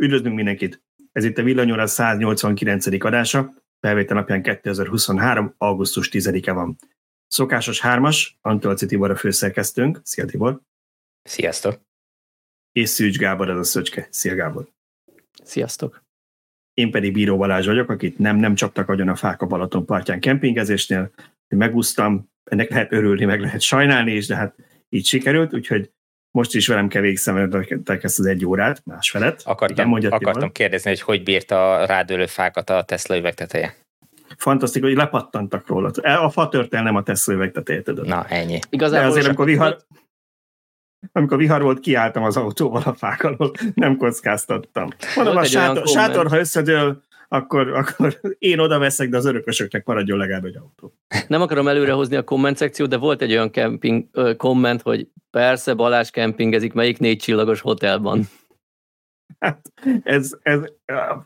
Üdvözlünk mindenkit! Ez itt a Villanyóra 189. adása, felvétel napján 2023. augusztus 10-e van. Szokásos hármas, Antolci Tibor a főszerkesztőnk. Szia Tibor! Sziasztok! És Szűcs Gábor az a Szöcske. Szia Gábor! Sziasztok! Én pedig Bíró Balázs vagyok, akit nem, nem csaptak agyon a fák a Balaton partján kempingezésnél. Megúsztam, ennek lehet örülni, meg lehet sajnálni is, de hát így sikerült, úgyhogy most is velem kell végszemeltek ezt az egy órát, másfelet. Akartam, Igen, akartam kérdezni, hogy hogy bírta a rádőlő fákat a Tesla üvegteteje. Fantasztikus, hogy lepattantak róla. A fa tört el, nem a Tesla üvegteteje, tudod. Na, ennyi. Igazából De azért, amikor vihar, amikor vihar volt, kiálltam az autóval a fák alól, nem kockáztattam. Mondom, a sátor, sátor, ha összedől, akkor, akkor én oda veszek, de az örökösöknek maradjon legalább egy autó. Nem akarom előrehozni a komment szekciót, de volt egy olyan kemping, ö, komment, hogy persze Balázs kempingezik, melyik négy csillagos hotelban. Hát ez, ez,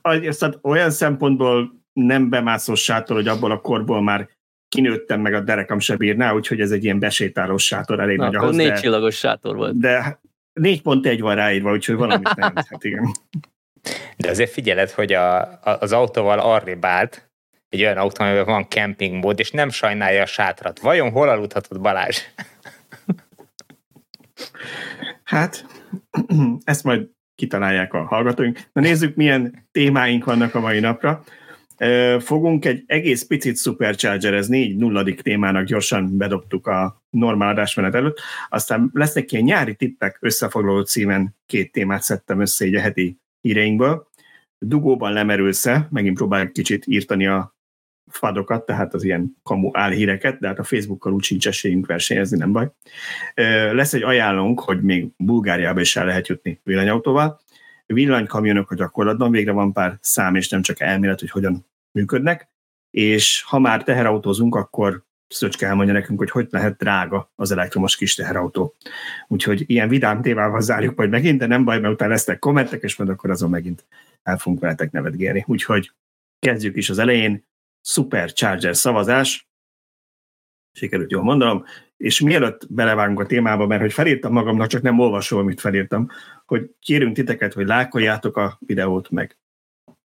ez, ez olyan szempontból nem bemászós sátor, hogy abból a korból már kinőttem, meg a derekam se bírná, úgyhogy ez egy ilyen besétálós sátor elég Na, nagy ahhoz. négy de, csillagos sátor volt. De négy pont egy van ráírva, úgyhogy valamit nem, hát igen. De azért figyeled, hogy a, a, az autóval arrébb állt, egy olyan autó, amiben van camping mód, és nem sajnálja a sátrat. Vajon hol aludhatod Balázs? Hát, ezt majd kitalálják a hallgatóink. Na nézzük, milyen témáink vannak a mai napra. Fogunk egy egész picit superchargerezni, így nulladik témának gyorsan bedobtuk a normál adásmenet előtt. Aztán lesznek ilyen nyári tippek összefoglaló címen két témát szedtem össze így a heti híreinkből. Dugóban lemerülsz-e, megint próbáljuk kicsit írtani a fadokat, tehát az ilyen kamu álhíreket, de hát a Facebookkal úgy sincs esélyünk versenyezni, nem baj. Lesz egy ajánlónk, hogy még Bulgáriába is el lehet jutni villanyautóval. Villanykamionok a gyakorlatban végre van pár szám, és nem csak elmélet, hogy hogyan működnek, és ha már teherautózunk, akkor Szöcske elmondja nekünk, hogy hogy lehet drága az elektromos kis teherautó. Úgyhogy ilyen vidám témával zárjuk majd megint, de nem baj, mert utána lesznek kommentek, és majd akkor azon megint el fogunk veletek nevetgélni. Úgyhogy kezdjük is az elején. Supercharger szavazás. Sikerült jól mondanom. És mielőtt belevágunk a témába, mert hogy felírtam magamnak, csak nem olvasom, amit felírtam, hogy kérünk titeket, hogy lájkoljátok a videót, meg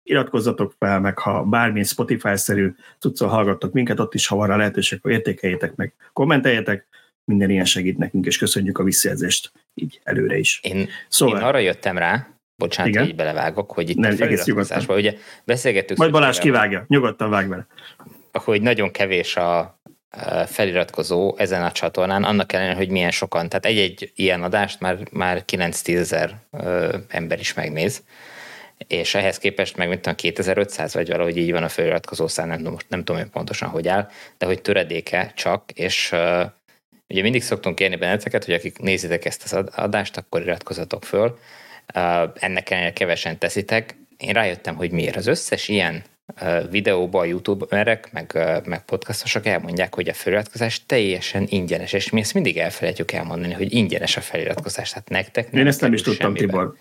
iratkozzatok fel, meg ha bármilyen Spotify-szerű cuccol hallgattok minket, ott is, ha van lehetőség, akkor értékeljétek meg, kommenteljetek, minden ilyen segít nekünk, és köszönjük a visszajelzést így előre is. Én, szóval, én arra jöttem rá, bocsánat, Igen? így belevágok, hogy itt Nem, a feliratkozásban, ugye beszélgettük... Majd Balázs kivágja, nyugodtan vág bele. Hogy nagyon kevés a feliratkozó ezen a csatornán, annak ellenére, hogy milyen sokan, tehát egy-egy ilyen adást már, már 9-10 ezer ember is megnéz és ehhez képest meg mint tudom, 2500 vagy valahogy így van a feliratkozó szám, nem, most nem tudom hogy pontosan, hogy áll, de hogy töredéke csak, és uh, ugye mindig szoktunk kérni benneteket, hogy akik nézitek ezt az adást, akkor iratkozatok föl. Uh, ennek ellenére kevesen teszitek. Én rájöttem, hogy miért. Az összes ilyen uh, videóban a youtuberek, meg, uh, meg podcastosok elmondják, hogy a feliratkozás teljesen ingyenes, és mi ezt mindig elfelejtjük elmondani, hogy ingyenes a feliratkozás, tehát nektek nem Én ezt nem is tudtam, semmiben. Tibor.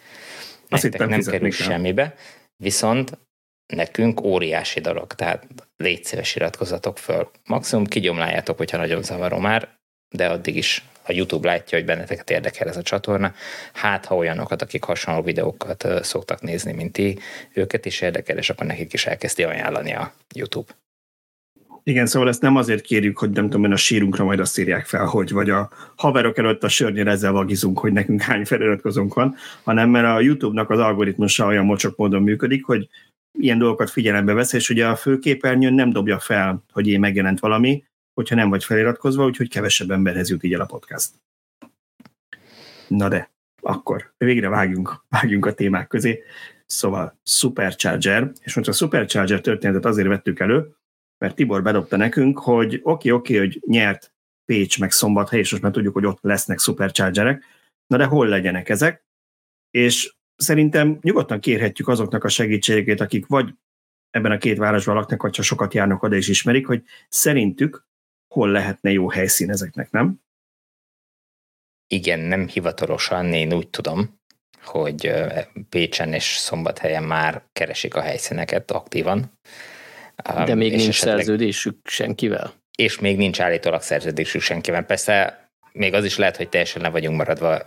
Azt hittem, nem kerül semmibe, viszont nekünk óriási dolog, tehát légy szíves iratkozatok föl. Maximum kigyomláljátok, hogyha nagyon zavaró már, de addig is a YouTube látja, hogy benneteket érdekel ez a csatorna. Hát, ha olyanokat, akik hasonló videókat szoktak nézni, mint ti, őket is érdekel, és akkor nekik is elkezdi ajánlani a YouTube. Igen, szóval ezt nem azért kérjük, hogy nem tudom, a sírunkra majd azt írják fel, hogy vagy a haverok előtt a sörnyel ezzel vagizunk, hogy nekünk hány feliratkozónk van, hanem mert a YouTube-nak az algoritmusa olyan mocsok módon működik, hogy ilyen dolgokat figyelembe vesz, és ugye a főképernyőn nem dobja fel, hogy én megjelent valami, hogyha nem vagy feliratkozva, úgyhogy kevesebb emberhez jut így el a podcast. Na de, akkor végre vágjunk, vágjunk a témák közé. Szóval Supercharger, és most a Supercharger történetet azért vettük elő, mert Tibor bedobta nekünk, hogy oké, oké, hogy nyert Pécs meg Szombathely, és most már tudjuk, hogy ott lesznek superchargerek, na de hol legyenek ezek? És szerintem nyugodtan kérhetjük azoknak a segítségét, akik vagy ebben a két városban laknak, vagy csak sokat járnak oda és ismerik, hogy szerintük hol lehetne jó helyszín ezeknek, nem? Igen, nem hivatalosan, én úgy tudom, hogy Pécsen és Szombathelyen már keresik a helyszíneket aktívan. De még nincs esetleg, szerződésük senkivel? És még nincs állítólag szerződésük senkivel. Persze még az is lehet, hogy teljesen le vagyunk maradva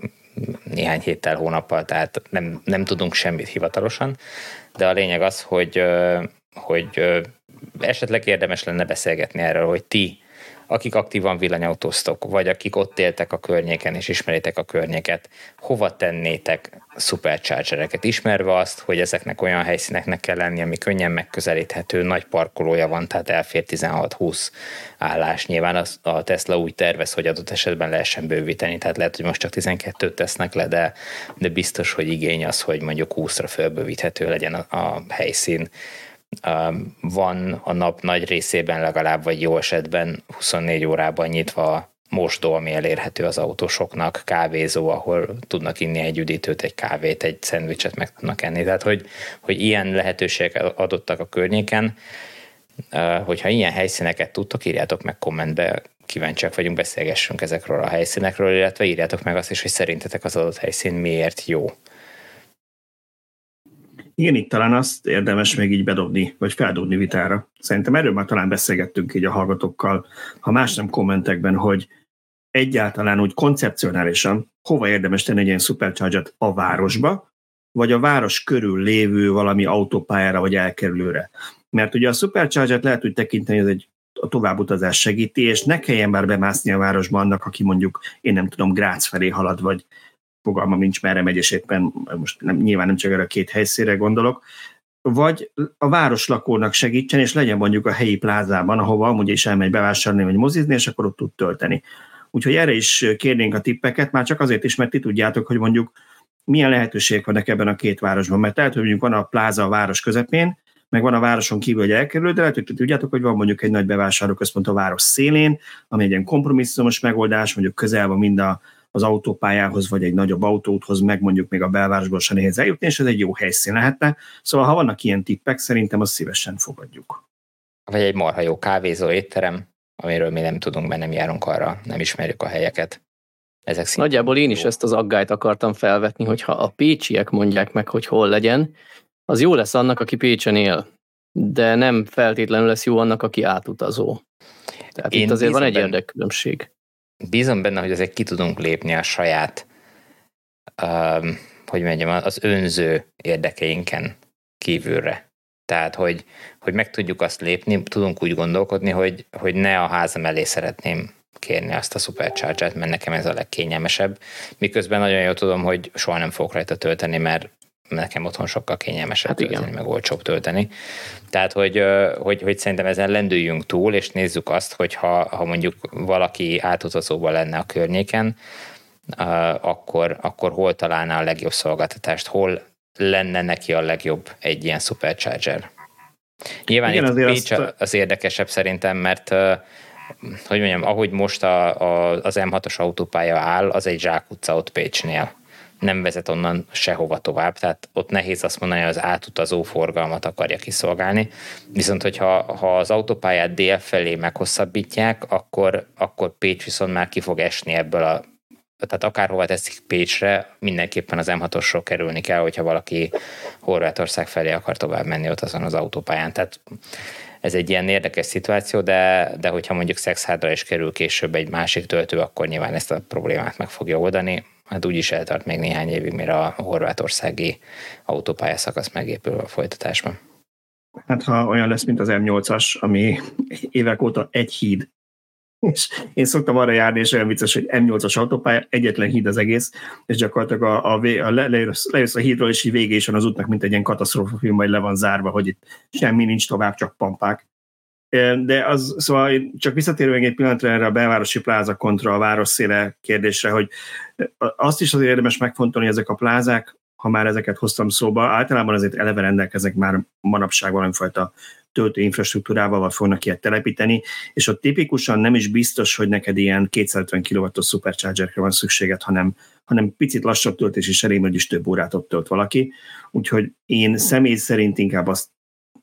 néhány héttel, hónappal, tehát nem, nem tudunk semmit hivatalosan, de a lényeg az, hogy, hogy esetleg érdemes lenne beszélgetni erről, hogy ti akik aktívan villanyautóztok, vagy akik ott éltek a környéken és ismeritek a környéket, hova tennétek superchargereket, ismerve azt, hogy ezeknek olyan helyszíneknek kell lenni, ami könnyen megközelíthető, nagy parkolója van, tehát elfér 16-20 állás. Nyilván a Tesla úgy tervez, hogy adott esetben lehessen bővíteni, tehát lehet, hogy most csak 12-t tesznek le, de, de biztos, hogy igény az, hogy mondjuk 20-ra fölbővíthető legyen a, a helyszín van a nap nagy részében legalább, vagy jó esetben 24 órában nyitva mosdó, ami elérhető az autósoknak, kávézó, ahol tudnak inni egy üdítőt, egy kávét, egy szendvicset meg tudnak enni. Tehát, hogy, hogy ilyen lehetőségek adottak a környéken, hogyha ilyen helyszíneket tudtok, írjátok meg kommentbe, kíváncsiak vagyunk, beszélgessünk ezekről a helyszínekről, illetve írjátok meg azt is, hogy szerintetek az adott helyszín miért jó. Igen, itt talán azt érdemes még így bedobni, vagy feldobni vitára. Szerintem erről már talán beszélgettünk így a hallgatókkal, ha más nem kommentekben, hogy egyáltalán úgy koncepcionálisan hova érdemes tenni egy ilyen supercharger a városba, vagy a város körül lévő valami autópályára vagy elkerülőre. Mert ugye a supercharger lehet úgy tekinteni, hogy egy a továbbutazás segíti, és ne kelljen már bemászni a városba annak, aki mondjuk, én nem tudom, Grác felé halad, vagy fogalma nincs, merre megy, és éppen most nem, nyilván nem csak erre a két helyszínre gondolok, vagy a városlakónak segítsen, és legyen mondjuk a helyi plázában, ahova amúgy is elmegy bevásárolni, vagy mozizni, és akkor ott tud tölteni. Úgyhogy erre is kérnénk a tippeket, már csak azért is, mert ti tudjátok, hogy mondjuk milyen lehetőségek vannak ebben a két városban. Mert lehet, hogy mondjuk van a pláza a város közepén, meg van a városon kívül egy elkerülő, de lehet, hogy tudjátok, hogy van mondjuk egy nagy bevásárlóközpont a város szélén, ami egy ilyen kompromisszumos megoldás, mondjuk közel van mind a az autópályához, vagy egy nagyobb autóthoz, meg mondjuk még a belvárosból se nehéz eljutni, és ez egy jó helyszín lehetne. Szóval, ha vannak ilyen tippek, szerintem azt szívesen fogadjuk. Vagy egy marha jó kávézó étterem, amiről mi nem tudunk, mert nem járunk arra, nem ismerjük a helyeket. Ezek Nagyjából én is jó. ezt az aggályt akartam felvetni, hogy ha a pécsiek mondják meg, hogy hol legyen, az jó lesz annak, aki Pécsen él, de nem feltétlenül lesz jó annak, aki átutazó. Tehát én itt azért van egy érdekkülönbség bízom benne, hogy azért ki tudunk lépni a saját, um, hogy mondjam, az önző érdekeinken kívülre. Tehát, hogy, hogy meg tudjuk azt lépni, tudunk úgy gondolkodni, hogy, hogy ne a házam elé szeretném kérni azt a supercharger mert nekem ez a legkényelmesebb. Miközben nagyon jól tudom, hogy soha nem fogok rajta tölteni, mert nekem otthon sokkal kényelmesebb hát tölteni, igen. meg olcsóbb tölteni. Tehát, hogy, hogy, hogy szerintem ezen lendüljünk túl, és nézzük azt, hogy ha, ha mondjuk valaki átutazóban lenne a környéken, akkor, akkor hol találná a legjobb szolgáltatást, hol lenne neki a legjobb egy ilyen supercharger. Nyilván Igen, itt Pécs azt... az érdekesebb szerintem, mert hogy mondjam, ahogy most a, a, az M6-os autópálya áll, az egy zsákutca ott Pécsnél nem vezet onnan sehova tovább, tehát ott nehéz azt mondani, hogy az átutazó forgalmat akarja kiszolgálni. Viszont, hogyha ha az autópályát dél felé meghosszabbítják, akkor, akkor Pécs viszont már ki fog esni ebből a tehát akárhova teszik Pécsre, mindenképpen az M6-osról kerülni kell, hogyha valaki Horvátország felé akar tovább menni ott azon az autópályán. Tehát ez egy ilyen érdekes szituáció, de, de hogyha mondjuk Szexhádra is kerül később egy másik töltő, akkor nyilván ezt a problémát meg fogja oldani hát úgyis eltart még néhány évig, mire a horvátországi autópályaszakasz megépül a folytatásban. Hát ha olyan lesz, mint az M8-as, ami évek óta egy híd, és én szoktam arra járni, és olyan vicces, hogy M8-as autópálya, egyetlen híd az egész, és gyakorlatilag a, a, a le, lejössz a hídról, és így végé is van az útnak, mint egy ilyen katasztrófa film, majd le van zárva, hogy itt semmi nincs tovább, csak pampák. De az, szóval csak visszatérve egy pillanatra erre a belvárosi pláza kontra a városszéle kérdésre, hogy azt is azért érdemes megfontolni, hogy ezek a plázák, ha már ezeket hoztam szóba, általában azért eleve rendelkeznek már manapság valamifajta töltő infrastruktúrával vagy fognak ilyet telepíteni, és ott tipikusan nem is biztos, hogy neked ilyen 250 kW-os superchargerre van szükséged, hanem, hanem picit lassabb töltés is elég, hogy is több órát ott tölt valaki. Úgyhogy én személy szerint inkább azt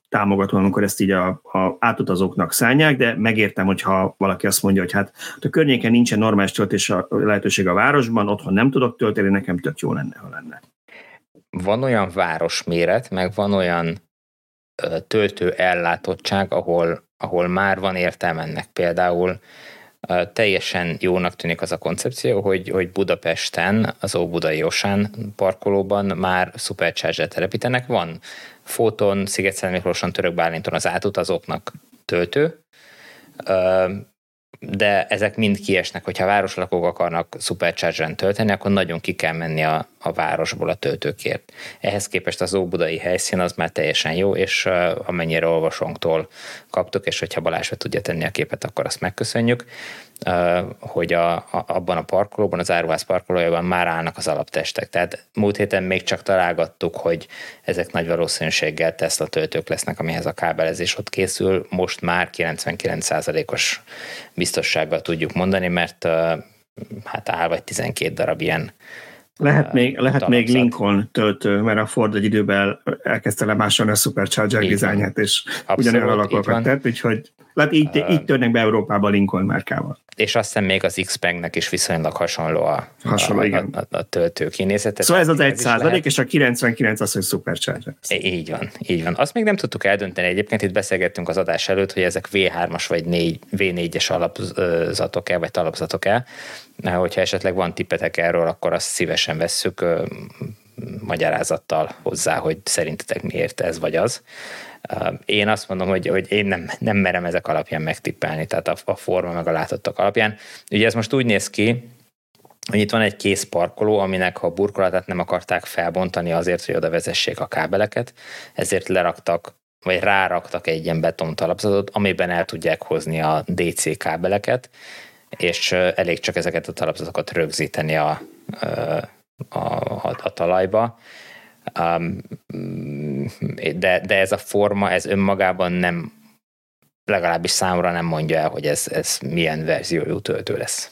támogatom, amikor ezt így a, a átutazóknak szállják, de megértem, hogyha valaki azt mondja, hogy hát a környéken nincsen normális töltés a lehetőség a városban, otthon nem tudok tölteni, nekem tök jó lenne, ha lenne. Van olyan városméret, meg van olyan töltő ellátottság, ahol, ahol már van értelme ennek. Például teljesen jónak tűnik az a koncepció, hogy, hogy Budapesten, az Óbudai Osán parkolóban már Supercharger telepítenek. Van Fóton, Sziget Miklóson, Török Bálinton az átutazóknak töltő, de ezek mind kiesnek, hogyha városlakók akarnak supercharger tölteni, akkor nagyon ki kell menni a, a városból a töltőkért. Ehhez képest az óbudai helyszín az már teljesen jó, és amennyire olvasónktól kaptuk, és hogyha Balázs tudja tenni a képet, akkor azt megköszönjük, hogy a, a, abban a parkolóban, az áruház parkolójában már állnak az alaptestek. Tehát múlt héten még csak találgattuk, hogy ezek nagy valószínűséggel Tesla töltők lesznek, amihez a kábelezés ott készül. Most már 99%-os biztossággal tudjuk mondani, mert hát áll vagy 12 darab ilyen lehet még, lehet még Lincoln töltő, mert a Ford egy időben elkezdte lemásolni a Supercharger dizájnját, és ugyanolyan alakokat tett, úgyhogy lehet így, uh, így törnek be Európába Lincoln márkával. És azt hiszem még az x nek is viszonylag hasonló a, hasonló, a, igen. a, a, a töltő kinézete. Szóval ez az egy százalék, és a 99 az, hogy Supercharger. Így van, így van. Azt még nem tudtuk eldönteni egyébként, itt beszélgettünk az adás előtt, hogy ezek V3-as vagy 4, V4-es alapzatok-e, vagy talapzatok-e, hogyha esetleg van tippetek erről, akkor azt szívesen vesszük magyarázattal hozzá, hogy szerintetek miért ez vagy az. Én azt mondom, hogy, hogy én nem, nem merem ezek alapján megtippelni, tehát a, a forma meg a látottak alapján. Ugye ez most úgy néz ki, hogy itt van egy kész parkoló, aminek a burkolatát nem akarták felbontani azért, hogy oda vezessék a kábeleket, ezért leraktak vagy ráraktak egy ilyen betontalapzatot, amiben el tudják hozni a DC kábeleket, és elég csak ezeket a talapzatokat rögzíteni a, a, a, a talajba. De, de ez a forma, ez önmagában nem, legalábbis számomra nem mondja el, hogy ez, ez milyen verziójú töltő lesz.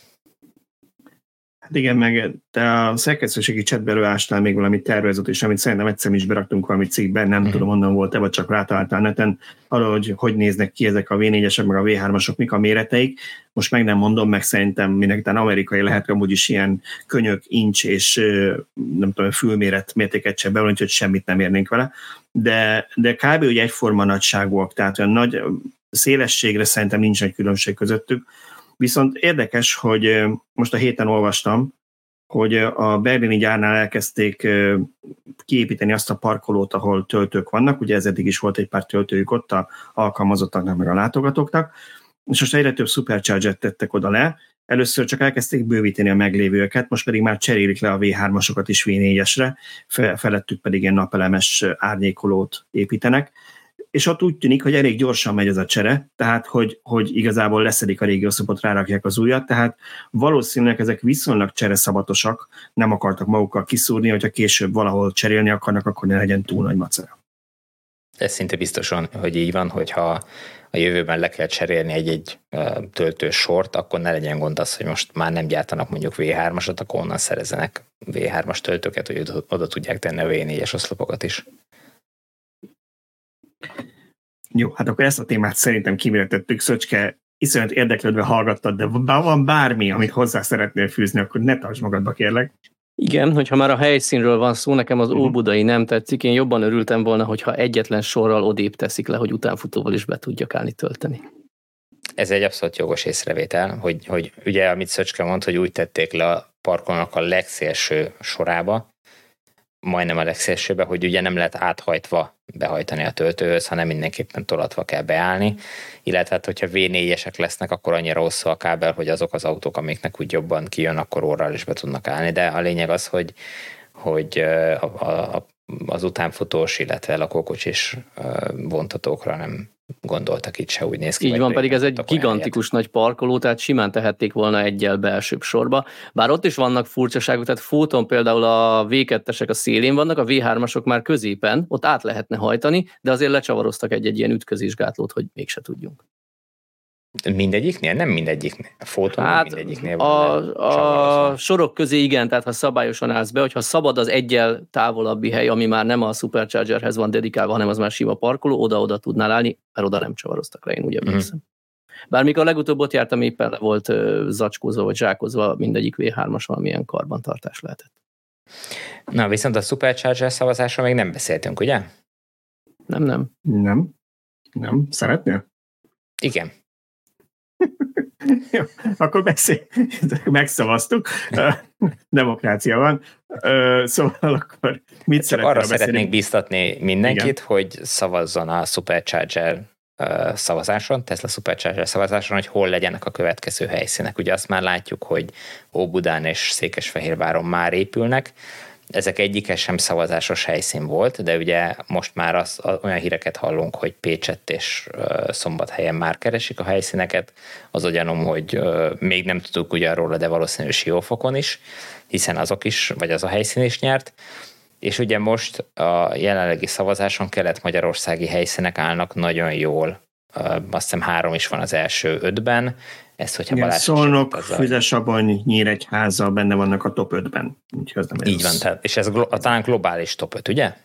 Hát igen, meg te a szerkesztőségi csetbe ásnál még valami tervezet, és amit szerintem egyszer is beraktunk valami cikkben, nem mm. tudom, onnan volt-e, vagy csak rátaláltál neten, arra, hogy hogy néznek ki ezek a V4-esek, meg a V3-asok, mik a méreteik. Most meg nem mondom, meg szerintem mindenképpen amerikai lehet, amúgy is ilyen könyök, incs és nem tudom, fülméret mértéket sem bevolni, hogy semmit nem érnénk vele. De, de kb. ugye egyforma nagyságúak, tehát olyan nagy szélességre szerintem nincs egy különbség közöttük Viszont érdekes, hogy most a héten olvastam, hogy a berlini gyárnál elkezdték kiépíteni azt a parkolót, ahol töltők vannak, ugye ez eddig is volt egy pár töltőjük ott a alkalmazottaknak, meg a látogatóknak, és most egyre több supercharger tettek oda le, először csak elkezdték bővíteni a meglévőket, most pedig már cserélik le a V3-asokat is V4-esre, felettük pedig ilyen napelemes árnyékolót építenek, és ott úgy tűnik, hogy elég gyorsan megy ez a csere, tehát hogy, hogy igazából leszedik a régi oszlopot, rárakják az újat, tehát valószínűleg ezek viszonylag csereszabatosak, nem akartak magukkal kiszúrni, hogyha később valahol cserélni akarnak, akkor ne legyen túl nagy macera. Ez szinte biztosan, hogy így van, hogyha a jövőben le kell cserélni egy-egy töltős sort, akkor ne legyen gond az, hogy most már nem gyártanak mondjuk V3-asat, akkor onnan szerezenek V3-as töltőket, hogy oda tudják tenni a V4-es oszlopokat is. Jó, hát akkor ezt a témát szerintem kiméretettük, Szöcske, iszonyat érdeklődve hallgattad, de van bármi, amit hozzá szeretnél fűzni, akkor ne tartsd magadba, kérlek. Igen, hogyha már a helyszínről van szó, nekem az uh-huh. Óbudai nem tetszik, én jobban örültem volna, hogyha egyetlen sorral odébb teszik le, hogy utánfutóval is be tudjak állni tölteni. Ez egy abszolút jogos észrevétel, hogy, hogy ugye, amit Szöcske mond, hogy úgy tették le a parkolnak a legszélső sorába, majdnem a legszélsőbe, hogy ugye nem lehet áthajtva behajtani a töltőhöz, hanem mindenképpen tolatva kell beállni, illetve hát, hogyha V4-esek lesznek, akkor annyira hosszú a kábel, hogy azok az autók, amiknek úgy jobban kijön, akkor orral is be tudnak állni, de a lényeg az, hogy, hogy a, a, az utánfutós, illetve lakókocsis vontatókra nem gondoltak itt se, úgy néz ki. Így van, pedig ez egy gigantikus helyet. nagy parkoló, tehát simán tehették volna egyel belsőbb sorba. Bár ott is vannak furcsaságok, tehát Fóton például a V2-esek a szélén vannak, a V3-asok már középen, ott át lehetne hajtani, de azért lecsavaroztak egy-egy ilyen ütközésgátlót, hogy mégse tudjunk. Mindegyiknél? Nem mindegyiknél. A fotó hát mindegyiknél van. A, a sorok közé igen, tehát ha szabályosan állsz be, hogyha szabad az egyel távolabbi hely, ami már nem a Superchargerhez van dedikálva, hanem az már sima parkoló, oda-oda tudnál állni, mert oda nem csavaroztak le, én ugye uh-huh. Bár mikor legutóbb ott jártam, éppen le volt zacskózva vagy zsákozva, mindegyik V3-as valamilyen karbantartás lehetett. Na, viszont a Supercharger szavazásról még nem beszéltünk, ugye? Nem, nem. Nem. Nem. Szeretnél? Igen. Jó, akkor beszél, megszavaztuk, demokrácia van, szóval akkor mit Csak arra beszélni? szeretnék biztatni mindenkit, Igen. hogy szavazzon a Supercharger szavazáson, Tesla Supercharger szavazáson, hogy hol legyenek a következő helyszínek. Ugye azt már látjuk, hogy Óbudán és Székesfehérváron már épülnek, ezek egyike sem szavazásos helyszín volt, de ugye most már az, olyan híreket hallunk, hogy Pécsett és Szombathelyen már keresik a helyszíneket. Az ugyanom, hogy uh, még nem tudjuk ugye róla, de valószínűleg Siófokon is, hiszen azok is, vagy az a helyszín is nyert. És ugye most a jelenlegi szavazáson kelet-magyarországi helyszínek állnak nagyon jól. Azt hiszem három is van az első ötben, ezt, hogyha Igen, Balázs Szolnok, Füzesabony, Nyíregyháza benne vannak a top 5-ben. Úgyhogy az nem Így van, tehát, és ez glo- talán globális top 5, ugye? Hát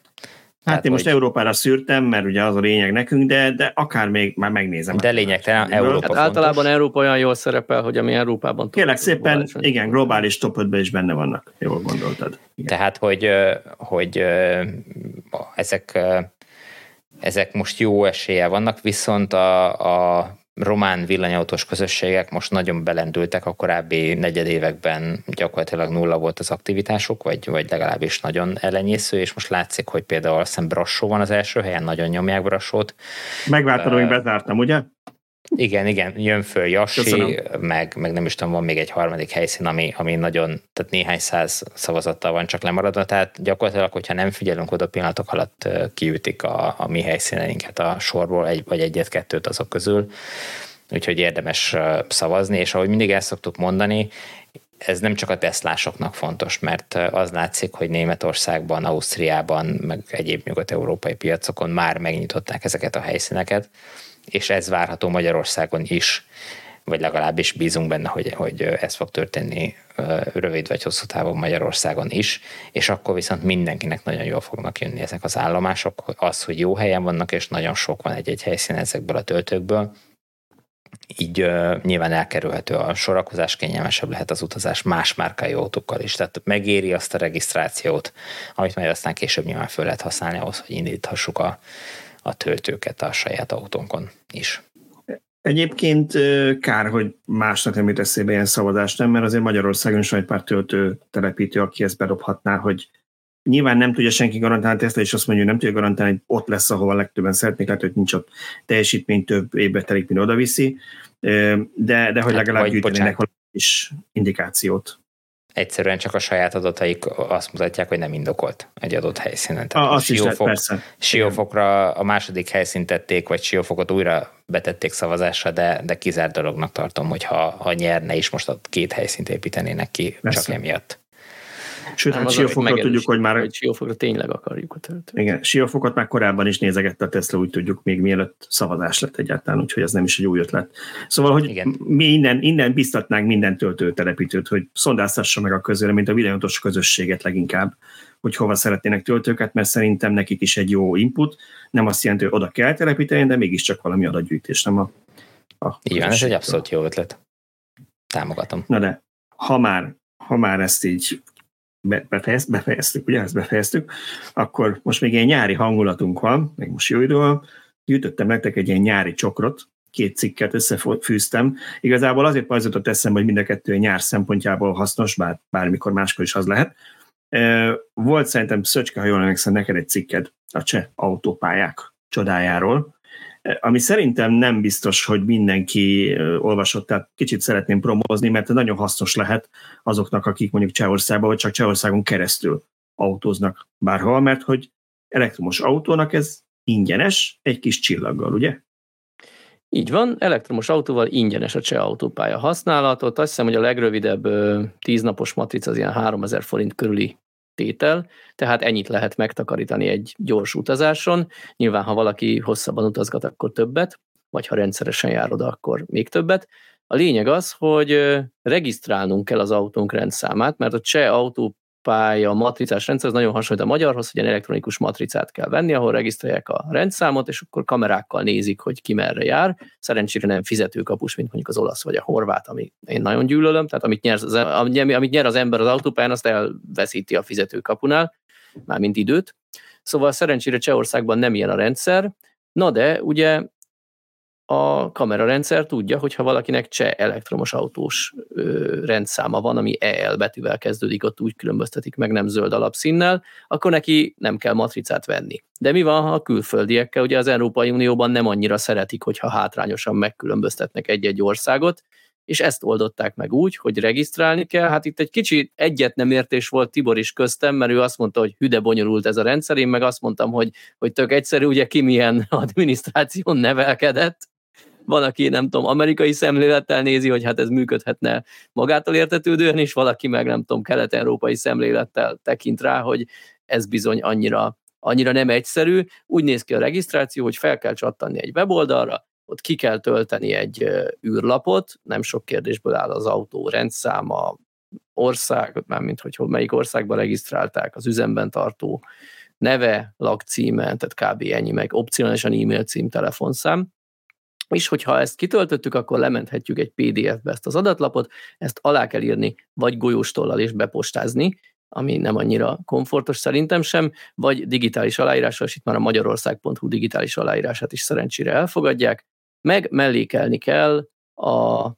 Tehát, én most hogy... Európára szűrtem, mert ugye az a lényeg nekünk, de, de akár még már megnézem. De lényegtelen, Európa hát általában Európa olyan jól szerepel, hogy ami Európában... Kérlek szépen, globális, igen, globális top 5 is benne vannak, jól gondoltad. Igen. Tehát, hogy, hogy ezek, ezek most jó esélye vannak, viszont a, a román villanyautós közösségek most nagyon belendültek, a korábbi negyedévekben gyakorlatilag nulla volt az aktivitásuk, vagy, vagy legalábbis nagyon ellenyésző, és most látszik, hogy például azt hiszem Brassó van az első helyen, nagyon nyomják Brassót. Megvártam, hogy bezártam, ugye? Igen, igen, jön föl Jassi, meg, meg nem is tudom, van még egy harmadik helyszín, ami, ami nagyon, tehát néhány száz szavazattal van csak lemaradva, tehát gyakorlatilag, hogyha nem figyelünk oda pillanatok alatt kiütik a, a mi helyszíneinket a sorból, egy vagy egyet-kettőt azok közül, úgyhogy érdemes szavazni, és ahogy mindig el szoktuk mondani, ez nem csak a teszlásoknak fontos, mert az látszik, hogy Németországban, Ausztriában, meg egyéb nyugat-európai piacokon már megnyitották ezeket a helyszíneket, és ez várható Magyarországon is, vagy legalábbis bízunk benne, hogy, hogy ez fog történni rövid vagy hosszú távon Magyarországon is, és akkor viszont mindenkinek nagyon jól fognak jönni ezek az állomások, az, hogy jó helyen vannak, és nagyon sok van egy-egy helyszín ezekből a töltőkből, így uh, nyilván elkerülhető a sorakozás, kényelmesebb lehet az utazás más márkájú autókkal is. Tehát megéri azt a regisztrációt, amit majd aztán később nyilván föl lehet használni ahhoz, hogy indíthassuk a, a töltőket a saját autónkon is. Egyébként kár, hogy másnak nem jut eszébe ilyen szavazást nem, mert azért Magyarországon is egy pár töltő telepítő, aki ezt bedobhatná, hogy nyilván nem tudja senki garantálni ezt, és azt mondja, hogy nem tudja garantálni, hogy ott lesz, ahova legtöbben szeretnék, lehet, hogy nincs ott teljesítmény, több évbe telik, mint oda viszi, de, de hogy hát, legalább gyűjtenének is indikációt egyszerűen csak a saját adataik azt mutatják, hogy nem indokolt egy adott helyszínen. Tehát a, azt Siófok, lehet. Siófokra a második helyszínt tették, vagy Siófokot újra betették szavazásra, de, de kizárt dolognak tartom, hogy ha, ha nyerne is most a két helyszínt építenének ki, persze. csak emiatt. Sőt, hát Siófokra tudjuk, hogy már... Hogy Siófokra tényleg akarjuk a töltőt. Igen, Siófokot már korábban is nézegette a Tesla, úgy tudjuk, még mielőtt szavazás lett egyáltalán, úgyhogy ez nem is egy új ötlet. Szóval, hogy Igen. mi innen, innen biztatnánk minden töltőtelepítőt, hogy szondáztassa meg a közöle, mint a videótos közösséget leginkább, hogy hova szeretnének töltőket, mert szerintem nekik is egy jó input. Nem azt jelenti, hogy oda kell telepíteni, de mégiscsak valami adatgyűjtés, nem a, a Igen, ez egy abszolút jó ötlet. Támogatom. Na de, ha már, ha már ezt így befejez, befejeztük, ugye ezt befejeztük, akkor most még ilyen nyári hangulatunk van, még most jó idő van, gyűjtöttem nektek egy ilyen nyári csokrot, két cikket összefűztem. Igazából azért pajzoltott eszembe, hogy mind a kettő nyár szempontjából hasznos, bár bármikor máskor is az lehet. Volt szerintem, Szöcske, ha jól emlékszem, neked egy cikked a cseh autópályák csodájáról, ami szerintem nem biztos, hogy mindenki olvasott, tehát kicsit szeretném promózni, mert nagyon hasznos lehet azoknak, akik mondjuk Csehországban, vagy csak Csehországon keresztül autóznak bárhol, mert hogy elektromos autónak ez ingyenes, egy kis csillaggal, ugye? Így van, elektromos autóval ingyenes a cseh autópálya használatot. Azt hiszem, hogy a legrövidebb tíznapos matrica az ilyen 3000 forint körüli tétel, tehát ennyit lehet megtakarítani egy gyors utazáson. Nyilván, ha valaki hosszabban utazgat, akkor többet, vagy ha rendszeresen jár akkor még többet. A lényeg az, hogy regisztrálnunk kell az autónk rendszámát, mert a cseh autó pálya matricás rendszer az nagyon hasonlít a magyarhoz, hogy egy elektronikus matricát kell venni, ahol regisztrálják a rendszámot, és akkor kamerákkal nézik, hogy ki merre jár. Szerencsére nem fizetőkapus, mint mondjuk az olasz vagy a horvát, ami én nagyon gyűlölöm, tehát amit nyer az, amit nyer az ember az autópályán, azt elveszíti a fizetőkapunál, mármint időt. Szóval szerencsére Csehországban nem ilyen a rendszer, na de ugye a kamerarendszer tudja, hogy ha valakinek cseh elektromos autós ö, rendszáma van, ami EL betűvel kezdődik, ott úgy különböztetik meg nem zöld alapszínnel, akkor neki nem kell matricát venni. De mi van, ha a külföldiekkel, ugye az Európai Unióban nem annyira szeretik, hogyha hátrányosan megkülönböztetnek egy-egy országot, és ezt oldották meg úgy, hogy regisztrálni kell. Hát itt egy kicsi egyet nem értés volt Tibor is köztem, mert ő azt mondta, hogy hüde bonyolult ez a rendszer, én meg azt mondtam, hogy, hogy tök egyszerű, ugye ki milyen adminisztráción nevelkedett, van, aki nem tudom, amerikai szemlélettel nézi, hogy hát ez működhetne magától értetődően, és valaki meg nem tudom, kelet-európai szemlélettel tekint rá, hogy ez bizony annyira, annyira nem egyszerű. Úgy néz ki a regisztráció, hogy fel kell csattanni egy weboldalra, ott ki kell tölteni egy űrlapot, nem sok kérdésből áll az autó rendszáma, ország, mármint hogy melyik országban regisztrálták, az üzemben tartó neve, lakcíme, tehát kb. ennyi, meg opcionálisan e-mail cím, telefonszám, és hogyha ezt kitöltöttük, akkor lementhetjük egy PDF-be ezt az adatlapot, ezt alá kell írni, vagy golyóstollal és bepostázni, ami nem annyira komfortos szerintem sem, vagy digitális aláírással, és itt már a magyarország.hu digitális aláírását is szerencsére elfogadják, meg mellékelni kell a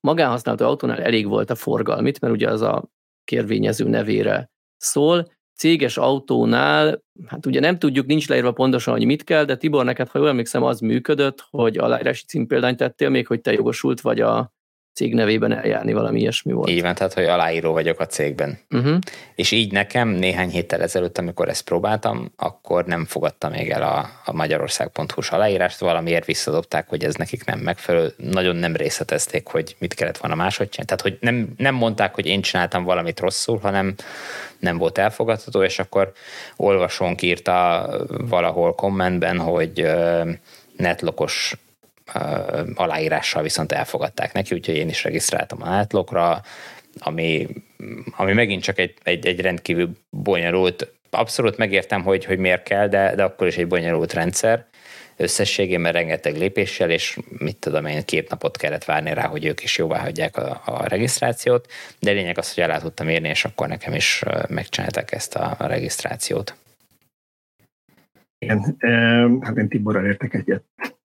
magánhasználatú autónál elég volt a forgalmit, mert ugye az a kérvényező nevére szól, céges autónál, hát ugye nem tudjuk, nincs leírva pontosan, hogy mit kell, de Tibor, neked, ha jól emlékszem, az működött, hogy aláírási címpéldányt tettél még, hogy te jogosult vagy a cég nevében eljárni, valami ilyesmi volt. Így van, tehát hogy aláíró vagyok a cégben. Uh-huh. És így nekem néhány héttel ezelőtt, amikor ezt próbáltam, akkor nem fogadta még el a, a magyarország.hu-s aláírást, valamiért visszadobták, hogy ez nekik nem megfelelő. Nagyon nem részletezték, hogy mit kellett volna máshogy csinálni. Tehát, hogy nem, nem mondták, hogy én csináltam valamit rosszul, hanem nem volt elfogadható, és akkor olvasónk írta valahol kommentben, hogy netlokos aláírással viszont elfogadták neki, úgyhogy én is regisztráltam a átlokra, ami, ami megint csak egy, egy, egy rendkívül bonyolult, abszolút megértem, hogy, hogy miért kell, de, de akkor is egy bonyolult rendszer összességében rengeteg lépéssel, és mit tudom én, két napot kellett várni rá, hogy ők is jóvá hagyják a, a regisztrációt, de lényeg az, hogy el tudtam érni, és akkor nekem is megcsinálták ezt a, a regisztrációt. Igen, hát én Tiborral értek egyet.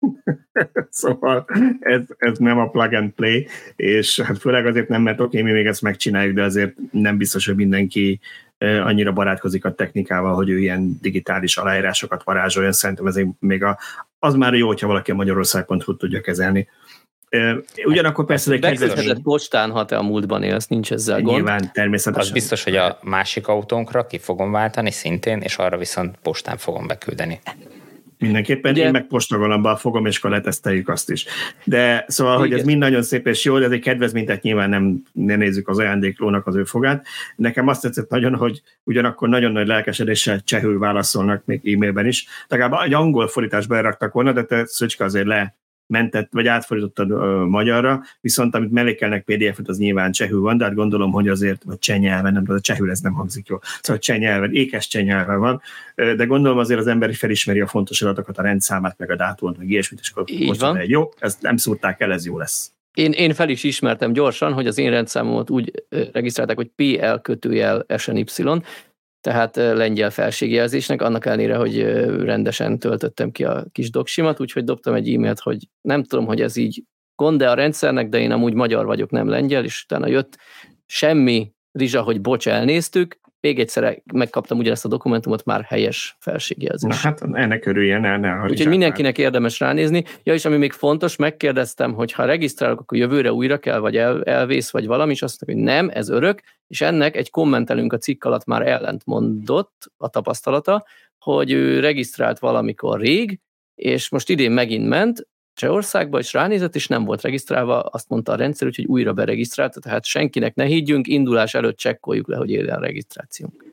szóval ez, ez nem a plug and play, és hát főleg azért nem, mert oké, okay, mi még ezt megcsináljuk, de azért nem biztos, hogy mindenki annyira barátkozik a technikával, hogy ő ilyen digitális aláírásokat varázsoljon. Szerintem ez még a, az már jó, hogyha valaki a magyarország.hu tudja kezelni. Ugyanakkor persze... egy kedves... postán, ha te a múltban élsz, nincs ezzel gond. Nyilván, természetesen. Az biztos, hogy a másik autónkra ki fogom váltani szintén, és arra viszont postán fogom beküldeni. Mindenképpen, Ugye? én meg postagalomban fogom, és akkor leteszteljük azt is. De szóval, Igen. hogy ez mind nagyon szép és jó, de ez egy kedvezményet nyilván nem, nem nézzük az ajándéklónak az ő fogát. Nekem azt tetszett nagyon, hogy ugyanakkor nagyon nagy lelkesedéssel csehül válaszolnak még e-mailben is. Legalább egy angol fordításba elraktak volna, de te Szöcske azért le mentett, vagy átfordítottad uh, magyarra, viszont amit mellékelnek PDF-et, az nyilván csehül van, de hát gondolom, hogy azért, vagy cseh nyelven, nem a csehül ez nem hangzik jól. Szóval cseh nyelven, ékes cseh nyelven van, de gondolom azért az ember felismeri a fontos adatokat, a rendszámát, meg a dátumot, meg ilyesmit, és akkor most van. egy jó, ezt nem szúrták el, ez jó lesz. Én, én fel is ismertem gyorsan, hogy az én rendszámomat úgy regisztrálták, hogy PL kötőjel SNY, tehát lengyel felségjelzésnek, annak ellenére, hogy rendesen töltöttem ki a kis doksimat, úgyhogy dobtam egy e-mailt, hogy nem tudom, hogy ez így gond a rendszernek, de én amúgy magyar vagyok, nem lengyel, és utána jött semmi rizsa, hogy bocs, elnéztük, még egyszer megkaptam ugyanezt a dokumentumot, már helyes felségjelzés. Na hát ennek örüljen, ne, ne Úgyhogy mindenkinek érdemes ránézni. Ja, és ami még fontos, megkérdeztem, hogy ha regisztrálok, akkor jövőre újra kell, vagy el, elvész, vagy valami, és azt mondta, hogy nem, ez örök, és ennek egy kommentelünk a cikk alatt már ellent mondott a tapasztalata, hogy ő regisztrált valamikor rég, és most idén megint ment, Csehországba, és ránézett, és nem volt regisztrálva, azt mondta a rendszer, hogy újra beregisztrálta, tehát senkinek ne higgyünk, indulás előtt csekkoljuk le, hogy éljen a regisztrációnk.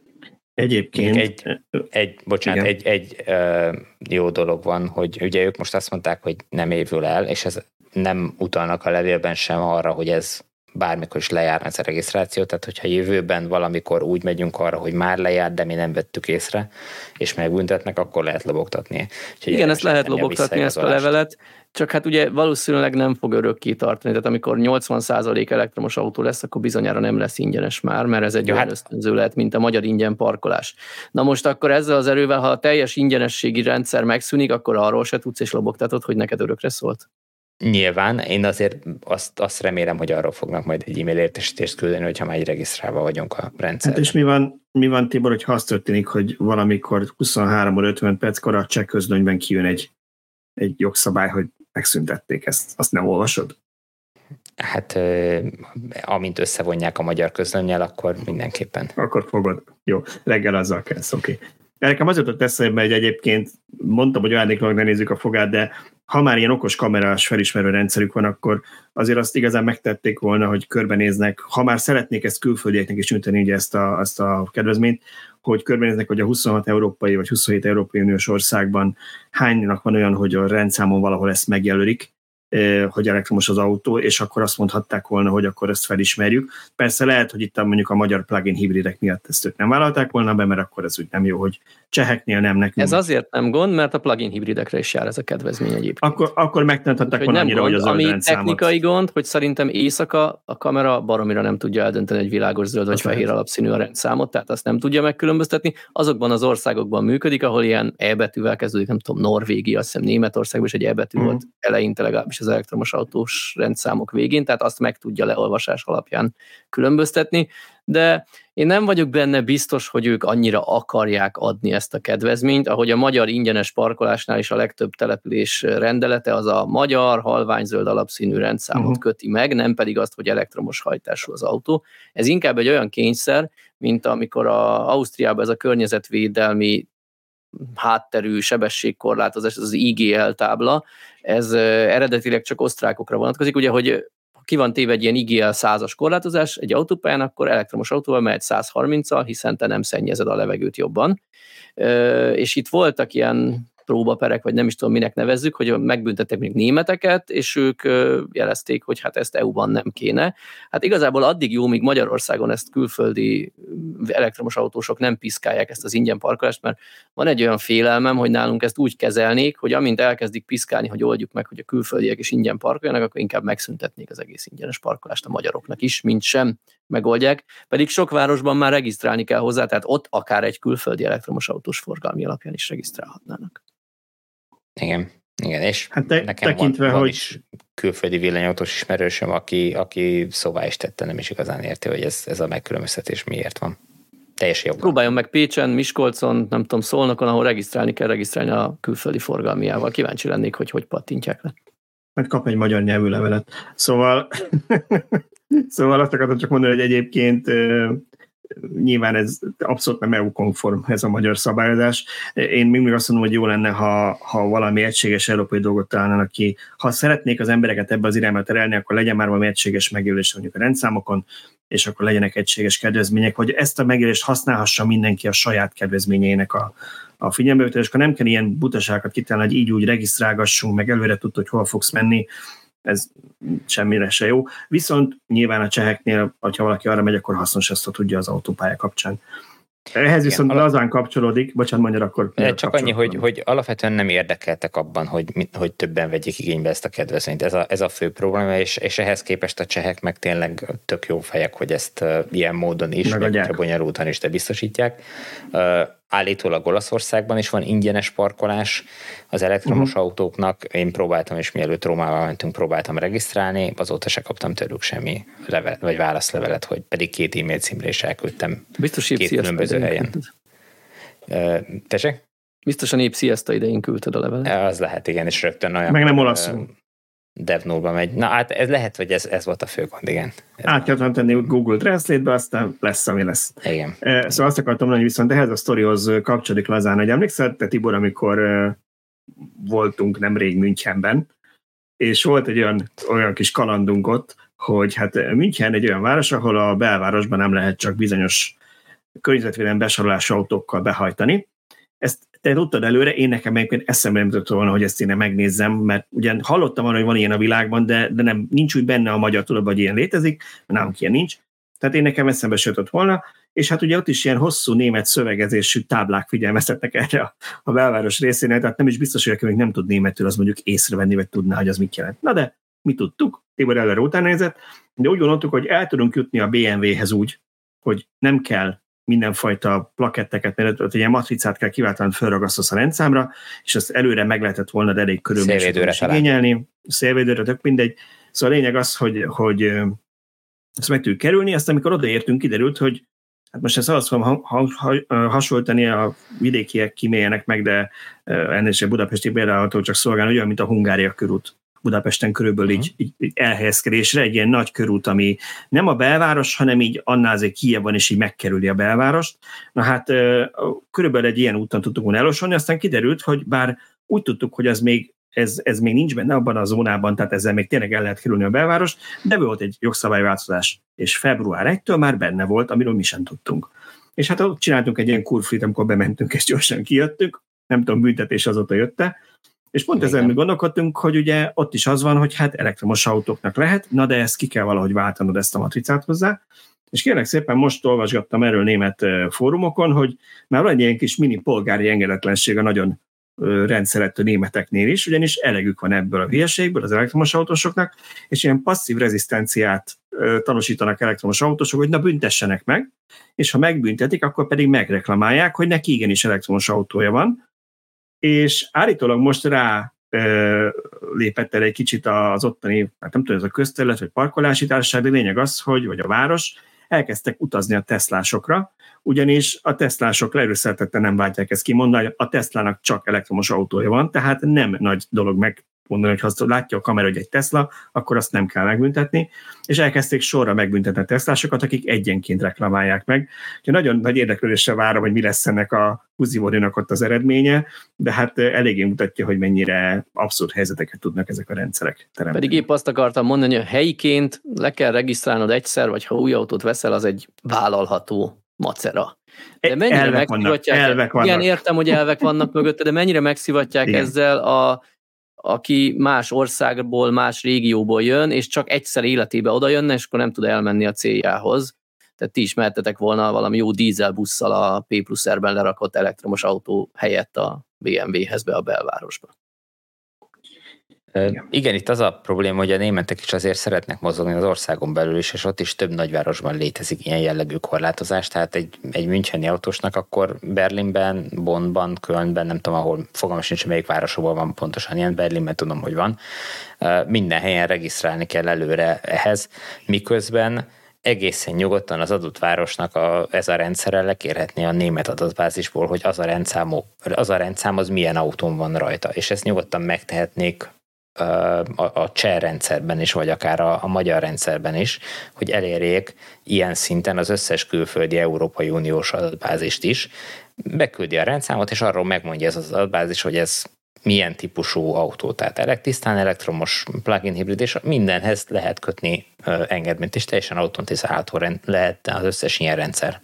Egyébként... Egy, egy bocsánat, igen. egy, egy uh, jó dolog van, hogy ugye ők most azt mondták, hogy nem évül el, és ez nem utalnak a levélben sem arra, hogy ez bármikor is lejár ez a regisztráció, tehát hogyha jövőben valamikor úgy megyünk arra, hogy már lejárt, de mi nem vettük észre, és megbüntetnek, akkor lehet lobogtatni. Úgyhogy Igen, ezt lehet lobogtatni, ezt a levelet, csak hát ugye valószínűleg nem fog örökké tartani, tehát amikor 80% elektromos autó lesz, akkor bizonyára nem lesz ingyenes már, mert ez egy ja, olyan hát... ösztönző lehet, mint a magyar ingyen parkolás. Na most akkor ezzel az erővel, ha a teljes ingyenességi rendszer megszűnik, akkor arról se tudsz és lobogtatod, hogy neked örökre szólt. Nyilván, én azért azt, azt remélem, hogy arról fognak majd egy e-mail értesítést küldeni, hogyha már egy regisztrálva vagyunk a rendszerben. Hát és mi van, mi van Tibor, hogy azt történik, hogy valamikor 23 50 perckor a cseh közlönyben kijön egy, egy jogszabály, hogy megszüntették ezt. Azt nem olvasod? Hát amint összevonják a magyar közlönnyel, akkor mindenképpen. Akkor fogod. Jó, reggel azzal kell, oké. Okay. Nekem az jutott eszembe, hogy egyébként mondtam, hogy ajándéknak ne nézzük a fogát, de ha már ilyen okos kamerás felismerő rendszerük van, akkor azért azt igazán megtették volna, hogy körbenéznek, ha már szeretnék ezt külföldieknek is nyújtani ugye ezt a, ezt a kedvezményt, hogy körbenéznek, hogy a 26 európai vagy 27 európai uniós országban hánynak van olyan, hogy a rendszámon valahol ezt megjelölik, hogy elektromos az autó, és akkor azt mondhatták volna, hogy akkor ezt felismerjük. Persze lehet, hogy itt mondjuk a magyar plugin hibridek miatt ezt ők nem vállalták volna be, mert akkor ez úgy nem jó, hogy cseheknél nem nekünk. Ez azért nem gond, mert a plugin hibridekre is jár ez a kedvezmény egyébként. Akkor, akkor megtentettek volna annyira, gond, hogy az Ami technikai gond, hogy szerintem éjszaka a kamera baromira nem tudja eldönteni egy világos zöld vagy fehér alapszínű a rendszámot, tehát azt nem tudja megkülönböztetni. Azokban az országokban működik, ahol ilyen E betűvel kezdődik, nem tudom, Norvégia, azt hiszem Németországban is egy E betű mm. volt eleinte legalábbis az elektromos autós rendszámok végén, tehát azt meg tudja leolvasás alapján különböztetni, de én nem vagyok benne biztos, hogy ők annyira akarják adni ezt a kedvezményt, ahogy a magyar ingyenes parkolásnál is a legtöbb település rendelete az a magyar halványzöld alapszínű rendszámot uh-huh. köti meg, nem pedig azt, hogy elektromos hajtású az autó. Ez inkább egy olyan kényszer, mint amikor a Ausztriában ez a környezetvédelmi hátterű sebességkorlátozás, az IGL tábla, ez eredetileg csak osztrákokra vonatkozik, ugye, hogy ki van téve egy ilyen IGL százas korlátozás egy autópályán, akkor elektromos autóval mehet 130-al, hiszen te nem szennyezed a levegőt jobban. És itt voltak ilyen próbaperek, vagy nem is tudom, minek nevezzük, hogy megbüntettek még németeket, és ők jelezték, hogy hát ezt EU-ban nem kéne. Hát igazából addig jó, míg Magyarországon ezt külföldi elektromos autósok nem piszkálják ezt az ingyen parkolást, mert van egy olyan félelmem, hogy nálunk ezt úgy kezelnék, hogy amint elkezdik piszkálni, hogy oldjuk meg, hogy a külföldiek is ingyen parkoljanak, akkor inkább megszüntetnék az egész ingyenes parkolást a magyaroknak is, mint sem megoldják, pedig sok városban már regisztrálni kell hozzá, tehát ott akár egy külföldi elektromos autós forgalmi alapján is regisztrálhatnának. Igen. Igen, és hát te, nekem tekintve, van, van hogy... is külföldi villanyautós ismerősöm, aki, aki szóvá is tette, nem is igazán érti, hogy ez, ez a megkülönböztetés miért van. Teljesen jó. Próbáljon meg Pécsen, Miskolcon, nem tudom, Szolnokon, ahol regisztrálni kell regisztrálni a külföldi forgalmiával. Kíváncsi lennék, hogy hogy pattintják le. Majd kap egy magyar nyelvű levelet. Szóval, szóval azt akartam csak mondani, hogy egyébként nyilván ez abszolút nem EU-konform ez a magyar szabályozás. Én még azt mondom, hogy jó lenne, ha, ha valami egységes európai dolgot találnának ki. Ha szeretnék az embereket ebbe az irányba terelni, akkor legyen már valami egységes megjelölés mondjuk a rendszámokon, és akkor legyenek egységes kedvezmények, hogy ezt a megjelölést használhassa mindenki a saját kedvezményeinek a, a figyelmevétel, és akkor nem kell ilyen butaságokat kitalálni, hogy így úgy regisztrálgassunk, meg előre tudod, hogy hol fogsz menni, ez semmire se jó. Viszont nyilván a cseheknél, ha valaki arra megy, akkor hasznos ezt, tudja az autópálya kapcsán. Ehhez viszont Igen, lazán kapcsolódik, bocsánat, mondja akkor. Csak annyi, hogy, hogy alapvetően nem érdekeltek abban, hogy, hogy többen vegyék igénybe ezt a kedvezményt. Ez a, ez a fő probléma, és, és ehhez képest a csehek meg tényleg tök jó fejek, hogy ezt ilyen módon is, meg bonyolultan is te biztosítják. Állítólag Olaszországban is van ingyenes parkolás az elektromos uh-huh. autóknak. Én próbáltam, és mielőtt Rómával mentünk, próbáltam regisztrálni, azóta se kaptam tőlük semmi level, vagy válaszlevelet, hogy pedig két e-mail címre is elküldtem. Biztos két különböző helyen. Tessék? Biztos a nép sziaszta idején küldted a levelet. Az lehet, igen, és rögtön olyan. Meg nem olaszul. DevNote-ba megy. Na hát ez lehet, hogy ez, ez volt a fő gond, igen. Át kellett tenni Google Translate-be, aztán lesz, ami lesz. Igen. Szóval azt akartam mondani, viszont ehhez a sztorihoz kapcsolódik lazán, hogy emlékszel, te Tibor, amikor voltunk nemrég Münchenben, és volt egy olyan, olyan kis kalandunk ott, hogy hát München egy olyan város, ahol a belvárosban nem lehet csak bizonyos környezetvédelmi besorolású autókkal behajtani. Ezt te tudtad előre, én nekem egyébként eszembe nem jutott volna, hogy ezt én megnézzem, mert ugyan hallottam arra, hogy van ilyen a világban, de, de nem, nincs úgy benne a magyar tudatban, hogy ilyen létezik, nálunk ilyen nincs. Tehát én nekem eszembe se jutott volna, és hát ugye ott is ilyen hosszú német szövegezésű táblák figyelmeztetnek erre a, a belváros részénél, tehát nem is biztos, hogy aki még nem tud németül, az mondjuk észrevenni, vagy tudná, hogy az mit jelent. Na de mi tudtuk, Tibor előre után nézett, de úgy gondoltuk, hogy el tudunk jutni a BMW-hez úgy, hogy nem kell mindenfajta plaketteket, mert ott egy matricát kell kiváltani, felragasztasz a rendszámra, és ezt előre meg lehetett volna, de elég körülményes igényelni. Szélvédőre, tök mindegy. Szóval a lényeg az, hogy, hogy ezt meg tudjuk kerülni, aztán amikor odaértünk, kiderült, hogy hát most ezt azt fogom ha, ha, hasonlítani, a vidékiek kimélyenek meg, de ennél sem budapesti bérálható csak szolgálni, olyan, mint a Hungária körút. Budapesten körülbelül uh-huh. így, így, így elhelyezkedésre, egy ilyen nagy körút, ami nem a belváros, hanem így annál azért Kijevban is így megkerüli a belvárost. Na hát körülbelül egy ilyen úton tudtuk volna elosolni, aztán kiderült, hogy bár úgy tudtuk, hogy ez még ez, ez még nincs benne abban a zónában, tehát ezzel még tényleg el lehet kerülni a belvárost, de volt egy jogszabályváltozás, és február 1-től már benne volt, amiről mi sem tudtunk. És hát ott csináltunk egy ilyen kurflit, amikor bementünk, és gyorsan kijöttünk, nem tudom, büntetés azóta jötte, és pont Igen. ezen gondolkodtunk, hogy ugye ott is az van, hogy hát elektromos autóknak lehet, na de ezt ki kell valahogy váltanod ezt a matricát hozzá, és kérlek szépen most olvasgattam erről német fórumokon, hogy már van egy ilyen kis mini polgári engedetlenség a nagyon rendszerettő németeknél is, ugyanis elegük van ebből a hülyeségből az elektromos autósoknak, és ilyen passzív rezisztenciát tanúsítanak elektromos autósok, hogy na büntessenek meg, és ha megbüntetik, akkor pedig megreklamálják, hogy neki igenis elektromos autója van, és állítólag most rá lépett el egy kicsit az ottani, hát nem tudom, ez a közterület, vagy parkolási társaság, de lényeg az, hogy, vagy a város, elkezdtek utazni a Teslásokra, ugyanis a Teslások leerőszeltette nem váltják ezt kimondani, a Teslának csak elektromos autója van, tehát nem nagy dolog meg mondani, hogy ha azt látja a kamera, hogy egy Tesla, akkor azt nem kell megbüntetni, és elkezdték sorra megbüntetni a Teslásokat, akik egyenként reklamálják meg. Úgyhogy nagyon nagy érdeklődéssel várom, hogy mi lesz ennek a Huzivodinak ott az eredménye, de hát eléggé mutatja, hogy mennyire abszurd helyzeteket tudnak ezek a rendszerek teremteni. Pedig épp azt akartam mondani, hogy helyiként le kell regisztrálnod egyszer, vagy ha új autót veszel, az egy vállalható macera. De mennyire elvek vannak, elvek vannak. Igen, értem, hogy elvek vannak mögötte, de mennyire megszivatják Igen. ezzel a aki más országból, más régióból jön, és csak egyszer életébe oda jönne, és akkor nem tud elmenni a céljához. Tehát ti is mehetetek volna valami jó dízelbusszal a P plusz R-ben lerakott elektromos autó helyett a BMW-hez be a belvárosba. Igen. Igen, itt az a probléma, hogy a németek is azért szeretnek mozogni az országon belül is, és ott is több nagyvárosban létezik ilyen jellegű korlátozás, tehát egy, egy Müncheni autósnak akkor Berlinben, Bonnban, Kölnben, nem tudom, ahol fogalmas nincs, melyik városokban van pontosan ilyen, Berlinben tudom, hogy van, minden helyen regisztrálni kell előre ehhez, miközben egészen nyugodtan az adott városnak a, ez a rendszere lekérhetné a német adatbázisból, hogy az a, rendszámú, az a rendszám az milyen autón van rajta, és ezt nyugodtan megtehetnék a, a cseh rendszerben is, vagy akár a, a magyar rendszerben is, hogy elérjék ilyen szinten az összes külföldi Európai Uniós adatbázist is, beküldi a rendszámot, és arról megmondja ez az adatbázis, hogy ez milyen típusú autó, tehát elektisztán, elektromos, plug-in hibrid, és mindenhez lehet kötni engedményt, és teljesen automatizálható lehet az összes ilyen rendszer.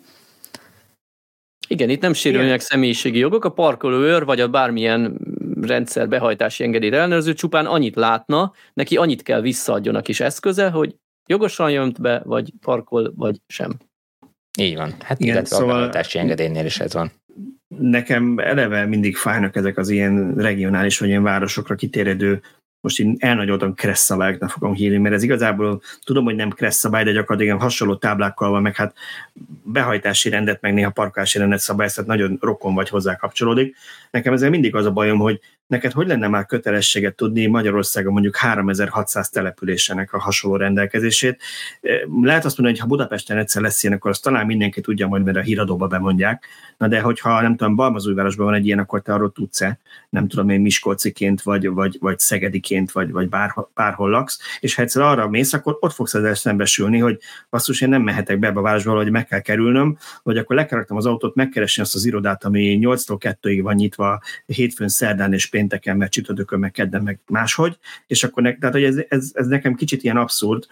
Igen, itt nem sérülnek személyiségi jogok, a parkolóőr vagy a bármilyen rendszer behajtási engedélyt ellenőrző csupán annyit látna, neki annyit kell visszaadjon a kis eszköze, hogy jogosan jönt be, vagy parkol, vagy sem. Így van. Hát Igen, illetve szóval a behajtási engedélynél is ez van. Nekem eleve mindig fájnak ezek az ilyen regionális vagy ilyen városokra kitérjedő most én elnagyoltam kressz fogom hívni, mert ez igazából tudom, hogy nem kressz de gyakorlatilag hasonló táblákkal van, meg hát behajtási rendet, meg néha parkási rendet szabály, tehát nagyon rokon vagy hozzá kapcsolódik. Nekem ezzel mindig az a bajom, hogy neked hogy lenne már kötelességet tudni Magyarországon mondjuk 3600 településenek a hasonló rendelkezését. Lehet azt mondani, hogy ha Budapesten egyszer lesz ilyen, akkor azt talán mindenki tudja majd, mert a híradóba bemondják. Na de hogyha nem tudom, Balmazújvárosban van egy ilyen, akkor te arról tudsz-e, nem tudom én Miskolciként, vagy, vagy, vagy Szegediként, vagy, vagy bár, bárhol laksz, és ha egyszer arra mész, akkor ott fogsz ezzel szembesülni, hogy basszus, én nem mehetek be a városba, hogy meg kell kerülnöm, vagy akkor lekeraktam az autót, megkeresni azt az irodát, ami 8-tól 2-ig van nyitva, hétfőn, szerdán és pénteken, meg csütörtökön, meg kedden, meg máshogy, és akkor ne, tehát, hogy ez, ez, ez, nekem kicsit ilyen abszurd,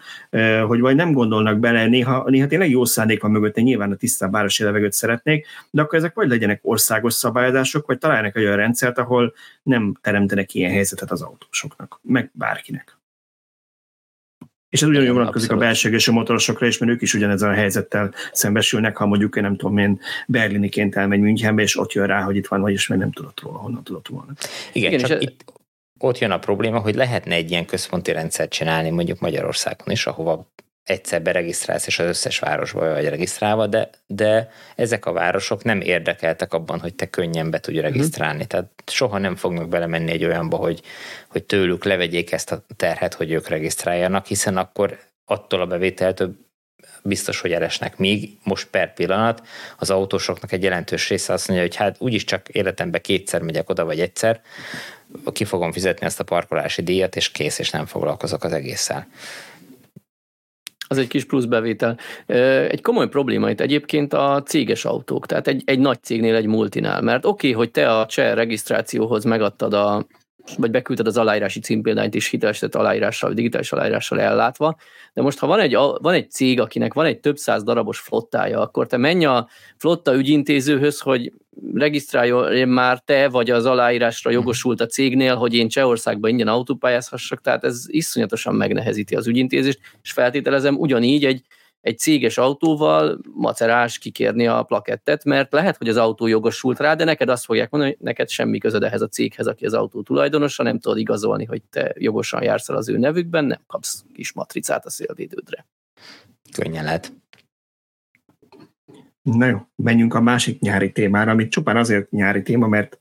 hogy vagy nem gondolnak bele, néha, néha tényleg jó szándék van mögött, nyilván a tisztább városi levegőt szeretnék, de akkor ezek vagy legyenek országos szabályozások, vagy találnak egy olyan rendszert, ahol nem teremtenek ilyen helyzetet az autósoknak, meg bárkinek. És ez ugyanúgy vonatkozik a belső és a motorosokra is, mert ők is ugyanezen a helyzettel szembesülnek, ha mondjuk én nem tudom én berliniként elmegy Münchenbe, és ott jön rá, hogy itt van, vagyis meg nem tudott róla, honnan tudott volna. Igen, Igen csak itt ott jön a probléma, hogy lehetne egy ilyen központi rendszert csinálni mondjuk Magyarországon is, ahova egyszer beregisztrálsz, és az összes városba vagy regisztrálva, de, de ezek a városok nem érdekeltek abban, hogy te könnyen be tudj regisztrálni. Mm. Tehát soha nem fognak belemenni egy olyanba, hogy, hogy tőlük levegyék ezt a terhet, hogy ők regisztráljanak, hiszen akkor attól a bevételtől biztos, hogy elesnek. Míg most per pillanat az autósoknak egy jelentős része azt mondja, hogy hát úgyis csak életemben kétszer megyek oda, vagy egyszer, ki fogom fizetni ezt a parkolási díjat, és kész, és nem foglalkozok az egésszel. Az egy kis plusz bevétel. Egy komoly probléma itt egyébként a céges autók, tehát egy, egy nagy cégnél, egy multinál, mert oké, okay, hogy te a cseh regisztrációhoz megadtad a vagy beküldted az aláírási címpéldányt is hitelesített aláírással, digitális aláírással ellátva, de most ha van egy, van egy cég, akinek van egy több száz darabos flottája, akkor te menj a flotta ügyintézőhöz, hogy regisztráljon már te, vagy az aláírásra jogosult a cégnél, hogy én Csehországban ingyen autópályázhassak, tehát ez iszonyatosan megnehezíti az ügyintézést, és feltételezem ugyanígy egy egy céges autóval macerás kikérni a plakettet, mert lehet, hogy az autó jogosult rá, de neked azt fogják mondani, hogy neked semmi közöd ehhez a céghez, aki az autó tulajdonosa, nem tudod igazolni, hogy te jogosan jársz el az ő nevükben, nem kapsz kis matricát a szélvédődre. Könnyen lehet. Na jó, menjünk a másik nyári témára, amit csupán azért nyári téma, mert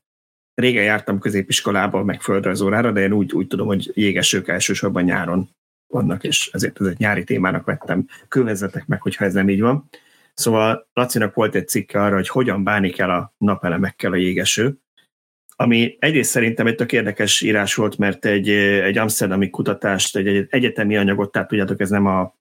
régen jártam középiskolába, meg földrajzórára, de én úgy, úgy tudom, hogy jégesők elsősorban nyáron vannak, és ezért ez egy nyári témának vettem. Kövezzetek meg, hogyha ez nem így van. Szóval Lacinak volt egy cikke arra, hogy hogyan bánik el a napelemekkel a jégeső, ami egyrészt szerintem egy tök érdekes írás volt, mert egy, egy amsterdami kutatást, egy, egy egyetemi anyagot, tehát tudjátok, ez nem a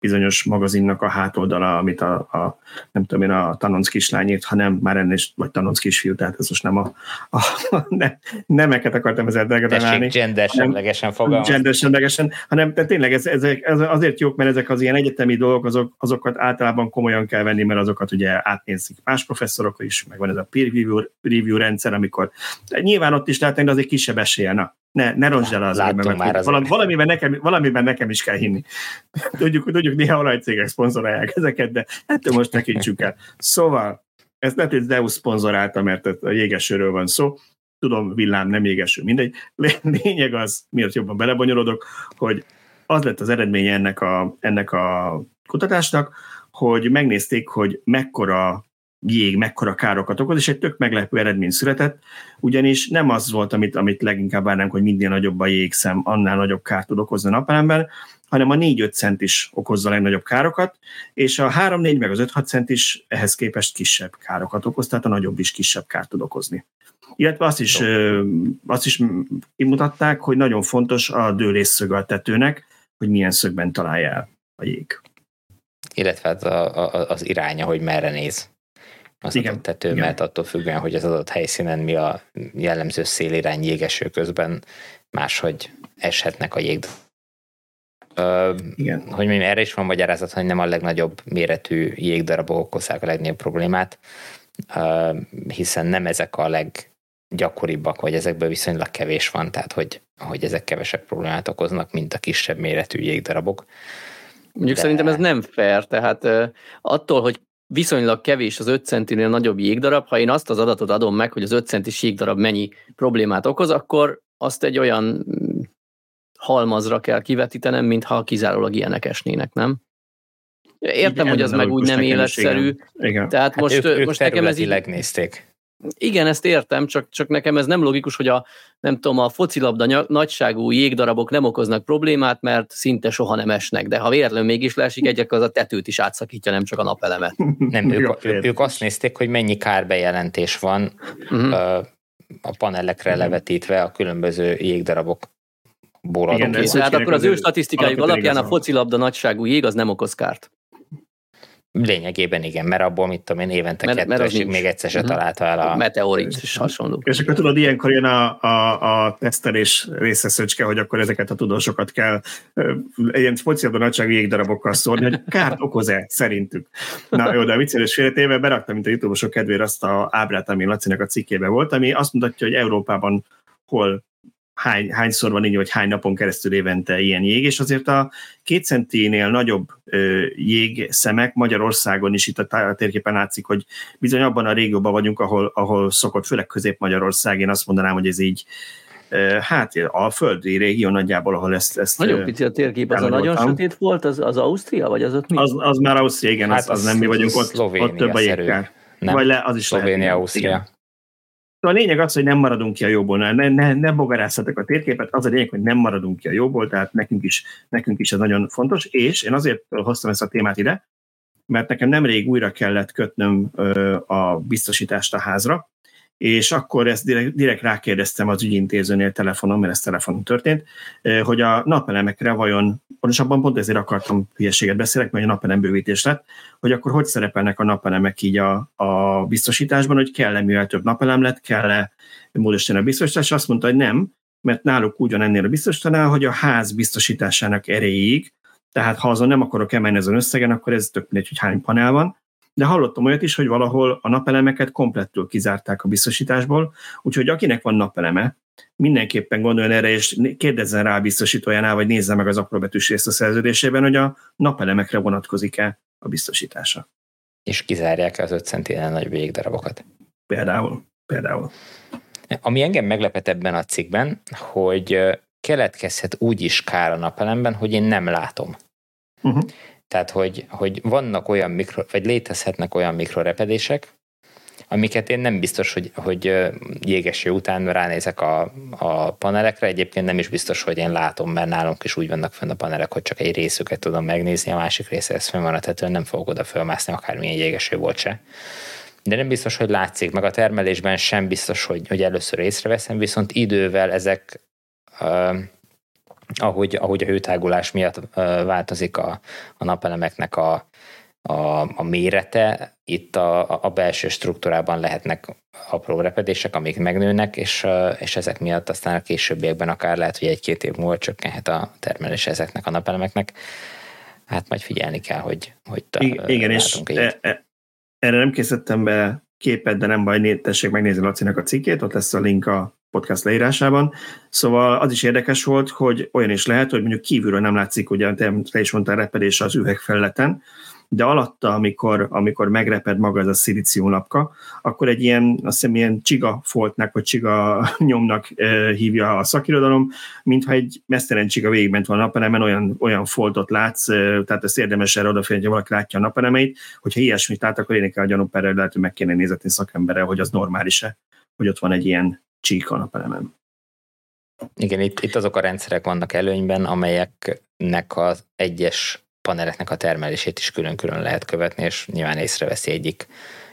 bizonyos magazinnak a hátoldala, amit a, a nem tudom én, a tanonc kislány írt, hanem már ennél is, vagy tanonc kisfiú, tehát ez most nem a, a, a ne, nemeket akartam ezzel. Tessék gendersemlegesen fogalmazni. Gendersemlegesen, hanem tehát tényleg ez, ez, ez, azért jók, mert ezek az ilyen egyetemi dolgok, azok, azokat általában komolyan kell venni, mert azokat ugye átnézik más professzorok is, meg van ez a peer review, review rendszer, amikor nyilván ott is lehet, de az egy kisebb esélye, na, ne, ne roncsd el az mert már az valami, valamiben, nekem, valamiben nekem is kell hinni. Tudjuk, tudjuk néha olajcégek szponzorálják ezeket, de ettől most tekintsük el. Szóval, ez lehet, hogy Zeus szponzorálta, mert a jégesőről van szó. Tudom, villám, nem jégeső, mindegy. Lényeg az, miért jobban belebonyolodok, hogy az lett az eredménye ennek a, ennek a kutatásnak, hogy megnézték, hogy mekkora jég mekkora károkat okoz, és egy tök meglepő eredmény született, ugyanis nem az volt, amit, amit leginkább várnánk, hogy minél nagyobb a jégszem, annál nagyobb kárt tud okozni a napelemben, hanem a 4-5 cent is okozza a legnagyobb károkat, és a 3-4 meg az 5-6 cent is ehhez képest kisebb károkat okoz, tehát a nagyobb is kisebb kárt tud okozni. Illetve azt is, azt is kimutatták, hogy nagyon fontos a dőlésszög a tetőnek, hogy milyen szögben találja el a jég. Illetve az, a, a, az iránya, hogy merre néz az Igen. adott tető, Igen. mert attól függően, hogy az adott helyszínen mi a jellemző szélirány jégeső közben máshogy eshetnek a jég. Igen. Hogy mondjam, erre is van magyarázat, hogy nem a legnagyobb méretű jégdarabok okozzák a legnagyobb problémát, hiszen nem ezek a leggyakoribbak, vagy ezekből viszonylag kevés van, tehát hogy, hogy ezek kevesebb problémát okoznak, mint a kisebb méretű jégdarabok. Mondjuk De... szerintem ez nem fair, tehát attól, hogy viszonylag kevés az 5 centinél nagyobb jégdarab, ha én azt az adatot adom meg, hogy az 5 centis jégdarab mennyi problémát okoz, akkor azt egy olyan mm, halmazra kell kivetítenem, mintha kizárólag ilyenek esnének, nem? Értem, igen, hogy az meg úgy nem életszerű. Igen. Tehát hát most, ők, most nekem ez így... nézték. Igen, ezt értem, csak, csak nekem ez nem logikus, hogy a, nem tudom, a focilabda nagyságú jégdarabok nem okoznak problémát, mert szinte soha nem esnek, de ha véletlenül mégis leesik egyek, az a tetőt is átszakítja, nem csak a napelemet. Nem, ők, ők azt nézték, hogy mennyi kárbejelentés van uh-huh. a panelekre uh-huh. levetítve a különböző jégdarabok Igen, hát akkor az ő statisztikájuk alapján a focilabda nagyságú jég az nem okoz kárt. Lényegében igen, mert abból mit tudom én évente mert, kettő esik, még egyszer se uh-huh. találta el a... Meteorit is hasonló. És akkor tudod, ilyenkor jön a, a, a tesztelés részeszöcske, hogy akkor ezeket a tudósokat kell ilyen fociabda nagyságú jégdarabokkal szórni, hogy kárt okoz-e szerintük. Na jó, de a viccelés félretéve beraktam, mint a youtube kedvére azt a ábrát, ami Lacinak a cikkébe volt, ami azt mutatja, hogy Európában hol hány, hányszor van így, vagy hány napon keresztül évente ilyen jég, és azért a két centinél nagyobb ö, jégszemek Magyarországon is itt a, térképen látszik, hogy bizony abban a régióban vagyunk, ahol, ahol szokott, főleg Közép-Magyarország, én azt mondanám, hogy ez így hát a földi régió nagyjából, ahol ezt... ezt nagyon pici a térkép, az a nagyon sötét volt, az, az Ausztria, vagy az ott mi? Az, az már Ausztria, igen, hát az, az, az nem mi vagyunk ott, ott több a jégkár. Vagy le, az is Szlovénia, Ausztria. Szóval a lényeg az, hogy nem maradunk ki a jóból, ne, ne, ne bogarázhatok a térképet, az a lényeg, hogy nem maradunk ki a jóból, tehát nekünk is, nekünk is ez nagyon fontos, és én azért hoztam ezt a témát ide, mert nekem nemrég újra kellett kötnöm a biztosítást a házra, és akkor ezt direkt, direkt rákérdeztem az ügyintézőnél telefonon, mert ez telefonon történt, hogy a napelemekre vajon, pontosabban pont ezért akartam hülyeséget beszélek, mert a napelem bővítés lett, hogy akkor hogy szerepelnek a napelemek így a, a biztosításban, hogy kell-e mivel több napelem lett, kell-e módosítani a biztosítás, azt mondta, hogy nem, mert náluk ugyan ennél a biztosítanál, hogy a ház biztosításának erejéig, tehát ha azon nem akarok emelni ezen összegen, akkor ez tök mindegy, hogy hány panel van, de hallottam olyat is, hogy valahol a napelemeket komplettől kizárták a biztosításból, úgyhogy akinek van napeleme, mindenképpen gondoljon erre, és kérdezzen rá a biztosítójánál, vagy nézze meg az apróbetűs részt a szerződésében, hogy a napelemekre vonatkozik-e a biztosítása. És kizárják az 5 centénél nagy végdarabokat. Például. Például. Ami engem meglepett ebben a cikkben, hogy keletkezhet úgy is kár a napelemben, hogy én nem látom. Uh-huh. Tehát, hogy, hogy vannak olyan mikro, vagy létezhetnek olyan mikrorepedések, amiket én nem biztos, hogy, hogy jégeső után ránézek a, a panelekre, egyébként nem is biztos, hogy én látom, mert nálunk is úgy vannak fenn a panelek, hogy csak egy részüket tudom megnézni, a másik része ez fenn van a tetőn, nem fogok oda fölmászni, akármilyen jégeső volt se. De nem biztos, hogy látszik, meg a termelésben sem biztos, hogy, hogy először észreveszem, viszont idővel ezek ahogy, ahogy a hőtágulás miatt változik a, a napelemeknek a, a, a mérete, itt a, a belső struktúrában lehetnek apró repedések, amik megnőnek, és, és ezek miatt aztán a későbbiekben akár lehet, hogy egy-két év múlva csökkenhet a termelés ezeknek a napelemeknek. Hát majd figyelni kell, hogy, hogy ta, Igen, és e, e, erre nem készítettem be képet, de nem baj, tessék megnézni Lacinak a cikkét, ott lesz a link a podcast leírásában. Szóval az is érdekes volt, hogy olyan is lehet, hogy mondjuk kívülről nem látszik, ugye te, te is mondtál repedés az üvegfelületen, de alatta, amikor, amikor megreped maga ez a szilíciumlapka, akkor egy ilyen, azt hiszem, ilyen csiga foltnak, vagy csiga nyomnak hívja a szakirodalom, mintha egy mesztelen csiga végigment volna a napelemen, olyan, olyan foltot látsz, tehát ezt érdemes erre odafigyelni, hogy valaki látja a napelemeit, hogyha ilyesmit lát, akkor én kell a gyanúperrel, lehet, hogy meg kéne nézetni szakemberrel, hogy az normális-e, hogy ott van egy ilyen csík a napelemen. Igen, itt, itt azok a rendszerek vannak előnyben, amelyeknek az egyes paneleknek a termelését is külön-külön lehet követni, és nyilván észreveszi egyik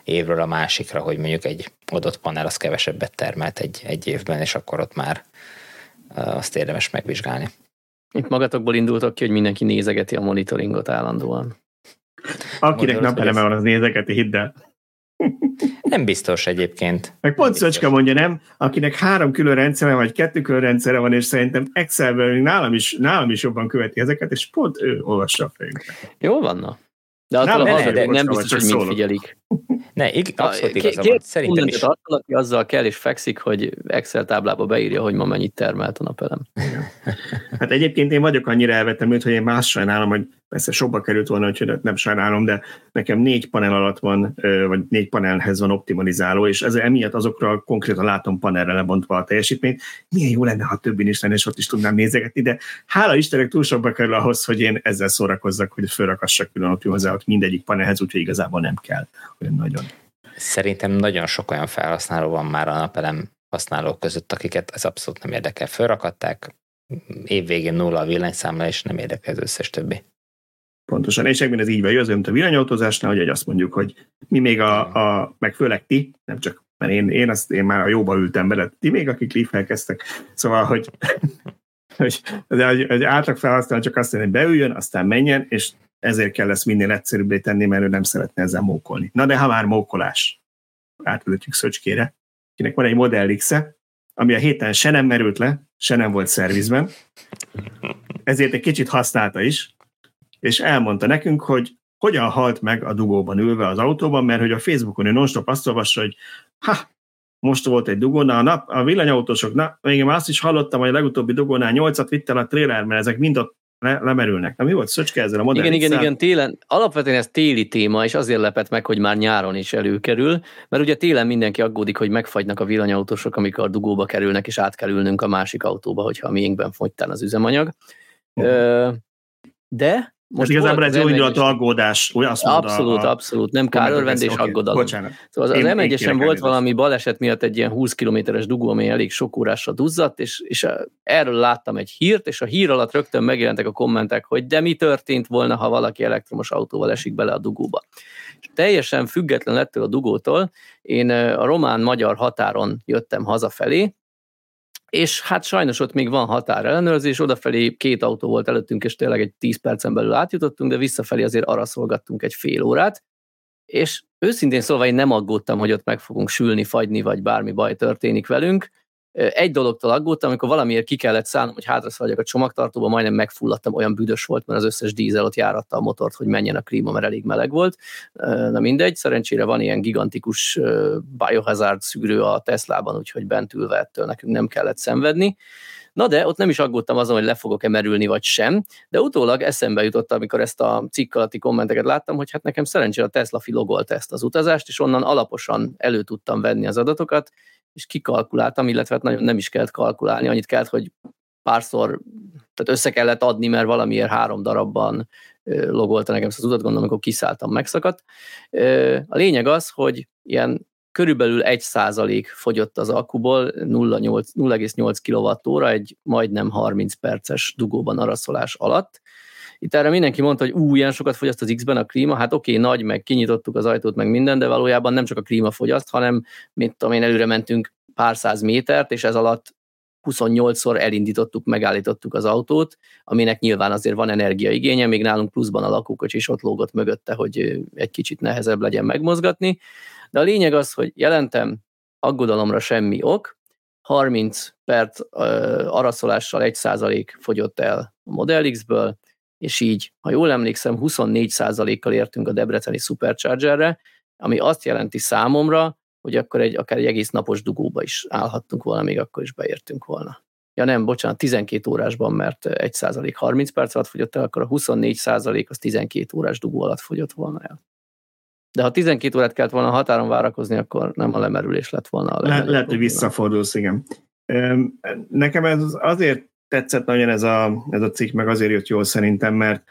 évről a másikra, hogy mondjuk egy adott panel az kevesebbet termelt egy, egy évben, és akkor ott már azt érdemes megvizsgálni. Itt magatokból indultak ki, hogy mindenki nézegeti a monitoringot állandóan. Akinek napeleme van, az nézegeti, hidd el. Nem biztos egyébként. Meg pont Szöcske mondja, nem? Akinek három külön rendszere, vagy kettő külön rendszere van, és szerintem Excelben nálam is, nálam is jobban követi ezeket, és pont ő olvassa a fejünkre. Jó vanna. De attól ne, ne, de nem biztos, hogy mind figyelik. Ne, ig, abszolút igazam van. Szerintem is. Aki azzal kell és fekszik, hogy Excel táblába beírja, hogy ma mennyit termelt a napelem. hát egyébként én vagyok annyira elvetemült, hogy én más sajnálom, hogy persze sokba került volna, hogy nem sajnálom, de nekem négy panel alatt van, vagy négy panelhez van optimalizáló, és ez emiatt azokra konkrétan látom panelre lebontva a teljesítményt. Milyen jó lenne, ha többin is lenne, és ott is tudnám nézegetni, de hála Istennek túl sokba kerül ahhoz, hogy én ezzel szórakozzak, hogy fölrakassak külön optimalizálót mindegyik panelhez, úgyhogy igazából nem kell olyan nagyon. Szerintem nagyon sok olyan felhasználó van már a napelem használók között, akiket ez abszolút nem érdekel. Fölrakadták, évvégén nulla a villanyszámla, és nem érdekel az összes többi. Pontosan, és ez így van, az mint a villanyautózásnál, hogy azt mondjuk, hogy mi még a, a meg főleg ti, nem csak, mert én, én, azt, én már a jóba ültem bele, ti még, akik leaf szóval, hogy, hogy egy átlag felhasználó csak azt mondja, hogy beüljön, aztán menjen, és ezért kell ezt minél egyszerűbbé tenni, mert ő nem szeretne ezzel mókolni. Na de ha már mókolás, átültjük Szöcskére, kinek van egy Model x ami a héten se nem merült le, se nem volt szervizben, ezért egy kicsit használta is, és elmondta nekünk, hogy hogyan halt meg a dugóban ülve az autóban, mert hogy a Facebookon ő non-stop azt olvassa, hogy ha, most volt egy dugónál, a, nap, a villanyautósok, na, még én azt is hallottam, hogy a legutóbbi dugónál nyolcat vitt el a trailer, mert ezek mind ott le, lemerülnek. Na mi volt Szöcske ezzel a modell Igen, igen, igen, télen. Alapvetően ez téli téma, és azért lepett meg, hogy már nyáron is előkerül, mert ugye télen mindenki aggódik, hogy megfagynak a villanyautósok, amikor dugóba kerülnek, és át kell ülnünk a másik autóba, hogyha a miénkben fogytán az üzemanyag. Uh-huh. De most igazából ez jó indulatú aggódás, úgy azt mondta Abszolút, a, abszolút, nem kárörvendés, okay, aggodalom. Bocsánat. Szóval az, az m 1 volt valami baleset miatt egy ilyen 20 kilométeres dugó, ami elég sok órásra duzzadt, és, és erről láttam egy hírt, és a hír alatt rögtön megjelentek a kommentek, hogy de mi történt volna, ha valaki elektromos autóval esik bele a dugóba. És teljesen független lettől a dugótól, én a román-magyar határon jöttem hazafelé, és hát sajnos ott még van határellenőrzés, odafelé két autó volt előttünk, és tényleg egy 10 percen belül átjutottunk, de visszafelé azért arra szolgattunk egy fél órát, és őszintén szólva én nem aggódtam, hogy ott meg fogunk sülni, fagyni, vagy bármi baj történik velünk, egy dologtól aggódtam, amikor valamiért ki kellett szállnom, hogy hátra szaladjak a csomagtartóba, majdnem megfulladtam, olyan büdös volt, mert az összes dízel ott járatta a motort, hogy menjen a klíma, mert elég meleg volt. Na mindegy, szerencsére van ilyen gigantikus biohazard szűrő a Teslában, úgyhogy bent ülve ettől nekünk nem kellett szenvedni. Na de ott nem is aggódtam azon, hogy le fogok-e merülni, vagy sem, de utólag eszembe jutott, amikor ezt a cikk alatti kommenteket láttam, hogy hát nekem szerencsére a Tesla filogolt ezt az utazást, és onnan alaposan elő tudtam venni az adatokat, és kikalkuláltam, illetve hát nagyon nem is kellett kalkulálni, annyit kellett, hogy párszor, tehát össze kellett adni, mert valamiért három darabban logolta nekem ezt az utat, gondolom, amikor kiszálltam, megszakadt. A lényeg az, hogy ilyen körülbelül 1 százalék fogyott az akkuból, 0,8 kWh egy majdnem 30 perces dugóban araszolás alatt, itt erre mindenki mondta, hogy ú, ilyen sokat fogyaszt az X-ben a klíma, hát oké, okay, nagy, meg kinyitottuk az ajtót, meg minden, de valójában nem csak a klíma fogyaszt, hanem, mint tudom én, előre mentünk pár száz métert, és ez alatt 28-szor elindítottuk, megállítottuk az autót, aminek nyilván azért van energiaigénye, még nálunk pluszban a lakókocsi is ott lógott mögötte, hogy egy kicsit nehezebb legyen megmozgatni. De a lényeg az, hogy jelentem, aggodalomra semmi ok, 30 perc araszolással 1% fogyott el a Model X-ből, és így, ha jól emlékszem, 24%-kal értünk a Debreceni Superchargerre, ami azt jelenti számomra, hogy akkor egy, akár egy egész napos dugóba is állhattunk volna, még akkor is beértünk volna. Ja nem, bocsánat, 12 órásban, mert 1 százalék 30 perc alatt fogyott el, akkor a 24 százalék az 12 órás dugó alatt fogyott volna el. De ha 12 órát kellett volna határon várakozni, akkor nem a lemerülés lett volna a Le, Lehet, hogy visszafordulsz, igen. Nekem ez azért tetszett nagyon ez a, ez a cikk, meg azért jött jól szerintem, mert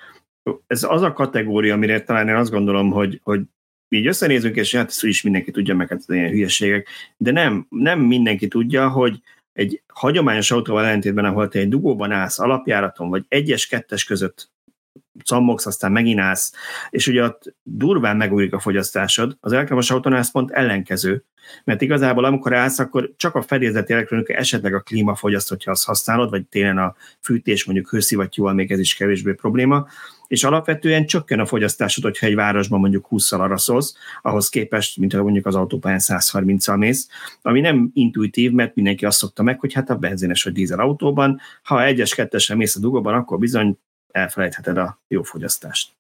ez az a kategória, amire talán én azt gondolom, hogy, hogy így összenézünk, és hát ezt is mindenki tudja, meg hát ilyen hülyeségek, de nem, nem mindenki tudja, hogy egy hagyományos autóval ellentétben, ahol te egy dugóban állsz alapjáraton, vagy egyes, kettes között cammogsz, aztán megint állsz, és ugye ott durván megújik a fogyasztásod. Az elektromos autónál ez pont ellenkező, mert igazából amikor állsz, akkor csak a fedélzeti elektronika, esetleg a klímafogyaszt, hogyha azt használod, vagy télen a fűtés mondjuk hőszivattyúval még ez is kevésbé probléma, és alapvetően csökken a fogyasztásod, hogyha egy városban mondjuk 20-szal arra szólsz, ahhoz képest, mint ha mondjuk az autópályán 130-al mész, ami nem intuitív, mert mindenki azt szokta meg, hogy hát a benzines vagy dízel autóban, ha egyes kettesen mész a dugóban, akkor bizony elfelejtheted a jó fogyasztást.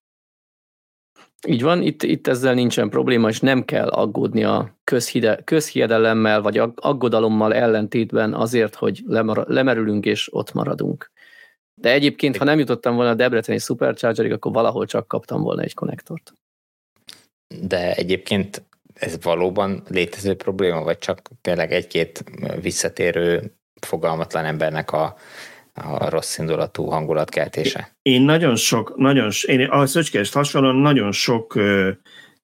Így van, itt, itt ezzel nincsen probléma, és nem kell aggódni a közhide, közhiedelemmel vagy aggodalommal ellentétben azért, hogy lemar, lemerülünk és ott maradunk. De egyébként, ha nem jutottam volna a Debreceni Superchargerig, akkor valahol csak kaptam volna egy konnektort. De egyébként ez valóban létező probléma, vagy csak tényleg egy-két visszatérő fogalmatlan embernek a a rossz indulatú hangulatkeltése. Én nagyon sok, nagyon, én a Szöcskést hasonlóan nagyon sok ö,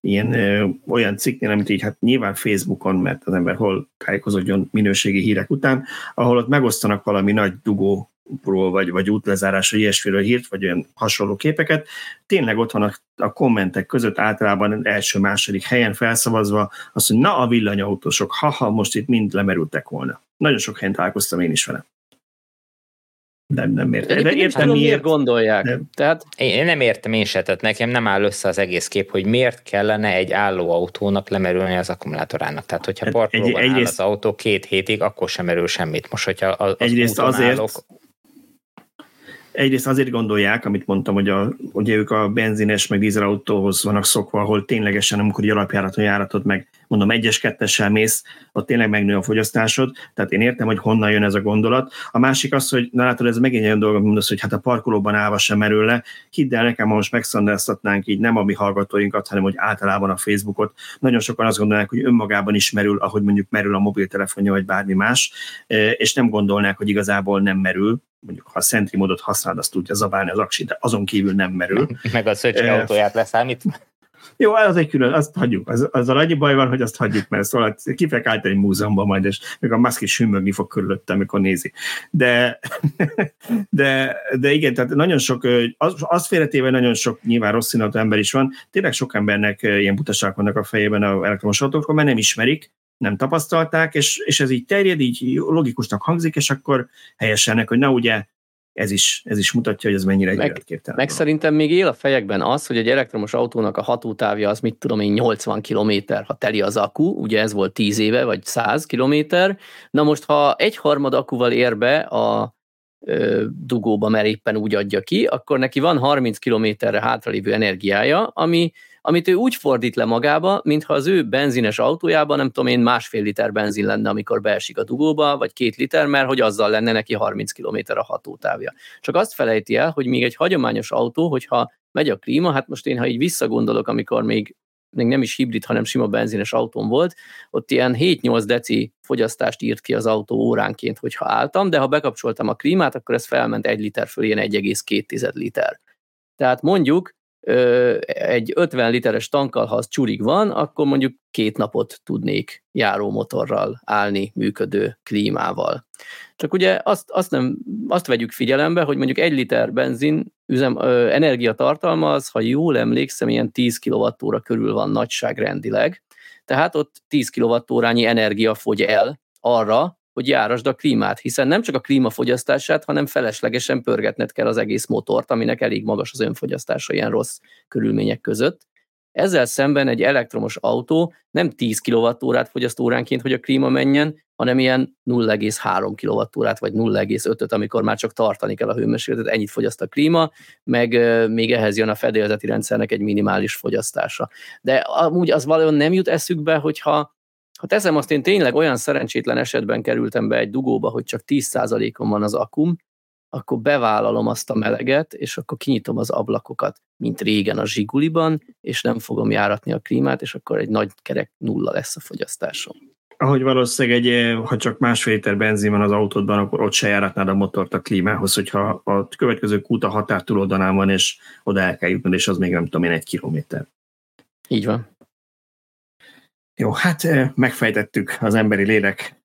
ilyen ö, olyan cikknél, amit így hát nyilván Facebookon, mert az ember hol tájékozódjon minőségi hírek után, ahol ott megosztanak valami nagy dugó ról vagy, vagy útlezárásra ilyesmiről hírt, vagy olyan hasonló képeket, tényleg ott van a, a kommentek között általában első-második helyen felszavazva azt, hogy na a villanyautósok, haha, most itt mind lemerültek volna. Nagyon sok helyen találkoztam én is vele nem, nem értem. De értem, miért, miért gondolják. Nem. Tehát... Én nem értem én se, tehát nekem nem áll össze az egész kép, hogy miért kellene egy álló autónak lemerülni az akkumulátorának. Tehát, hogyha hát parkolóban egy, áll az autó két hétig, akkor sem merül semmit. Most, hogyha az egyrészt azért, állok... egyrészt azért gondolják, amit mondtam, hogy a, ugye ők a benzines meg dízelautóhoz vannak szokva, ahol ténylegesen, amikor egy alapjáraton járatod meg, mondom, egyes kettessel mész, ott tényleg megnő a fogyasztásod, tehát én értem, hogy honnan jön ez a gondolat. A másik az, hogy na látod, ez megint olyan dolog, mondasz, hogy hát a parkolóban állva sem merül le. Hidd el nekem, ha most megszandáztatnánk így nem a mi hallgatóinkat, hanem hogy általában a Facebookot. Nagyon sokan azt gondolják, hogy önmagában is merül, ahogy mondjuk merül a mobiltelefonja, vagy bármi más, és nem gondolnák, hogy igazából nem merül, mondjuk ha a Sentry módot használod, azt tudja zabálni az aksi, de azon kívül nem merül. Meg a szöcske autóját leszámít. Jó, az egy külön, azt hagyjuk. Az, azzal annyi baj van, hogy azt hagyjuk, mert szóval kifek állt egy múzeumban majd, és még a Musk is hümmögni fog körülöttem, amikor nézi. De, de, de igen, tehát nagyon sok, az, azt félretéve nagyon sok nyilván rossz színatú ember is van, tényleg sok embernek ilyen butaság vannak a fejében a elektromos autókról, mert nem ismerik, nem tapasztalták, és, és ez így terjed, így logikusnak hangzik, és akkor helyesenek, hogy na ugye ez is, ez is mutatja, hogy ez mennyire egy meg, meg szerintem még él a fejekben az, hogy egy elektromos autónak a hatótávja az mit tudom én 80 km, ha teli az akku, ugye ez volt 10 éve, vagy 100 km. Na most, ha egy harmad akkuval ér be a ö, dugóba, mert éppen úgy adja ki, akkor neki van 30 kilométerre hátralévő energiája, ami amit ő úgy fordít le magába, mintha az ő benzines autójában, nem tudom én, másfél liter benzin lenne, amikor beesik a dugóba, vagy két liter, mert hogy azzal lenne neki 30 km a hatótávja. Csak azt felejti el, hogy még egy hagyományos autó, hogyha megy a klíma, hát most én, ha így visszagondolok, amikor még még nem is hibrid, hanem sima benzines autón volt, ott ilyen 7-8 deci fogyasztást írt ki az autó óránként, hogyha álltam, de ha bekapcsoltam a klímát, akkor ez felment 1 liter föl, ilyen 1,2 liter. Tehát mondjuk egy 50 literes tankkal, ha az csurig van, akkor mondjuk két napot tudnék járómotorral állni, működő klímával. Csak ugye azt, azt, nem, azt vegyük figyelembe, hogy mondjuk egy liter benzin üzem, ö, energiatartalma az, ha jól emlékszem, ilyen 10 kWh körül van nagyságrendileg, tehát ott 10 kWh energia fogy el arra, hogy járasd a klímát, hiszen nem csak a klímafogyasztását, hanem feleslegesen pörgetned kell az egész motort, aminek elég magas az önfogyasztása ilyen rossz körülmények között. Ezzel szemben egy elektromos autó nem 10 kWh fogyaszt óránként, hogy a klíma menjen, hanem ilyen 0,3 kWh vagy 0,5-öt, amikor már csak tartani kell a hőmérsékletet, ennyit fogyaszt a klíma, meg még ehhez jön a fedélzeti rendszernek egy minimális fogyasztása. De amúgy az valójában nem jut eszükbe, hogyha ha teszem azt, én tényleg olyan szerencsétlen esetben kerültem be egy dugóba, hogy csak 10%-on van az akum, akkor bevállalom azt a meleget, és akkor kinyitom az ablakokat, mint régen a zsiguliban, és nem fogom járatni a klímát, és akkor egy nagy kerek nulla lesz a fogyasztásom. Ahogy valószínűleg egy, ha csak másfél liter benzin van az autódban, akkor ott se járatnád a motort a klímához, hogyha a következő kút a határ túloldalán van, és oda el kell jutnod, és az még nem tudom én, egy kilométer. Így van. Jó, hát megfejtettük az emberi lélek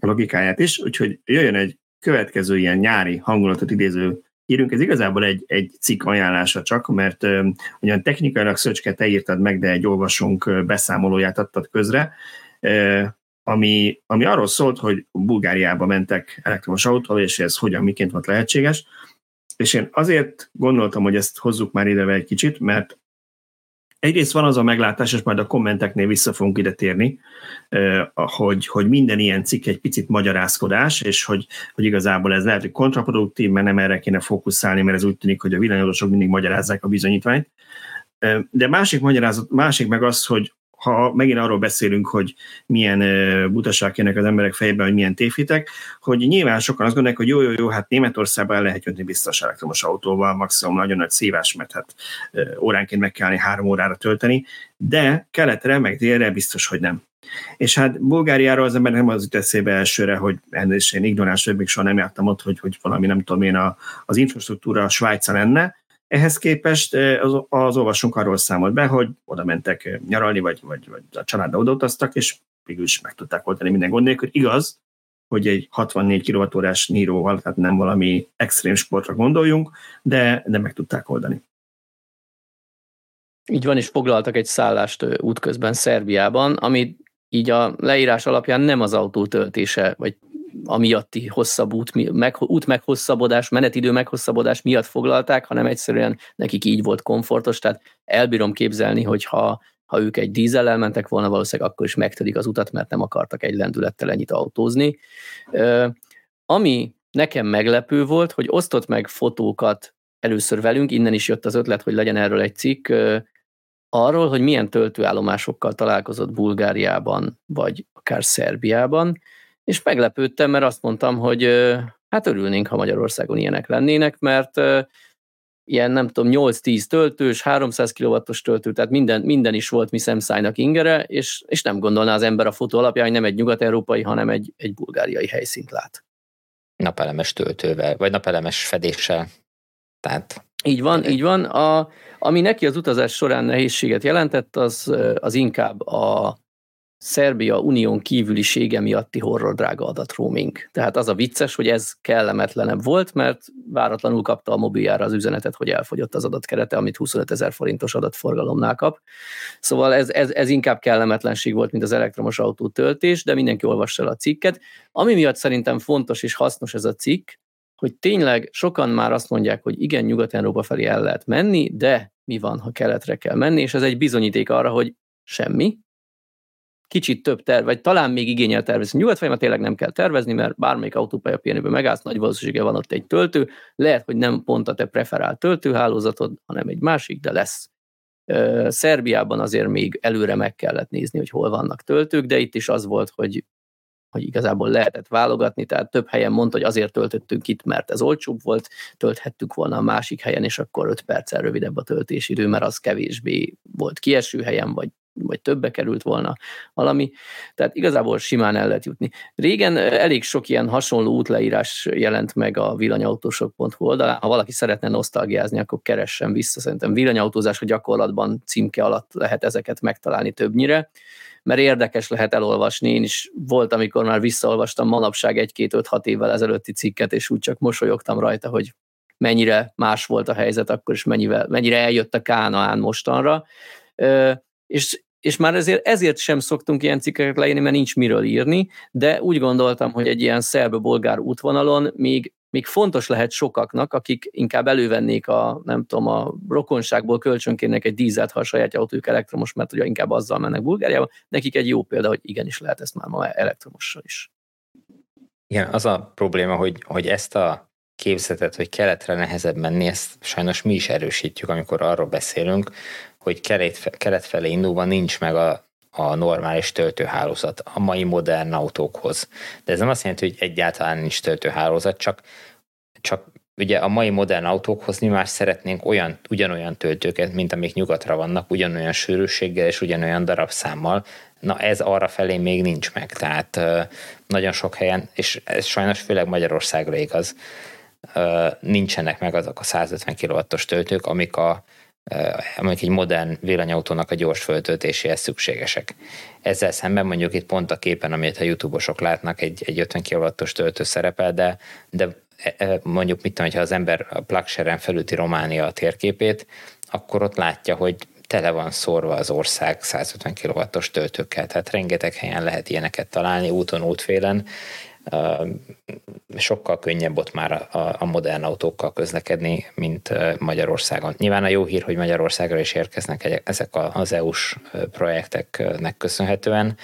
logikáját is, úgyhogy jöjjön egy következő ilyen nyári hangulatot idéző írunk. Ez igazából egy, egy cikk ajánlása csak, mert ugyan technikailag Szöcske, te írtad meg, de egy olvasónk beszámolóját adtad közre, ami, ami arról szólt, hogy Bulgáriába mentek elektromos autóval, és ez hogyan, miként volt lehetséges. És én azért gondoltam, hogy ezt hozzuk már ide egy kicsit, mert egyrészt van az a meglátás, és majd a kommenteknél vissza fogunk ide térni, hogy, hogy minden ilyen cikk egy picit magyarázkodás, és hogy, hogy igazából ez lehet, hogy kontraproduktív, mert nem erre kéne fókuszálni, mert ez úgy tűnik, hogy a villanyosok mindig magyarázzák a bizonyítványt. De másik magyarázat, másik meg az, hogy ha megint arról beszélünk, hogy milyen butaság jönnek az emberek fejében, hogy milyen tévhitek, hogy nyilván sokan azt gondolják, hogy jó, jó, jó, hát Németországban lehet jönni biztos elektromos autóval, maximum nagyon nagy szívás, mert hát óránként meg kell három órára tölteni, de keletre, meg délre biztos, hogy nem. És hát Bulgáriáról az ember nem az jut eszébe elsőre, hogy ennél én ignoráns, hogy még soha nem jártam ott, hogy, hogy valami nem tudom én a, az infrastruktúra a Svájca lenne, ehhez képest az, az olvasónk arról számolt be, hogy oda mentek nyaralni, vagy, vagy, vagy a családdal odautaztak, és végül is meg tudták oldani minden gond nélkül. Igaz, hogy egy 64 kWh-órás níróval, tehát nem valami extrém sportra gondoljunk, de, de meg tudták oldani. Így van, és foglaltak egy szállást útközben Szerbiában, ami így a leírás alapján nem az autó töltése, vagy amiatti hosszabb út, meg, út meghosszabbodás, menetidő meghosszabbodás miatt foglalták, hanem egyszerűen nekik így volt komfortos, tehát elbírom képzelni, hogy ha, ők egy dízellel mentek volna, valószínűleg akkor is megtödik az utat, mert nem akartak egy lendülettel ennyit autózni. Ami nekem meglepő volt, hogy osztott meg fotókat először velünk, innen is jött az ötlet, hogy legyen erről egy cikk, arról, hogy milyen töltőállomásokkal találkozott Bulgáriában, vagy akár Szerbiában, és meglepődtem, mert azt mondtam, hogy hát örülnénk, ha Magyarországon ilyenek lennének, mert ilyen nem tudom, 8-10 töltős, 300 kW-os töltő, tehát minden, minden is volt mi szemszájnak ingere, és, és nem gondolná az ember a fotó alapján, hogy nem egy nyugat-európai, hanem egy, egy bulgáriai helyszínt lát. Napelemes töltővel, vagy napelemes fedéssel. Tehát így van, így van. A, ami neki az utazás során nehézséget jelentett, az, az inkább a Szerbia unión kívülisége miatti horror drága adat roaming. Tehát az a vicces, hogy ez kellemetlenebb volt, mert váratlanul kapta a mobiljára az üzenetet, hogy elfogyott az adatkerete, amit 25 ezer forintos adatforgalomnál kap. Szóval ez, ez, ez inkább kellemetlenség volt, mint az elektromos autó töltés, de mindenki olvassa el a cikket. Ami miatt szerintem fontos és hasznos ez a cikk, hogy tényleg sokan már azt mondják, hogy igen, Nyugat-Európa felé el lehet menni, de mi van, ha keletre kell menni, és ez egy bizonyíték arra, hogy semmi, kicsit több terv, vagy talán még igényel tervezni. Nyugat felé tényleg nem kell tervezni, mert bármelyik autópálya pihenőben megállsz, nagy valószínűsége van ott egy töltő, lehet, hogy nem pont a te preferált töltőhálózatod, hanem egy másik, de lesz. Szerbiában azért még előre meg kellett nézni, hogy hol vannak töltők, de itt is az volt, hogy hogy igazából lehetett válogatni, tehát több helyen mondta, hogy azért töltöttünk itt, mert ez olcsóbb volt, tölthettük volna a másik helyen, és akkor 5 perccel rövidebb a töltési idő, mert az kevésbé volt kieső helyen, vagy vagy többe került volna valami. Tehát igazából simán el lehet jutni. Régen elég sok ilyen hasonló útleírás jelent meg a villanyautósok.hu oldalán. Ha valaki szeretne nosztalgiázni, akkor keressen vissza. Szerintem villanyautózás a gyakorlatban címke alatt lehet ezeket megtalálni többnyire mert érdekes lehet elolvasni. Én is volt, amikor már visszaolvastam manapság egy-két-öt-hat évvel ezelőtti cikket, és úgy csak mosolyogtam rajta, hogy mennyire más volt a helyzet akkor, és mennyivel, mennyire eljött a Kánaán mostanra. És, és már ezért, ezért sem szoktunk ilyen cikkeket leírni, mert nincs miről írni, de úgy gondoltam, hogy egy ilyen szerb-bolgár útvonalon még még fontos lehet sokaknak, akik inkább elővennék a, nem tudom, a rokonságból kölcsönkének egy dízelt, ha a saját autójuk elektromos, mert ugye inkább azzal mennek Bulgáriába, nekik egy jó példa, hogy igenis lehet ezt már ma elektromossal is. Igen, az a probléma, hogy, hogy ezt a képzetet, hogy keletre nehezebb menni, ezt sajnos mi is erősítjük, amikor arról beszélünk, hogy kelet, kelet felé indulva nincs meg a, a normális töltőhálózat a mai modern autókhoz. De ez nem azt jelenti, hogy egyáltalán nincs töltőhálózat, csak, csak ugye a mai modern autókhoz mi már szeretnénk olyan, ugyanolyan töltőket, mint amik nyugatra vannak, ugyanolyan sűrűséggel és ugyanolyan darabszámmal. Na ez arra felé még nincs meg, tehát nagyon sok helyen, és ez sajnos főleg Magyarországra igaz, nincsenek meg azok a 150 kW-os töltők, amik a amik egy modern villanyautónak a gyors föltöltéséhez szükségesek. Ezzel szemben mondjuk itt pont a képen, amit a YouTube-osok látnak, egy, egy 50 kW-os töltő szerepel, de, de e, e, mondjuk mit tudom, ha az ember a Plugshare-en felüti Románia a térképét, akkor ott látja, hogy tele van szórva az ország 150 kW-os töltőkkel, tehát rengeteg helyen lehet ilyeneket találni, úton, útfélen, sokkal könnyebb ott már a, a modern autókkal közlekedni, mint Magyarországon. Nyilván a jó hír, hogy Magyarországra is érkeznek ezek az EU-s projekteknek köszönhetően,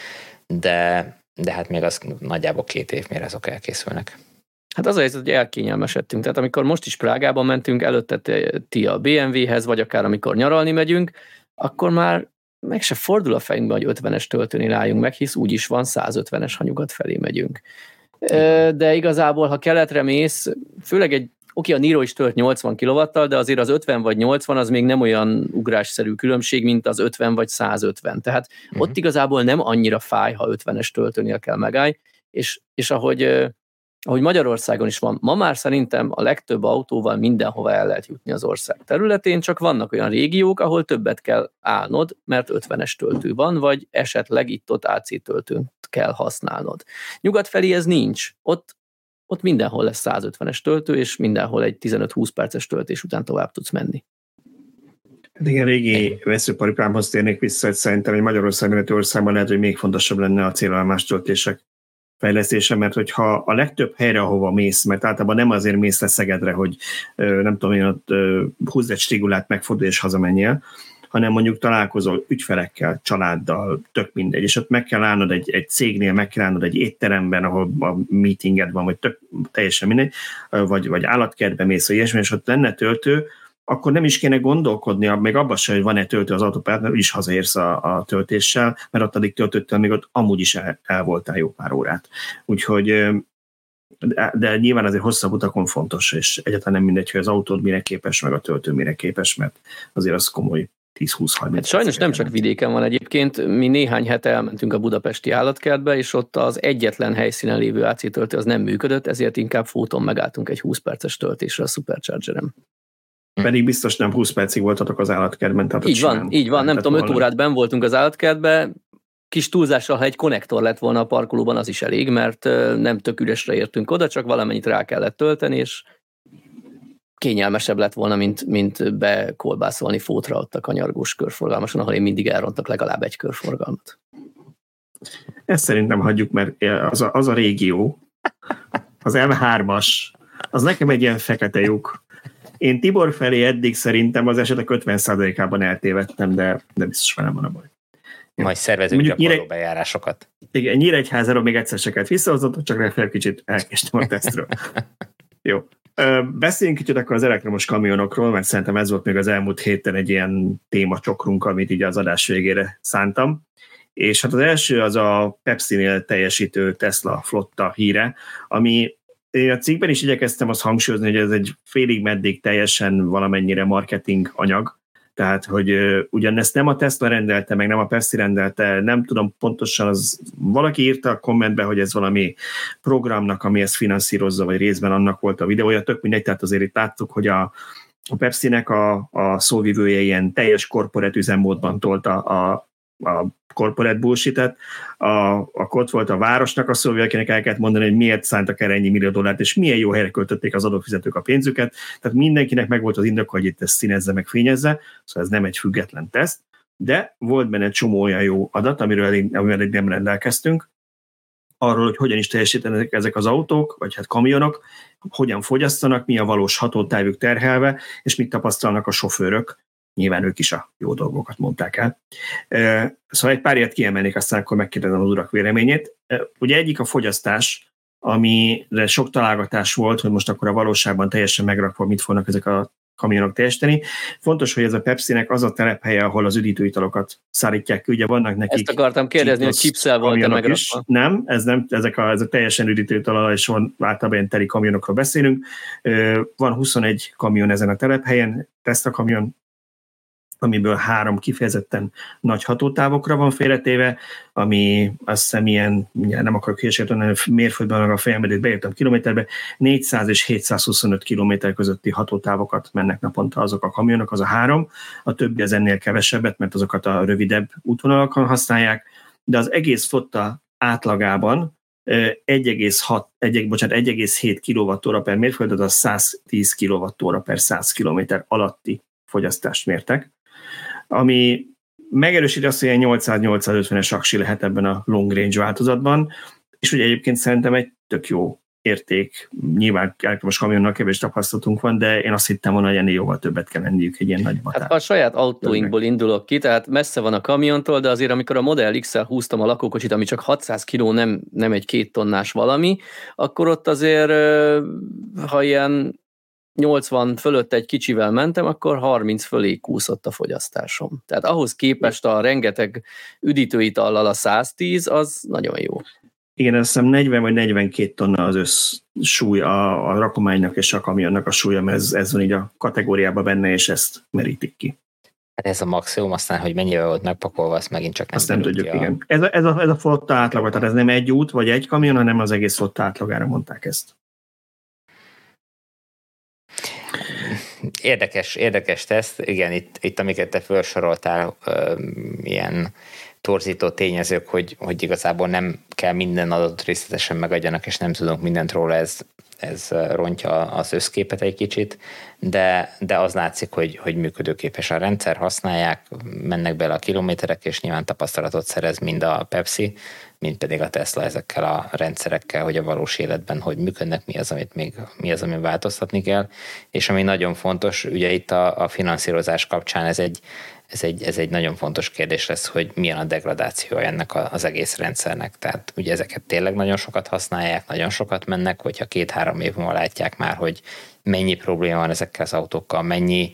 de, de hát még az nagyjából két év, mire azok elkészülnek. Hát az a helyzet, hogy elkényelmesedtünk. Tehát amikor most is Prágában mentünk, előtte ti a BMW-hez, vagy akár amikor nyaralni megyünk, akkor már meg se fordul a fejünkbe, hogy 50-es töltőnél álljunk meg, hisz úgyis van 150-es, ha nyugat felé megyünk de igazából, ha keletre mész, főleg egy Oké, a Niro is tölt 80 kw de azért az 50 vagy 80 az még nem olyan ugrásszerű különbség, mint az 50 vagy 150. Tehát uh-huh. ott igazából nem annyira fáj, ha 50-es töltőnél kell megállj, és, és ahogy ahogy Magyarországon is van, ma már szerintem a legtöbb autóval mindenhova el lehet jutni az ország területén, csak vannak olyan régiók, ahol többet kell állnod, mert 50-es töltő van, vagy esetleg itt-ott AC töltőt kell használnod. Nyugat felé ez nincs. Ott, ott mindenhol lesz 150-es töltő, és mindenhol egy 15-20 perces töltés után tovább tudsz menni. Hát igen, régi veszőparipámhoz térnék vissza, hogy szerintem egy Magyarország országban lehet, hogy még fontosabb lenne a célállomás töltések fejlesztése, mert hogyha a legtöbb helyre, ahova mész, mert általában nem azért mész le Szegedre, hogy nem tudom én ott húzz egy stigulát, megfordul és hazamenjél, hanem mondjuk találkozol ügyfelekkel, családdal, tök mindegy, és ott meg kell állnod egy, egy cégnél, meg kell állnod egy étteremben, ahol a meetinged van, vagy tök, teljesen mindegy, vagy, vagy állatkertbe mész, vagy ilyesmi, és ott lenne töltő, akkor nem is kéne gondolkodni, még abban sem, hogy van-e töltő az autópályán, mert is hazaérsz a, a töltéssel, mert ott addig töltöttél, még ott amúgy is el, el voltál jó pár órát. Úgyhogy de, de nyilván azért hosszabb utakon fontos, és egyáltalán nem mindegy, hogy az autód mire képes, meg a töltő mire képes, mert azért az komoly 10-20-30. Hát sajnos nem csak vidéken van egyébként, mi néhány hete elmentünk a budapesti állatkertbe, és ott az egyetlen helyszínen lévő AC töltő az nem működött, ezért inkább fóton megálltunk egy 20 perces töltésre a Superchargerem. Hm. Pedig biztos nem 20 percig voltatok az állatkertben. Tehát így van, így van, nem tudom, 5 órát ben voltunk az állatkertben, kis túlzással, ha egy konnektor lett volna a parkolóban, az is elég, mert nem tök üresre értünk oda, csak valamennyit rá kellett tölteni, és kényelmesebb lett volna, mint, mint bekolbászolni fótra ott a kanyargós körforgalmason, ahol én mindig elrontok legalább egy körforgalmat. Ezt szerintem hagyjuk, mert az a, az a régió, az M3-as, az nekem egy ilyen fekete lyuk. Én Tibor felé eddig szerintem az esetek 50%-ában eltévedtem, de, de biztos velem van a baj. Majd szervezünk Mondjuk nyire... bejárásokat. Igen, Nyíregyházáról még egyszer se kellett visszahozott, csak legfeljebb kicsit elkéstem a tesztről. Jó. Beszéljünk kicsit akkor az elektromos kamionokról, mert szerintem ez volt még az elmúlt héten egy ilyen témacsokrunk, amit így az adás végére szántam. És hát az első az a Pepsi-nél teljesítő Tesla flotta híre, ami én a cikkben is igyekeztem azt hangsúlyozni, hogy ez egy félig meddig teljesen valamennyire marketing anyag, tehát, hogy ugyanezt nem a Tesla rendelte, meg nem a Pepsi rendelte, nem tudom pontosan, az valaki írta a kommentbe, hogy ez valami programnak, ami ezt finanszírozza, vagy részben annak volt a videója, tök mindegy, tehát azért itt láttuk, hogy a, a Pepsi-nek a, a szóvivője ilyen teljes korporát üzemmódban tolta a, a corporate bullshit a, akkor ott volt a városnak a szó, akinek el kellett mondani, hogy miért szántak erre ennyi millió dollárt, és milyen jó helyre költötték az adófizetők a pénzüket. Tehát mindenkinek meg volt az indok, hogy itt ezt színezze, meg fényezze, szóval ez nem egy független teszt, de volt benne egy csomó olyan jó adat, amiről eddig, amiről eddig nem rendelkeztünk, arról, hogy hogyan is teljesítenek ezek az autók, vagy hát kamionok, hogyan fogyasztanak, mi a valós hatótávük terhelve, és mit tapasztalnak a sofőrök, nyilván ők is a jó dolgokat mondták el. Szóval egy pár ilyet kiemelnék, aztán akkor megkérdezem az urak véleményét. Ugye egyik a fogyasztás, amire sok találgatás volt, hogy most akkor a valóságban teljesen megrakva mit fognak ezek a kamionok teljesíteni. Fontos, hogy ez a Pepsi-nek az a telephelye, ahol az üdítőitalokat szállítják ki. Ugye vannak nekik... Ezt akartam kérdezni, hogy chipszel volt. Is. Nem, ez nem, ezek a, ez a teljesen üdítőital, és van általában ilyen teli kamionokról beszélünk. Van 21 kamion ezen a telephelyen, Tesla kamion, amiből három kifejezetten nagy hatótávokra van félretéve, ami azt hiszem ilyen, nem akarok hülyeséget mérföldben a fejembe, beértem kilométerbe, 400 és 725 kilométer közötti hatótávokat mennek naponta azok a kamionok, az a három, a többi az ennél kevesebbet, mert azokat a rövidebb útvonalakon használják, de az egész flotta átlagában 1,6, 1, bocsánat, 1,7 kWh per mérföld, az 110 kWh per 100 km alatti fogyasztást mértek ami megerősíti azt, hogy ilyen 800-850-es aksi lehet ebben a long range változatban, és ugye egyébként szerintem egy tök jó érték. Nyilván elektromos kamionnal kevés tapasztalatunk van, de én azt hittem volna, hogy ennél jóval többet kell lenniük egy ilyen nagy batár. Hát a saját autóinkból indulok ki, tehát messze van a kamiontól, de azért amikor a Model X-el húztam a lakókocsit, ami csak 600 kg, nem, nem egy két tonnás valami, akkor ott azért, ha ilyen 80 fölött egy kicsivel mentem, akkor 30 fölé kúszott a fogyasztásom. Tehát ahhoz képest a rengeteg üdítőitallal a 110, az nagyon jó. Igen, azt hiszem 40 vagy 42 tonna az össz súly a, a rakománynak és a kamionnak a súlya, mert ez, ez van így a kategóriában benne, és ezt merítik ki. Hát ez a maximum, aztán, hogy mennyivel volt megpakolva, azt megint csak nem Azt nem tudjuk, a... igen. Ez a, ez, a, ez a flotta átlaga, tehát ez nem egy út vagy egy kamion, hanem az egész flotta átlagára mondták ezt. Érdekes, érdekes teszt, igen, itt, itt amiket te felsoroltál, ilyen torzító tényezők, hogy, hogy igazából nem kell minden adatot részletesen megadjanak, és nem tudunk mindent róla, ez, ez rontja az összképet egy kicsit, de, de az látszik, hogy, hogy működőképes a rendszer, használják, mennek bele a kilométerek, és nyilván tapasztalatot szerez mind a Pepsi, mint pedig a Tesla ezekkel a rendszerekkel, hogy a valós életben hogy működnek, mi az, amit még, mi az, ami változtatni kell. És ami nagyon fontos, ugye itt a, a finanszírozás kapcsán ez egy, ez egy, ez egy nagyon fontos kérdés lesz, hogy milyen a degradáció ennek az egész rendszernek. Tehát ugye ezeket tényleg nagyon sokat használják, nagyon sokat mennek, hogyha két-három év múlva látják már, hogy mennyi probléma van ezekkel az autókkal, mennyi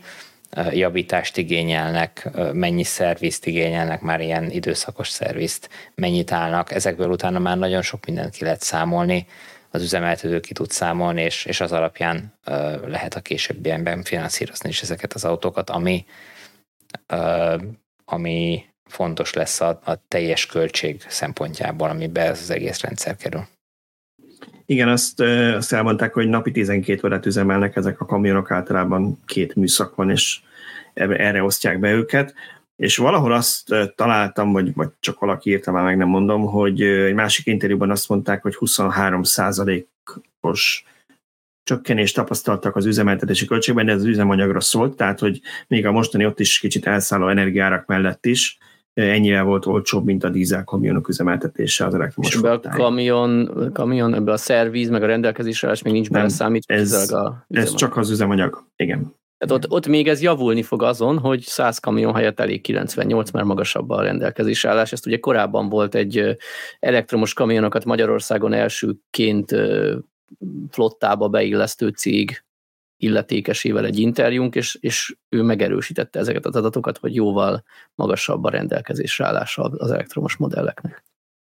javítást igényelnek, mennyi szervizt igényelnek, már ilyen időszakos szervizt, mennyit állnak. Ezekből utána már nagyon sok mindent ki lehet számolni, az üzemeltető ki tud számolni, és, és az alapján lehet a későbbiekben finanszírozni is ezeket az autókat, ami, ami fontos lesz a, a teljes költség szempontjából, amiben ez az egész rendszer kerül. Igen, azt, azt elmondták, hogy napi 12 órát üzemelnek ezek a kamionok, általában két műszak van, és erre osztják be őket. És valahol azt találtam, vagy, vagy csak valaki írta, már meg nem mondom, hogy egy másik interjúban azt mondták, hogy 23 os csökkenést tapasztaltak az üzemeltetési költségben, de ez az üzemanyagra szólt, tehát hogy még a mostani ott is kicsit elszálló energiárak mellett is ennyivel volt olcsóbb, mint a dízel kamionok üzemeltetése az elektromos És a kamion, kamion, ebbe a szervíz, meg a rendelkezésre még nincs benne számít. Ez, ez csak az üzemanyag, igen. Tehát ott, ott még ez javulni fog azon, hogy 100 kamion helyett elég 98, mert magasabb a rendelkezésre állás. Ezt ugye korábban volt egy elektromos kamionokat Magyarországon elsőként flottába beillesztő cég illetékesével egy interjúnk, és, és ő megerősítette ezeket az adatokat, hogy jóval magasabb a rendelkezésre állása az elektromos modelleknek.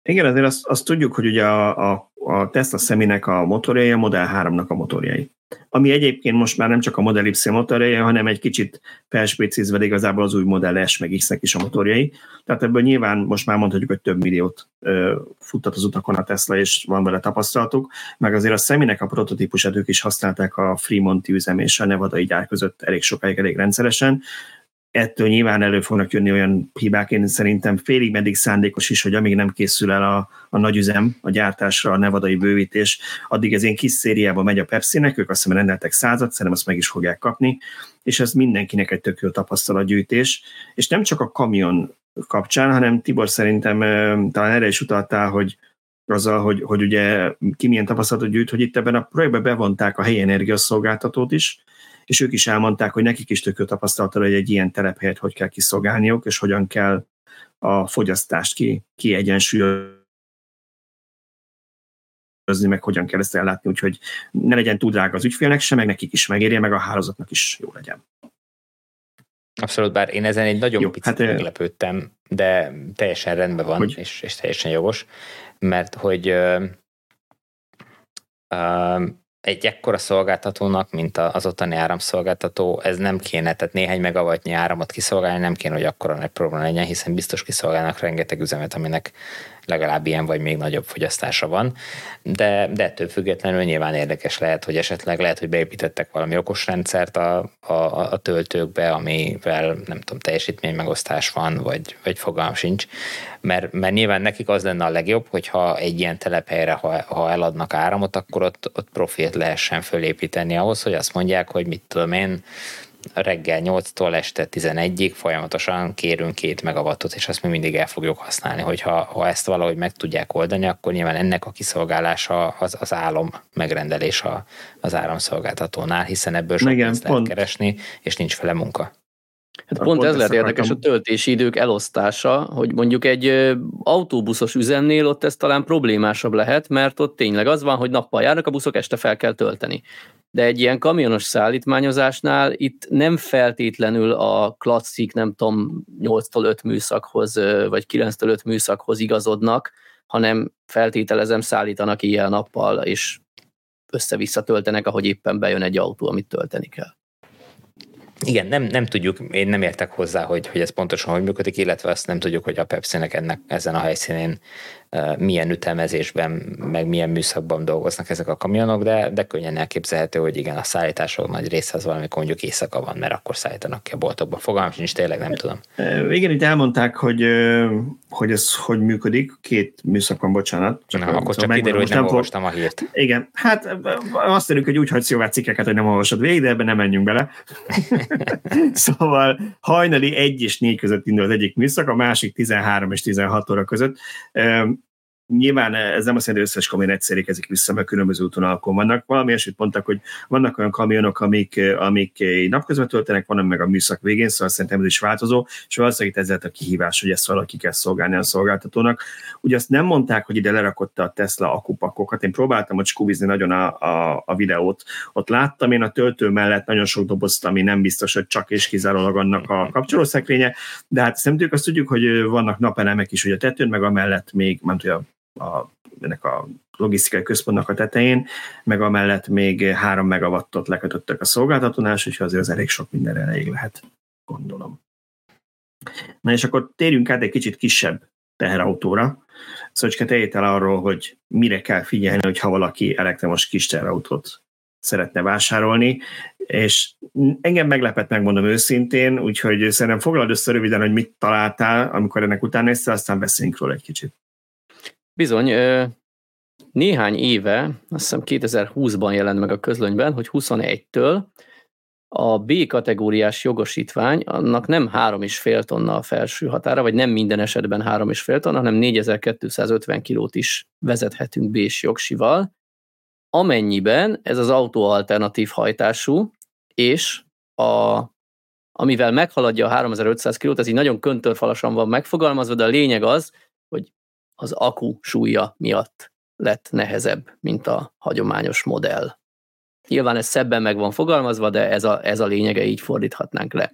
Igen, azért azt, azt tudjuk, hogy ugye a, a, a Tesla Seminek a motorjai a Model 3-nak a motorjai. Ami egyébként most már nem csak a Model Y motorjai, hanem egy kicsit felspécizve igazából az új Model S meg X-nek is a motorjai. Tehát ebből nyilván most már mondhatjuk, hogy több milliót ö, futtat az utakon a Tesla, és van vele tapasztalatuk, meg azért a Seminek a prototípusát ők is használták a Fremonti üzem és a Nevadai gyár között elég sokáig, elég rendszeresen, ettől nyilván elő fognak jönni olyan hibák, én szerintem félig meddig szándékos is, hogy amíg nem készül el a, a nagyüzem, a gyártásra, a nevadai bővítés, addig ez én kis szériában megy a Pepsi-nek, ők azt hiszem rendeltek százat, szerintem azt meg is fogják kapni, és ez mindenkinek egy tök jó tapasztalatgyűjtés, és nem csak a kamion kapcsán, hanem Tibor szerintem talán erre is utaltál, hogy azzal, hogy, hogy ugye ki milyen tapasztalatot gyűjt, hogy itt ebben a projektben bevonták a helyi energiaszolgáltatót is, és ők is elmondták, hogy nekik is tök jó tapasztalata, hogy egy ilyen telephelyet hogy kell kiszolgálniuk, és hogyan kell a fogyasztást ki, kiegyensúlyozni, meg hogyan kell ezt ellátni, úgyhogy ne legyen túl drága az ügyfélnek sem, meg nekik is megérje, meg a hálózatnak is jó legyen. Abszolút, bár én ezen egy nagyon Jó, picit hát, meglepődtem, de teljesen rendben van, hogy? És, és teljesen jogos, mert hogy egy ekkora szolgáltatónak, mint az ottani áramszolgáltató, ez nem kéne, tehát néhány megawattnyi áramot kiszolgálni, nem kéne, hogy akkora nagy probléma legyen, hiszen biztos kiszolgálnak rengeteg üzemet, aminek legalább ilyen vagy még nagyobb fogyasztása van, de, de ettől függetlenül nyilván érdekes lehet, hogy esetleg lehet, hogy beépítettek valami okos rendszert a, a, a töltőkbe, amivel nem tudom, teljesítmény megosztás van, vagy, vagy fogalm sincs, mert, mert nyilván nekik az lenne a legjobb, hogyha egy ilyen telephelyre, ha, ha eladnak áramot, akkor ott, ott profilt lehessen fölépíteni ahhoz, hogy azt mondják, hogy mit tudom én, reggel 8-tól este 11-ig folyamatosan kérünk két megawattot, és azt mi mindig el fogjuk használni, hogyha ha ezt valahogy meg tudják oldani, akkor nyilván ennek a kiszolgálása az, az álom megrendelés a, az áramszolgáltatónál, hiszen ebből sok Igen, lehet pont. keresni, és nincs fele munka. Hát pont, pont ez lehet érdekes a töltési idők elosztása, hogy mondjuk egy autóbuszos üzemnél ott ez talán problémásabb lehet, mert ott tényleg az van, hogy nappal járnak a buszok, este fel kell tölteni de egy ilyen kamionos szállítmányozásnál itt nem feltétlenül a klasszik, nem tudom, 8-tól 5 műszakhoz, vagy 9-től 5 műszakhoz igazodnak, hanem feltételezem szállítanak ilyen nappal, és össze-vissza töltenek, ahogy éppen bejön egy autó, amit tölteni kell. Igen, nem, nem tudjuk, én nem értek hozzá, hogy, hogy ez pontosan hogy működik, illetve azt nem tudjuk, hogy a Pepsi-nek ennek ezen a helyszínén milyen ütemezésben, meg milyen műszakban dolgoznak ezek a kamionok, de, de könnyen elképzelhető, hogy igen, a szállítások nagy része az valamikor mondjuk éjszaka van, mert akkor szállítanak ki a boltokba. Fogalmam sincs, tényleg nem tudom. Igen, itt elmondták, hogy, hogy ez hogy működik. Két műszak van, bocsánat. Csak Na, akkor csak kiderül, hogy nem, nem olvastam a hírt. Igen, hát azt mondjuk, hogy úgy hagysz jóvá cikkeket, hogy nem olvasod végig, de ebben nem menjünk bele. szóval hajnali 1 és 4 között indul az egyik műszak, a másik 13 és 16 óra között nyilván ez nem azt jelenti, hogy összes kamion egyszerékezik vissza, mert különböző útonalakon vannak. Valami eset mondtak, hogy vannak olyan kamionok, amik, amik napközben töltenek, vannak meg a műszak végén, szóval szerintem ez is változó, és valószínűleg ez a kihívás, hogy ezt valaki kell szolgálni a szolgáltatónak. Ugye azt nem mondták, hogy ide lerakotta a Tesla akupakokat. Én próbáltam ott skubizni nagyon a, a, a videót. Ott láttam én a töltő mellett nagyon sok dobozt, ami nem biztos, hogy csak és kizárólag annak a kapcsolószekrénye, de hát szerintem azt tudjuk, hogy vannak napelemek is, hogy a tetőn, meg amellett még, nem tudja, a, ennek a logisztikai központnak a tetején, meg amellett még 3 megawattot lekötöttek a szolgáltatónál, és azért az elég sok mindenre elég lehet, gondolom. Na és akkor térjünk át egy kicsit kisebb teherautóra. Szóval csak el arról, hogy mire kell figyelni, hogyha valaki elektromos kis teherautót szeretne vásárolni, és engem meglepett, megmondom őszintén, úgyhogy szerintem foglald össze röviden, hogy mit találtál, amikor ennek utána néztél, aztán beszéljünk róla egy kicsit. Bizony, néhány éve, azt hiszem 2020-ban jelent meg a közlönyben, hogy 21-től a B kategóriás jogosítvány, annak nem 3,5 tonna a felső határa, vagy nem minden esetben 3,5 tonna, hanem 4250 kilót is vezethetünk B-s jogsival, amennyiben ez az autó alternatív hajtású, és a, amivel meghaladja a 3500 kilót, ez így nagyon köntörfalasan van megfogalmazva, de a lényeg az, hogy az akku súlya miatt lett nehezebb, mint a hagyományos modell. Nyilván ez szebben meg van fogalmazva, de ez a, ez a lényege, így fordíthatnánk le.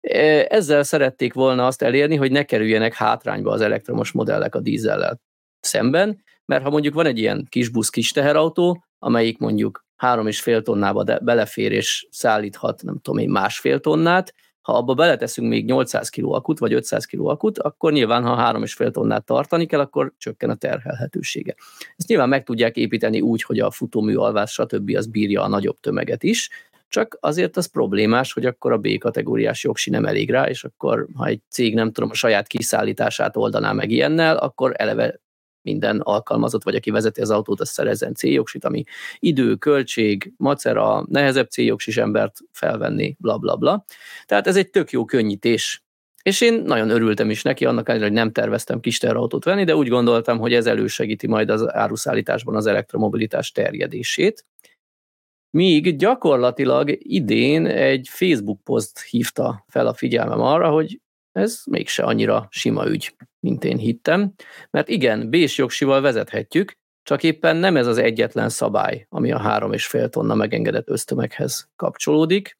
E, ezzel szerették volna azt elérni, hogy ne kerüljenek hátrányba az elektromos modellek a dízellel szemben, mert ha mondjuk van egy ilyen kis busz, kis teherautó, amelyik mondjuk három és fél tonnába belefér és szállíthat, nem tudom én, másfél tonnát, ha abba beleteszünk még 800 kg akut, vagy 500 kg akut, akkor nyilván, ha 3,5 tonnát tartani kell, akkor csökken a terhelhetősége. Ezt nyilván meg tudják építeni úgy, hogy a futómű alvás, stb. az bírja a nagyobb tömeget is, csak azért az problémás, hogy akkor a B kategóriás jogsi nem elég rá, és akkor ha egy cég nem tudom a saját kiszállítását oldaná meg ilyennel, akkor eleve minden alkalmazott, vagy aki vezeti az autót, az szerezzen céljogsit, ami idő, költség, macera, nehezebb céljogsis embert felvenni, bla bla bla. Tehát ez egy tök jó könnyítés. És én nagyon örültem is neki, annak ellenére, hogy nem terveztem kis autót venni, de úgy gondoltam, hogy ez elősegíti majd az áruszállításban az elektromobilitás terjedését. Míg gyakorlatilag idén egy Facebook poszt hívta fel a figyelmem arra, hogy ez mégse annyira sima ügy, mint én hittem, mert igen, B-s jogsival vezethetjük, csak éppen nem ez az egyetlen szabály, ami a három és fél tonna megengedett ösztömeghez kapcsolódik,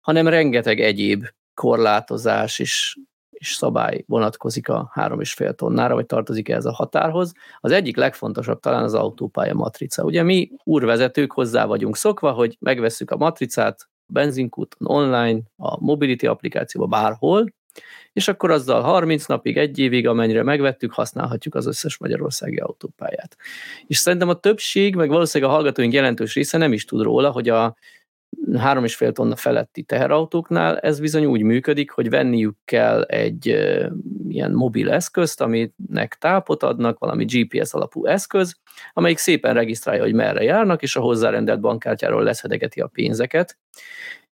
hanem rengeteg egyéb korlátozás és, és szabály vonatkozik a három és fél tonnára, vagy tartozik ez a határhoz. Az egyik legfontosabb talán az autópálya matrica. Ugye mi úrvezetők hozzá vagyunk szokva, hogy megvesszük a matricát benzinkúton, online, a mobility applikációba, bárhol, és akkor azzal 30 napig, egy évig, amennyire megvettük, használhatjuk az összes magyarországi autópályát. És szerintem a többség, meg valószínűleg a hallgatóink jelentős része nem is tud róla, hogy a 3,5 tonna feletti teherautóknál ez bizony úgy működik, hogy venniük kell egy e, ilyen mobil eszközt, aminek tápot adnak, valami GPS alapú eszköz, amelyik szépen regisztrálja, hogy merre járnak, és a hozzárendelt bankkártyáról leszedegeti a pénzeket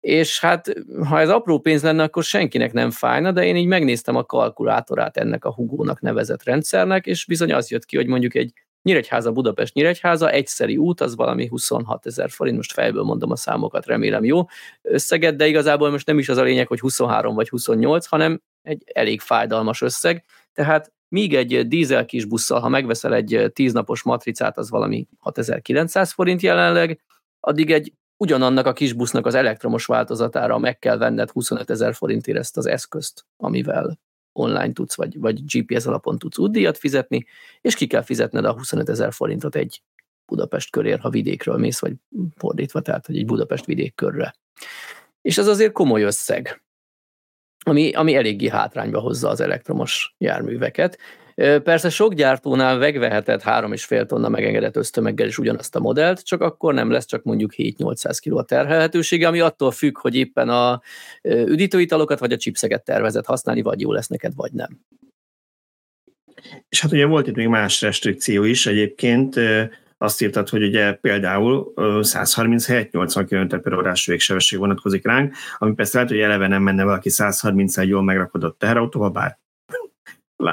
és hát ha ez apró pénz lenne, akkor senkinek nem fájna, de én így megnéztem a kalkulátorát ennek a Hugónak nevezett rendszernek, és bizony az jött ki, hogy mondjuk egy Nyíregyháza, Budapest Nyíregyháza, egyszeri út, az valami 26 ezer forint, most fejből mondom a számokat, remélem jó? Összeget, de igazából most nem is az a lényeg, hogy 23 vagy 28, hanem egy elég fájdalmas összeg, tehát míg egy dízel kis busszal, ha megveszel egy tíznapos matricát, az valami 6900 forint jelenleg, addig egy ugyanannak a kis busznak az elektromos változatára meg kell venned 25 ezer forintért ezt az eszközt, amivel online tudsz, vagy, vagy GPS alapon tudsz útdíjat fizetni, és ki kell fizetned a 25 ezer forintot egy Budapest körér, ha vidékről mész, vagy fordítva, tehát hogy egy Budapest vidék körre. És ez azért komoly összeg, ami, ami eléggé hátrányba hozza az elektromos járműveket. Persze sok gyártónál megveheted 3,5 tonna megengedett ösztömeggel is ugyanazt a modellt, csak akkor nem lesz csak mondjuk 7-800 kg a terhelhetősége, ami attól függ, hogy éppen a üdítőitalokat vagy a chipseket tervezett használni, vagy jó lesz neked, vagy nem. És hát ugye volt itt még más restrikció is egyébként, azt írtad, hogy ugye például 130 helyett 80 km per órás végsebesség vonatkozik ránk, ami persze lehet, hogy eleve nem menne valaki 130 egy jól megrakodott teherautóval, bár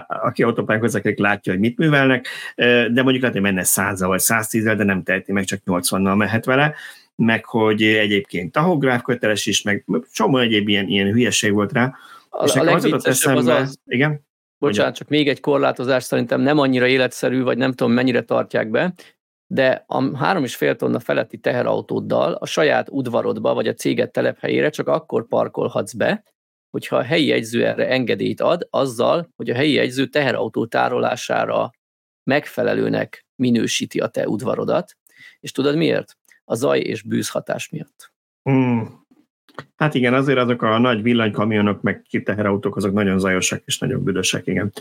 aki autópályán közlekedik, látja, hogy mit művelnek, de mondjuk lehet, hogy menne 100 vagy 110 de nem teheti meg, csak 80-nal mehet vele, meg hogy egyébként tahográf köteles is, meg csomó egyéb ilyen, ilyen hülyeség volt rá. A, és a legviccesebb az az, igen? Bocsánat, csak még egy korlátozás szerintem nem annyira életszerű, vagy nem tudom mennyire tartják be, de a három és fél tonna feletti teherautóddal a saját udvarodba, vagy a céget telephelyére csak akkor parkolhatsz be, hogyha a helyi jegyző erre engedélyt ad, azzal, hogy a helyi jegyző teherautó tárolására megfelelőnek minősíti a te udvarodat. És tudod miért? A zaj és bűzhatás miatt. Hmm. Hát igen, azért azok a nagy villanykamionok, meg teherautók, azok nagyon zajosak és nagyon büdösek, igen.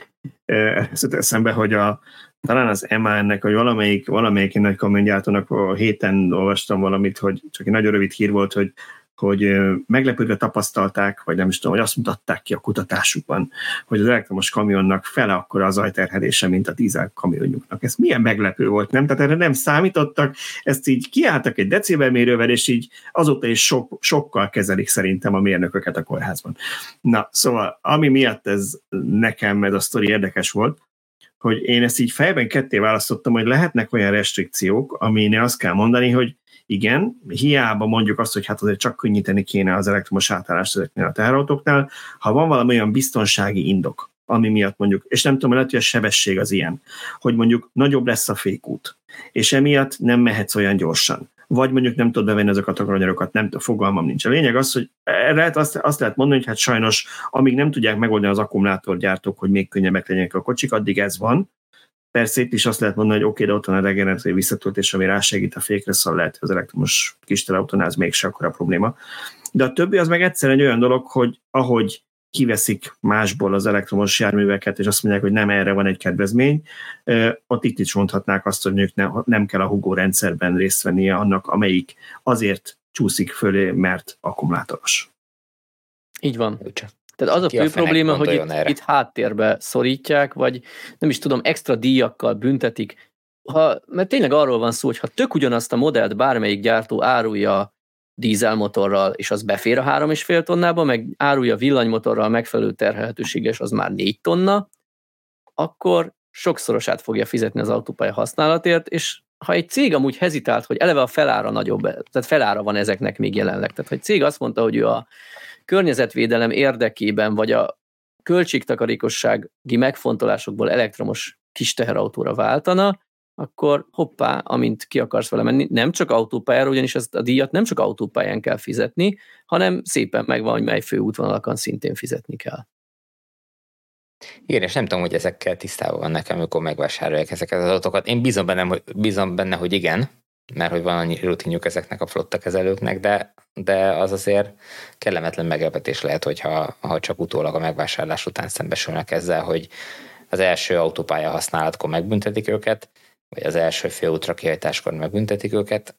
Ez eszembe, hogy a, talán az MAN-nek, hogy valamelyik, valamelyik nagy kamiongyártónak a héten olvastam valamit, hogy csak egy nagyon rövid hír volt, hogy hogy meglepődve tapasztalták, vagy nem is tudom, hogy azt mutatták ki a kutatásukban, hogy az elektromos kamionnak fele akkora az ajterhelése, mint a dízel kamionjuknak. Ez milyen meglepő volt, nem? Tehát erre nem számítottak, ezt így kiálltak egy decibelmérővel, és így azóta is sok, sokkal kezelik szerintem a mérnököket a kórházban. Na, szóval, ami miatt ez nekem ez a sztori érdekes volt, hogy én ezt így fejben ketté választottam, hogy lehetnek olyan restrikciók, aminél azt kell mondani, hogy igen, hiába mondjuk azt, hogy hát azért csak könnyíteni kéne az elektromos átállást ezeknél a teherautóknál, ha van valami olyan biztonsági indok, ami miatt mondjuk, és nem tudom, lehet, hogy a sebesség az ilyen, hogy mondjuk nagyobb lesz a fékút, és emiatt nem mehetsz olyan gyorsan, vagy mondjuk nem tudod bevenni ezeket a takarányarokat, nem fogalmam nincs. A lényeg az, hogy lehet, azt, azt lehet mondani, hogy hát sajnos, amíg nem tudják megoldani az akkumulátorgyártók, hogy még könnyebbek legyenek a kocsik, addig ez van, Persze itt is azt lehet mondani, hogy oké, de ott van a regeneratív visszatöltés, ami rásegít a fékre, szóval lehet, hogy az elektromos kis teleautónál ez mégse akkora probléma. De a többi az meg egyszer egy olyan dolog, hogy ahogy kiveszik másból az elektromos járműveket, és azt mondják, hogy nem erre van egy kedvezmény, ott itt is mondhatnák azt, hogy ők ne, nem kell a Hugo rendszerben részt vennie annak, amelyik azért csúszik fölé, mert akkumulátoros. Így van. Csak. Tehát az a fő a probléma, hogy itt, itt háttérbe szorítják, vagy nem is tudom, extra díjakkal büntetik. Ha, mert tényleg arról van szó, hogy ha tök ugyanazt a modellt bármelyik gyártó árulja dízelmotorral, és az befér a három és fél tonnába, meg árulja villanymotorral megfelelő terhelhetőséges, az már négy tonna, akkor sokszorosát fogja fizetni az autópálya használatért, és ha egy cég amúgy hezitált, hogy eleve a felára nagyobb, tehát felára van ezeknek még jelenleg. Tehát ha egy cég azt mondta, hogy ő a környezetvédelem érdekében, vagy a költségtakarékossági megfontolásokból elektromos kis teherautóra váltana, akkor hoppá, amint ki akarsz vele menni, nem csak autópályára, ugyanis ezt a díjat nem csak autópályán kell fizetni, hanem szépen megvan, hogy mely főútvonalakon szintén fizetni kell. Igen, és nem tudom, hogy ezekkel tisztában van nekem, amikor megvásárolják ezeket az adatokat. Én bízom benne, hogy, bízom benne, hogy igen, mert hogy van annyi rutinjuk ezeknek a flotta kezelőknek, de, de az azért kellemetlen meglepetés lehet, hogyha ha csak utólag a megvásárlás után szembesülnek ezzel, hogy az első autópálya használatkor megbüntetik őket, vagy az első főútra kihajtáskor megbüntetik őket.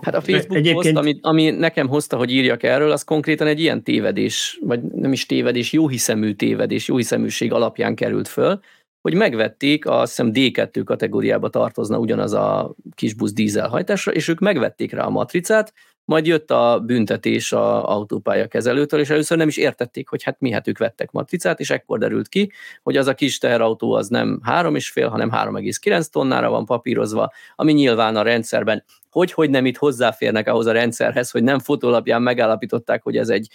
Hát a Facebook Egyébként... poszt, ami, ami nekem hozta, hogy írjak erről, az konkrétan egy ilyen tévedés, vagy nem is tévedés, jóhiszemű tévedés, jóhiszeműség alapján került föl, hogy megvették, a, azt hiszem D2 kategóriába tartozna ugyanaz a kis busz dízelhajtásra, és ők megvették rá a matricát, majd jött a büntetés a autópálya kezelőtől, és először nem is értették, hogy hát mi ők vettek matricát, és ekkor derült ki, hogy az a kis teherautó az nem 3,5, hanem 3,9 tonnára van papírozva, ami nyilván a rendszerben hogy, hogy nem itt hozzáférnek ahhoz a rendszerhez, hogy nem fotólapján megállapították, hogy ez egy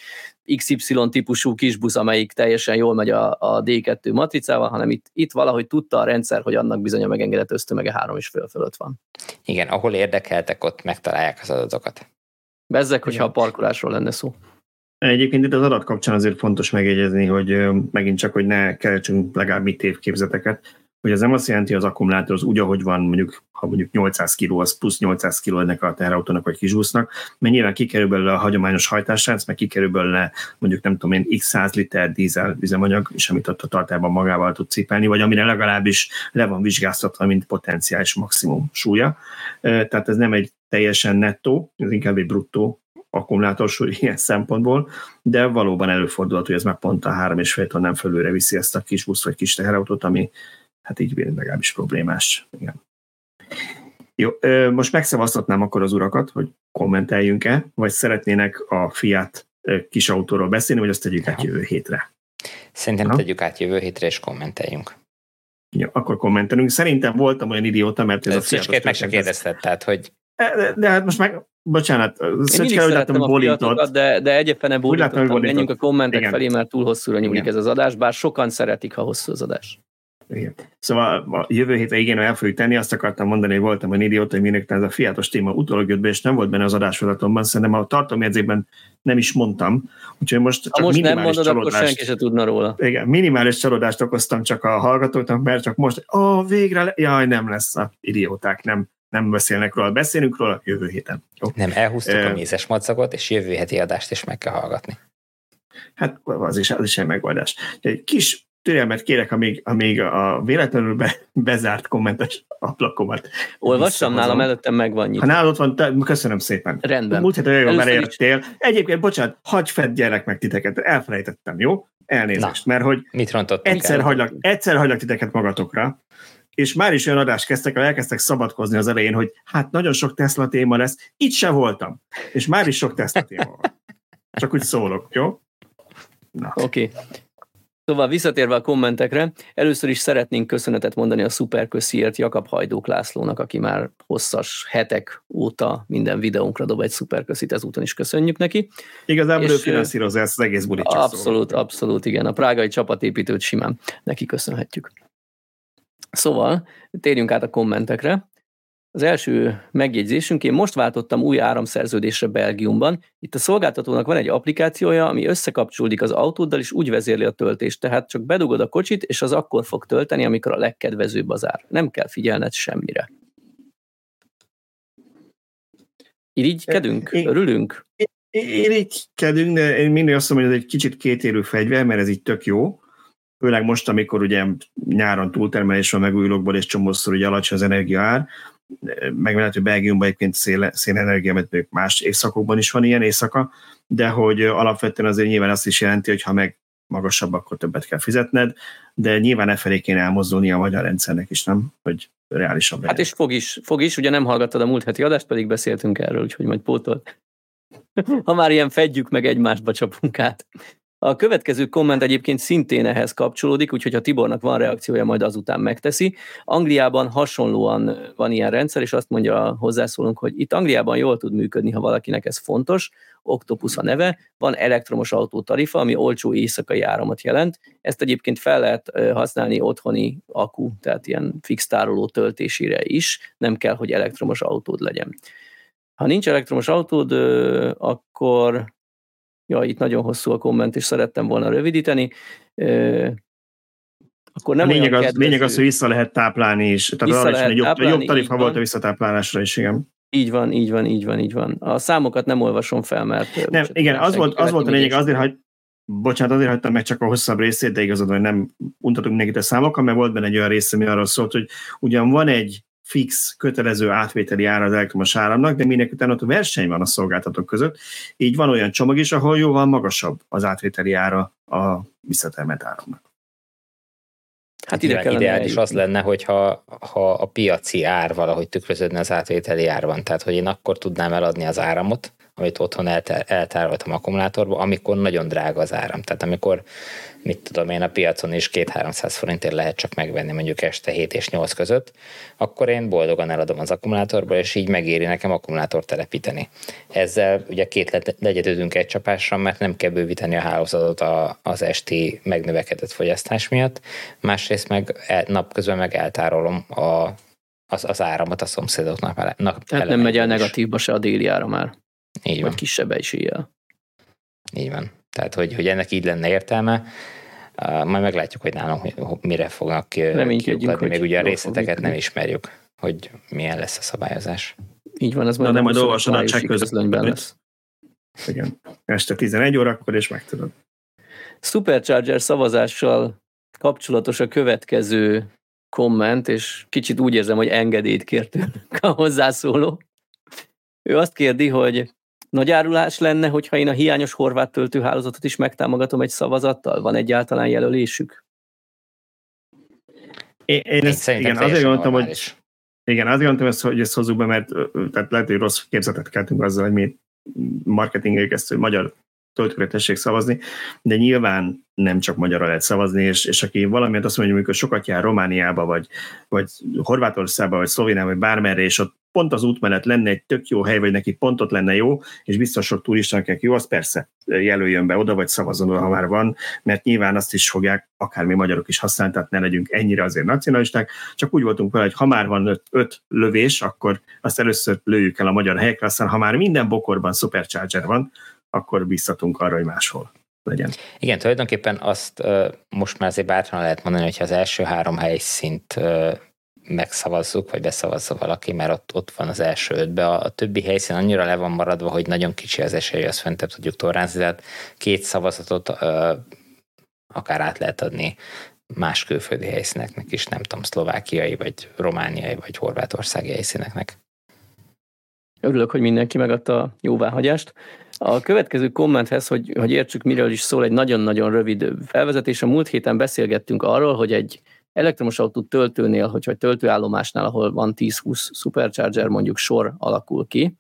XY típusú kisbusz, amelyik teljesen jól megy a, a D2 matricával, hanem itt, itt valahogy tudta a rendszer, hogy annak bizony a megengedett ösztömege három és fél fölött van. Igen, ahol érdekeltek, ott megtalálják az adatokat. Bezzek, hogyha a parkolásról lenne szó. Egyébként itt az adat kapcsán azért fontos megjegyezni, hogy megint csak, hogy ne keltsünk legalább mit évképzeteket, hogy ez nem azt jelenti, hogy az akkumulátor az úgy, ahogy van, mondjuk, ha mondjuk 800 kg, az plusz 800 kg ennek a teherautónak vagy kisúsznak, mert nyilván kikerül belőle a hagyományos hajtásrác, meg kikerül belőle mondjuk nem tudom én x 100 liter dízel üzemanyag, és amit ott a tartában magával tud cipelni, vagy amire legalábbis le van vizsgáztatva, mint potenciális maximum súlya. Tehát ez nem egy teljesen nettó, ez inkább egy bruttó akkumulátorsúly ilyen szempontból, de valóban előfordulhat, hogy ez meg pont a 3,5 tonnán fölülre viszi ezt a kis busz vagy kis teherautót, ami hát így legalábbis problémás. Igen. Jó, most megszavaztatnám akkor az urakat, hogy kommenteljünk-e, vagy szeretnének a Fiat kis autóról beszélni, vagy azt tegyük át jövő hétre. Szerintem tegyük át jövő hétre, és kommenteljünk. Ja, akkor kommentelünk. Szerintem voltam olyan idióta, mert ez, ez a Szöcskét meg se kérdezted, tehát hogy... De, hát most meg, bocsánat, Szöcske, úgy láttam, a bolintot. De, de egyébként bólintottam, menjünk a kommentek Igen. felé, mert túl hosszúra nyúlik Igen. ez az adás, bár sokan szeretik, ha hosszú az adás. Igen. Szóval a jövő hétre igen, el fogjuk tenni, azt akartam mondani, hogy voltam egy idióta, hogy minek ez a fiatos téma utólag jött be, és nem volt benne az adásfelatomban, szerintem a tartalomjegyzékben nem is mondtam. Úgyhogy most csak ha most nem mondod, csalódást, akkor senki se tudna róla. Igen, minimális csalódást okoztam csak a hallgatóknak, mert csak most, ó, végre, le, jaj, nem lesz a idióták, nem, nem beszélnek róla, beszélünk róla jövő héten. Jó? Nem, elhúztuk uh, a mézes madzagot, és jövő heti adást is meg kell hallgatni. Hát az is, az is egy megoldás. Egy kis türelmet kérek, amíg, amíg a véletlenül be, bezárt kommentes aplakomat. Olvassam, nálam előttem megvan nyitva. Ha nálad van, te, köszönöm szépen. Rendben. Múlt héten olyan elértél. Egyébként, bocsánat, hagyj fedd gyerek meg titeket, elfelejtettem, jó? Elnézést, Na, mert hogy mit egyszer hagylak, egyszer hagylak titeket magatokra, és már is olyan adást kezdtek, elkezdtek szabadkozni az elején, hogy hát nagyon sok Tesla téma lesz, itt se voltam, és már is sok Tesla téma van. Csak úgy szólok, jó? Oké. Okay. Szóval visszatérve a kommentekre, először is szeretnénk köszönetet mondani a szuperkösziért Jakab Hajdók Lászlónak, aki már hosszas hetek óta minden videónkra dob egy szuperköszit, ezúton is köszönjük neki. Igazából ő finanszírozza ezt az egész bulit. Abszolút, szól. abszolút, igen. A prágai csapatépítőt simán neki köszönhetjük. Szóval térjünk át a kommentekre. Az első megjegyzésünk, én most váltottam új áramszerződésre Belgiumban. Itt a szolgáltatónak van egy applikációja, ami összekapcsolódik az autóddal, és úgy vezérli a töltést. Tehát csak bedugod a kocsit, és az akkor fog tölteni, amikor a legkedvezőbb az ár. Nem kell figyelned semmire. Irigykedünk? Örülünk? Irigykedünk, de én mindig azt mondom, hogy ez egy kicsit kétérő fegyver, mert ez így tök jó. Főleg most, amikor ugye nyáron túltermelés van megújulókból, és csomószor ugye alacsony az energiaár, meg lehet, hogy Belgiumban egyébként szél, szélenergia, mert más éjszakokban is van ilyen éjszaka, de hogy alapvetően azért nyilván azt is jelenti, hogy ha meg magasabb, akkor többet kell fizetned, de nyilván e felé kéne elmozdulni a magyar rendszernek is, nem? Hogy reálisabb legyen. Hát és fog is, fog is, ugye nem hallgattad a múlt heti adást, pedig beszéltünk erről, úgyhogy majd pótol. ha már ilyen fedjük meg egymásba csapunk át. A következő komment egyébként szintén ehhez kapcsolódik, úgyhogy ha Tibornak van reakciója, majd azután megteszi. Angliában hasonlóan van ilyen rendszer, és azt mondja hozzászólunk, hogy itt Angliában jól tud működni, ha valakinek ez fontos. Octopus a neve, van elektromos autó tarifa, ami olcsó éjszakai áramot jelent. Ezt egyébként fel lehet használni otthoni akku, tehát ilyen fix tároló töltésére is, nem kell, hogy elektromos autód legyen. Ha nincs elektromos autód, akkor ja, itt nagyon hosszú a komment, és szerettem volna rövidíteni, akkor nem a lényeg, az, kedvező. lényeg az, hogy vissza lehet táplálni is. Tehát vissza lehet jobb, táplálni, jobb tarifa volt a visszatáplálásra is, igen. Így van, így van, így van, így van. A számokat nem olvasom fel, mert... Nem, igen, az volt, az volt a lényeg, azért, hogy bocsánat, azért hagytam meg csak a hosszabb részét, de igazad, hogy nem untatunk nekik a számokat, mert volt benne egy olyan része, ami arról szólt, hogy ugyan van egy fix, kötelező átvételi ára az elektromos áramnak, de minek után ott verseny van a szolgáltatók között. Így van olyan csomag is, ahol jóval magasabb az átvételi ára a visszatermelt áramnak. Hát ide kellene ideális az lenne, hogyha ha a piaci ár valahogy tükröződne az átvételi árban. Tehát, hogy én akkor tudnám eladni az áramot, amit otthon eltároltam akkumulátorba, amikor nagyon drága az áram. Tehát amikor, mit tudom én, a piacon is 2-300 forintért lehet csak megvenni mondjuk este 7 és 8 között, akkor én boldogan eladom az akkumulátorba, és így megéri nekem akkumulátor telepíteni. Ezzel ugye két legyedődünk egy csapásra, mert nem kell bővíteni a hálózatot az esti megnövekedett fogyasztás miatt, másrészt meg napközben meg eltárolom a, az, az áramot a szomszédoknak. Tehát nem megy el negatívba se a déli ára már. Így vagy van. kisebb eséllyel. Így van. Tehát, hogy, hogy ennek így lenne értelme. Majd meglátjuk, hogy nálunk mire fognak kiukladni. Még ugye a részleteket nem ismerjük, hogy milyen lesz a szabályozás. Így van, ez majd, nem majd olvasod a csekk közlönyben lesz. Igen, este 11 órakor, és megtudod. Supercharger szavazással kapcsolatos a következő komment, és kicsit úgy érzem, hogy engedélyt kért a hozzászóló. Ő azt kérdi, hogy nagy árulás lenne, hogyha én a hiányos horvát töltőhálózatot is megtámogatom egy szavazattal? Van egyáltalán jelölésük? Én, én ezt, igen, azért gondoltam, hogy igen, azért gondoltam, ezt, hogy ezt hozzuk be, mert tehát lehet, hogy rossz képzetet keltünk azzal, hogy mi marketingeljük ezt, hogy magyar töltőkre tessék szavazni, de nyilván nem csak magyarra lehet szavazni, és, és aki valamit azt mondja, hogy sokat jár Romániába, vagy, vagy Horvátországba, vagy Szlovéniába, vagy bármerre, és ott pont az útmenet lenne egy tök jó hely, vagy neki pont ott lenne jó, és biztos sok turistának jó, az persze jelöljön be oda, vagy szavazzon oda, ha már van, mert nyilván azt is fogják akár mi magyarok is használni, tehát ne legyünk ennyire azért nacionalisták, csak úgy voltunk vele, hogy ha már van öt, öt lövés, akkor azt először lőjük el a magyar helyekre, aztán ha már minden bokorban Supercharger van, akkor biztatunk arra, hogy máshol legyen. Igen, tulajdonképpen azt uh, most már azért bátran lehet mondani, hogy az első három helyszínt uh, megszavazzuk, vagy beszavazza valaki, mert ott, ott van az első ötbe. A, a többi helyszín annyira le van maradva, hogy nagyon kicsi az esély, azt fentebb tudjuk torrázni, tehát két szavazatot uh, akár át lehet adni más külföldi helyszíneknek is, nem tudom, szlovákiai, vagy romániai, vagy horvátországi helyszíneknek. Örülök, hogy mindenki megadta a jóváhagyást. A következő kommenthez, hogy, hogy értsük, miről is szól, egy nagyon-nagyon rövid felvezetés. A múlt héten beszélgettünk arról, hogy egy elektromos autó töltőnél, hogyha egy töltőállomásnál, ahol van 10-20 supercharger mondjuk sor alakul ki,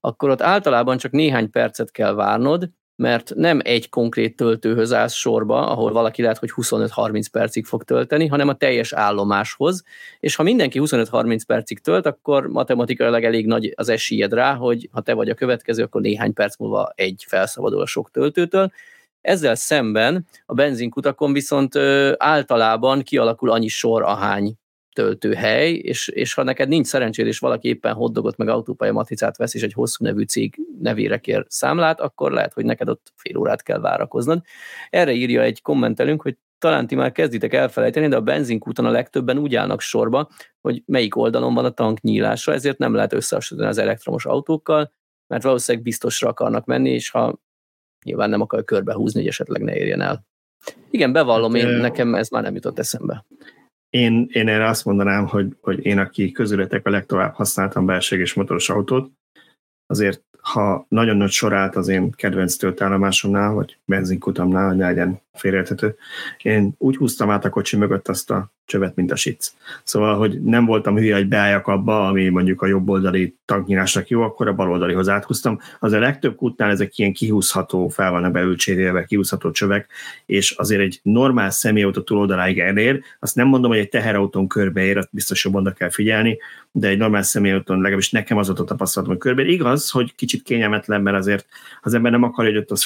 akkor ott általában csak néhány percet kell várnod, mert nem egy konkrét töltőhöz állsz sorba, ahol valaki lehet, hogy 25-30 percig fog tölteni, hanem a teljes állomáshoz, és ha mindenki 25-30 percig tölt, akkor matematikailag elég nagy az esélyed rá, hogy ha te vagy a következő, akkor néhány perc múlva egy felszabadul a sok töltőtől. Ezzel szemben a benzinkutakon viszont általában kialakul annyi sor, ahány töltőhely, és, és ha neked nincs szerencséd, és valaki éppen hoddogot meg autópálya matricát vesz, és egy hosszú nevű cég nevére kér számlát, akkor lehet, hogy neked ott fél órát kell várakoznod. Erre írja egy kommentelünk, hogy talán ti már kezditek elfelejteni, de a benzinkúton a legtöbben úgy állnak sorba, hogy melyik oldalon van a tank nyílása, ezért nem lehet összehasonlítani az elektromos autókkal, mert valószínűleg biztosra akarnak menni, és ha nyilván nem akar körbehúzni, hogy esetleg ne érjen el. Igen, bevallom, hát, én, nekem ez már nem jutott eszembe. Én, én erre azt mondanám, hogy, hogy én, aki közületek a legtovább használtam belségés motoros autót, azért ha nagyon nagy sor állt az én kedvenc töltállomásomnál, vagy benzinkutamnál, hogy ne legyen félreérthető, én úgy húztam át a kocsi mögött azt a csövet, mint a sic. Szóval, hogy nem voltam hülye, hogy beálljak abba, ami mondjuk a jobb oldali tanknyilásnak jó, akkor a bal oldalihoz áthúztam. Az a legtöbb kútnál ezek ilyen kihúzható, fel vannak beülcsérélve, kihúzható csövek, és azért egy normál személyautó túloldaláig elér. Azt nem mondom, hogy egy teherautón körbeér, azt biztos jobban kell figyelni, de egy normál személyautón legalábbis nekem az ott a tapasztalatom, hogy körbe. Igaz, hogy kicsit kényelmetlen, mert azért az ember nem akarja, hogy ott az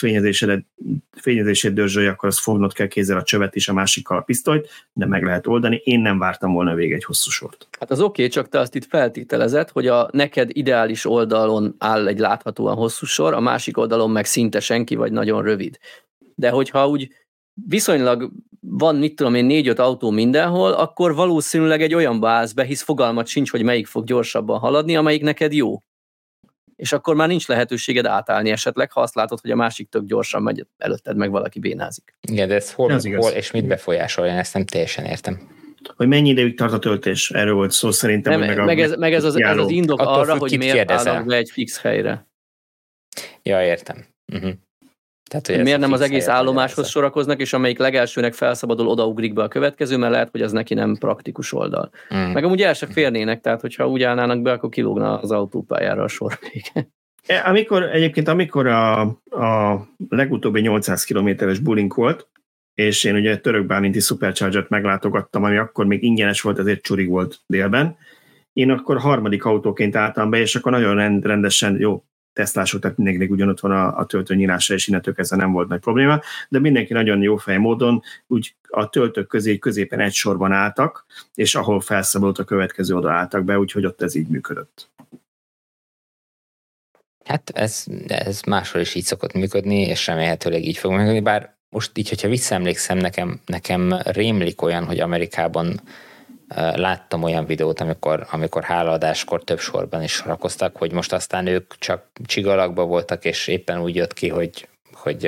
fényezését dörzsölje, akkor az fognod kell kézzel a csövet és a másikkal a pisztolyt, de meg lehet oldani. Én nem vártam volna végig egy hosszú sort. Hát az oké, okay, csak te azt itt feltételezed, hogy a neked ideális oldalon áll egy láthatóan hosszú sor, a másik oldalon meg szinte senki, vagy nagyon rövid. De hogyha úgy viszonylag van, mit tudom én, négy-öt autó mindenhol, akkor valószínűleg egy olyan állsz be, hisz fogalmat sincs, hogy melyik fog gyorsabban haladni, amelyik neked jó és akkor már nincs lehetőséged átállni esetleg, ha azt látod, hogy a másik tök gyorsan megy, előtted meg valaki bénázik. Igen, de ez hol, ez hol és mit befolyásolja, ezt nem teljesen értem. Hogy mennyi ideig tart a töltés? Erről volt szó szerintem. Nem, meg, a, meg, ez, meg ez, az, ez az indok Attól arra, hogy miért kérdezel. állnak be egy fix helyre. Ja, értem. Uh-huh. Tehát, hogy miért nem az egész állomáshoz sorakoznak, és amelyik legelsőnek felszabadul, odaugrik be a következő, mert lehet, hogy az neki nem praktikus oldal. Mm. Meg amúgy el se férnének, tehát hogyha úgy állnának be, akkor kilógna az autópályára a sor vége. E, amikor, egyébként amikor a, a legutóbbi 800 kilométeres bulink volt, és én ugye török bálinti Supercharger-t meglátogattam, ami akkor még ingyenes volt, ezért csurig volt délben, én akkor harmadik autóként álltam be, és akkor nagyon rendesen, jó, tesztlások, tehát mindenkinek ugyanott van a, a töltő nyilása, és innentől kezdve nem volt nagy probléma, de mindenki nagyon jó fej módon úgy a töltők közé középen egy sorban álltak, és ahol felszabadult a következő oda álltak be, úgyhogy ott ez így működött. Hát ez, ez máshol is így szokott működni, és remélhetőleg így fog működni, bár most így, hogyha visszaemlékszem, nekem, nekem rémlik olyan, hogy Amerikában láttam olyan videót, amikor, amikor hálaadáskor több sorban is sorakoztak, hogy most aztán ők csak csigalakba voltak, és éppen úgy jött ki, hogy, hogy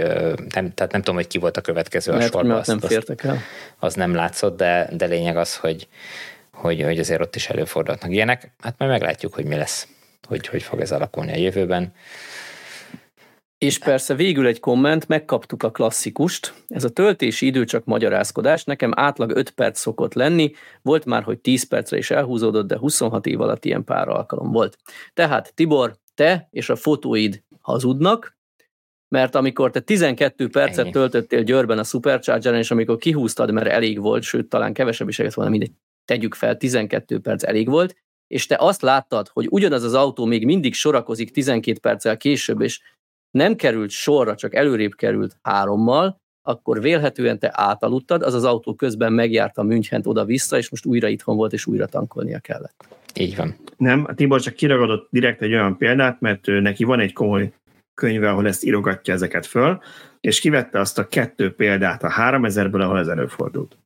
nem, tehát nem tudom, hogy ki volt a következő Mert, a sorban. Azt, nem fértek el. Az nem látszott, de, de lényeg az, hogy, hogy, hogy azért ott is előfordulhatnak ilyenek. Hát majd meglátjuk, hogy mi lesz, hogy hogy fog ez alakulni a jövőben. És persze végül egy komment, megkaptuk a klasszikust. Ez a töltési idő csak magyarázkodás, nekem átlag 5 perc szokott lenni, volt már, hogy 10 percre is elhúzódott, de 26 év alatt ilyen pár alkalom volt. Tehát Tibor, te és a fotóid hazudnak, mert amikor te 12 percet Ennyi. töltöttél Győrben a Superchargeren, és amikor kihúztad, mert elég volt, sőt, talán kevesebb is lett volna, mindegy, tegyük fel, 12 perc elég volt, és te azt láttad, hogy ugyanaz az autó még mindig sorakozik 12 perccel később, és nem került sorra, csak előrébb került hárommal, akkor vélhetően te átaludtad, az az autó közben megjárta Münchent oda-vissza, és most újra itthon volt, és újra tankolnia kellett. Így van. Nem, a Tibor csak kiragadott direkt egy olyan példát, mert neki van egy komoly könyve, ahol ezt írogatja ezeket föl, és kivette azt a kettő példát a 3000-ből, ahol ez előfordult.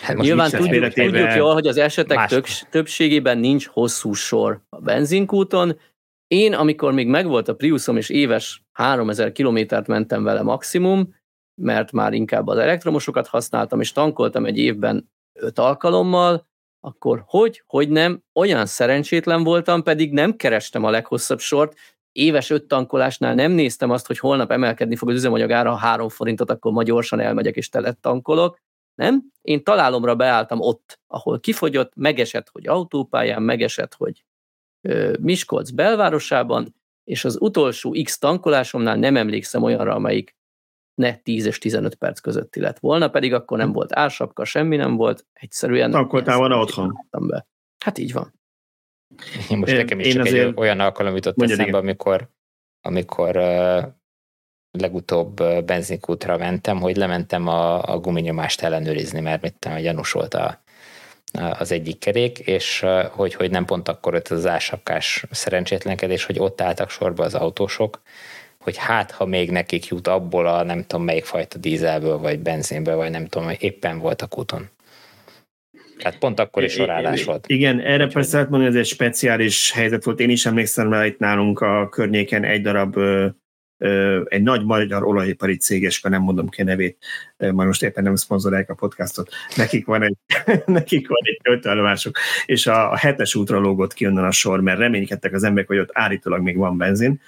Hát Most Nyilván tudjuk, tudjuk jól, hogy az esetek más- tök, többségében nincs hosszú sor a benzinkúton. Én, amikor még megvolt a Priusom, és éves 3000 kilométert mentem vele maximum, mert már inkább az elektromosokat használtam, és tankoltam egy évben öt alkalommal, akkor hogy, hogy nem, olyan szerencsétlen voltam, pedig nem kerestem a leghosszabb sort, éves öt tankolásnál nem néztem azt, hogy holnap emelkedni fog az üzemanyag ára a három forintot, akkor ma gyorsan elmegyek és telet tankolok. Nem? Én találomra beálltam ott, ahol kifogyott, megesett, hogy autópályán, megesett, hogy Miskolc belvárosában, és az utolsó X tankolásomnál nem emlékszem olyanra, amelyik ne 10 és 15 perc közötti lett volna, pedig akkor nem volt ársapka, semmi nem volt, egyszerűen... Tankoltál volna otthon. Be. Hát így van. Én most Én- nekem is én csak azért- egy olyan alkalom jutott Mondjad, eszembe, igen. amikor, amikor uh, legutóbb benzinkútra mentem, hogy lementem a, a guminyomást ellenőrizni, mert mit tudom, gyanús volt a, a, az egyik kerék, és hogy, hogy nem pont akkor ott az ásapkás szerencsétlenkedés, hogy ott álltak sorba az autósok, hogy hát, ha még nekik jut abból a nem tudom melyik fajta dízelből, vagy benzinből, vagy nem tudom, hogy éppen voltak úton. Tehát pont akkor is sorálás volt. Igen, erre persze lehet mondani, hogy ez egy speciális helyzet volt. Én is emlékszem rá itt nálunk a környéken egy darab egy nagy magyar olajipari cégeska, nem mondom ki a nevét, majd most éppen nem szponzorálják a podcastot, nekik van egy, nekik van egy töltőállomásuk, és a, a hetes útra lógott ki onnan a sor, mert reménykedtek az emberek, hogy ott állítólag még van benzin.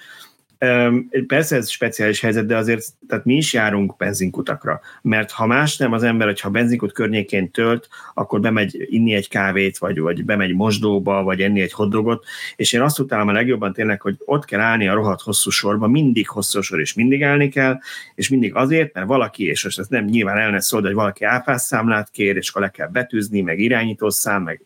Persze ez speciális helyzet, de azért tehát mi is járunk benzinkutakra, mert ha más nem az ember, hogyha benzinkut környékén tölt, akkor bemegy inni egy kávét, vagy, vagy bemegy mosdóba, vagy enni egy hoddogot, és én azt utálom a legjobban tényleg, hogy ott kell állni a rohadt hosszú sorba, mindig hosszú sor, és mindig állni kell, és mindig azért, mert valaki, és most ez nem nyilván el szól, de hogy valaki áfásszámlát kér, és akkor le kell betűzni, meg irányítószám, meg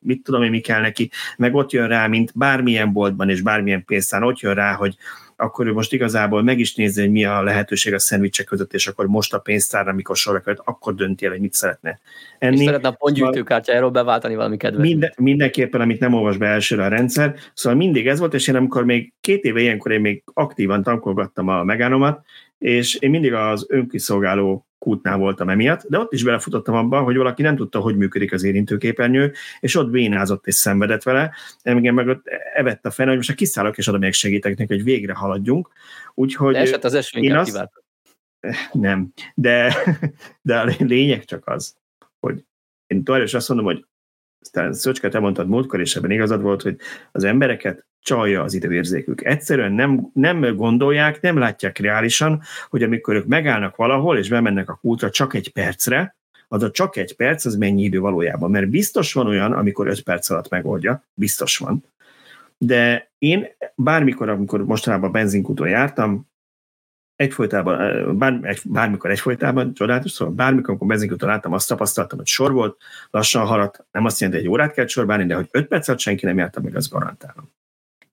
mit tudom én, mi kell neki, meg ott jön rá, mint bármilyen boltban és bármilyen pénztár, ott jön rá, hogy akkor ő most igazából meg is nézi, hogy mi a lehetőség a szendvicsek között, és akkor most a pénztárra, amikor sorra került, akkor dönti el, hogy mit szeretne És enni. szeretne a pontgyűjtőkártyájáról beváltani valami kedvet. Minden, mindenképpen, amit nem olvas be elsőre a rendszer. Szóval mindig ez volt, és én amikor még két éve ilyenkor én még aktívan tankolgattam a megánomat, és én mindig az önkiszolgáló kútnál voltam emiatt, de ott is belefutottam abba, hogy valaki nem tudta, hogy működik az érintőképernyő, és ott bénázott és szenvedett vele, engem meg ott evett a fene, hogy most kiszállok, és oda még segítek neki, hogy végre haladjunk. Úgyhogy De esett az inkább azt- kivált. nem, de, de a lényeg csak az, hogy én továbbra is azt mondom, hogy aztán Szöcske, te mondtad múltkor, és ebben igazad volt, hogy az embereket csalja az időérzékük. Egyszerűen nem, nem gondolják, nem látják reálisan, hogy amikor ők megállnak valahol, és bemennek a kútra csak egy percre, az a csak egy perc, az mennyi idő valójában. Mert biztos van olyan, amikor öt perc alatt megoldja, biztos van. De én bármikor, amikor mostanában benzinkúton jártam, egyfolytában, bár, egy, bármikor egyfolytában, csodálatos, szóval bármikor, amikor benzinkúton láttam, azt tapasztaltam, hogy sor volt, lassan haladt, nem azt jelenti, hogy egy órát kell sorbálni, de hogy öt perc alatt senki nem járta meg, azt garantálom.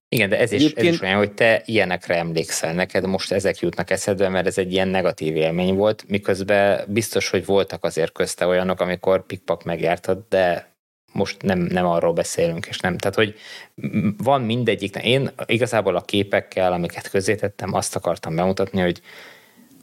Igen, de ez is, ez is olyan, hogy te ilyenekre emlékszel. Neked most ezek jutnak eszedbe, mert ez egy ilyen negatív élmény volt, miközben biztos, hogy voltak azért közte olyanok, amikor pikpak megjártad, de most nem, nem arról beszélünk, és nem. Tehát, hogy van mindegyik. Én igazából a képekkel, amiket közzétettem, azt akartam bemutatni, hogy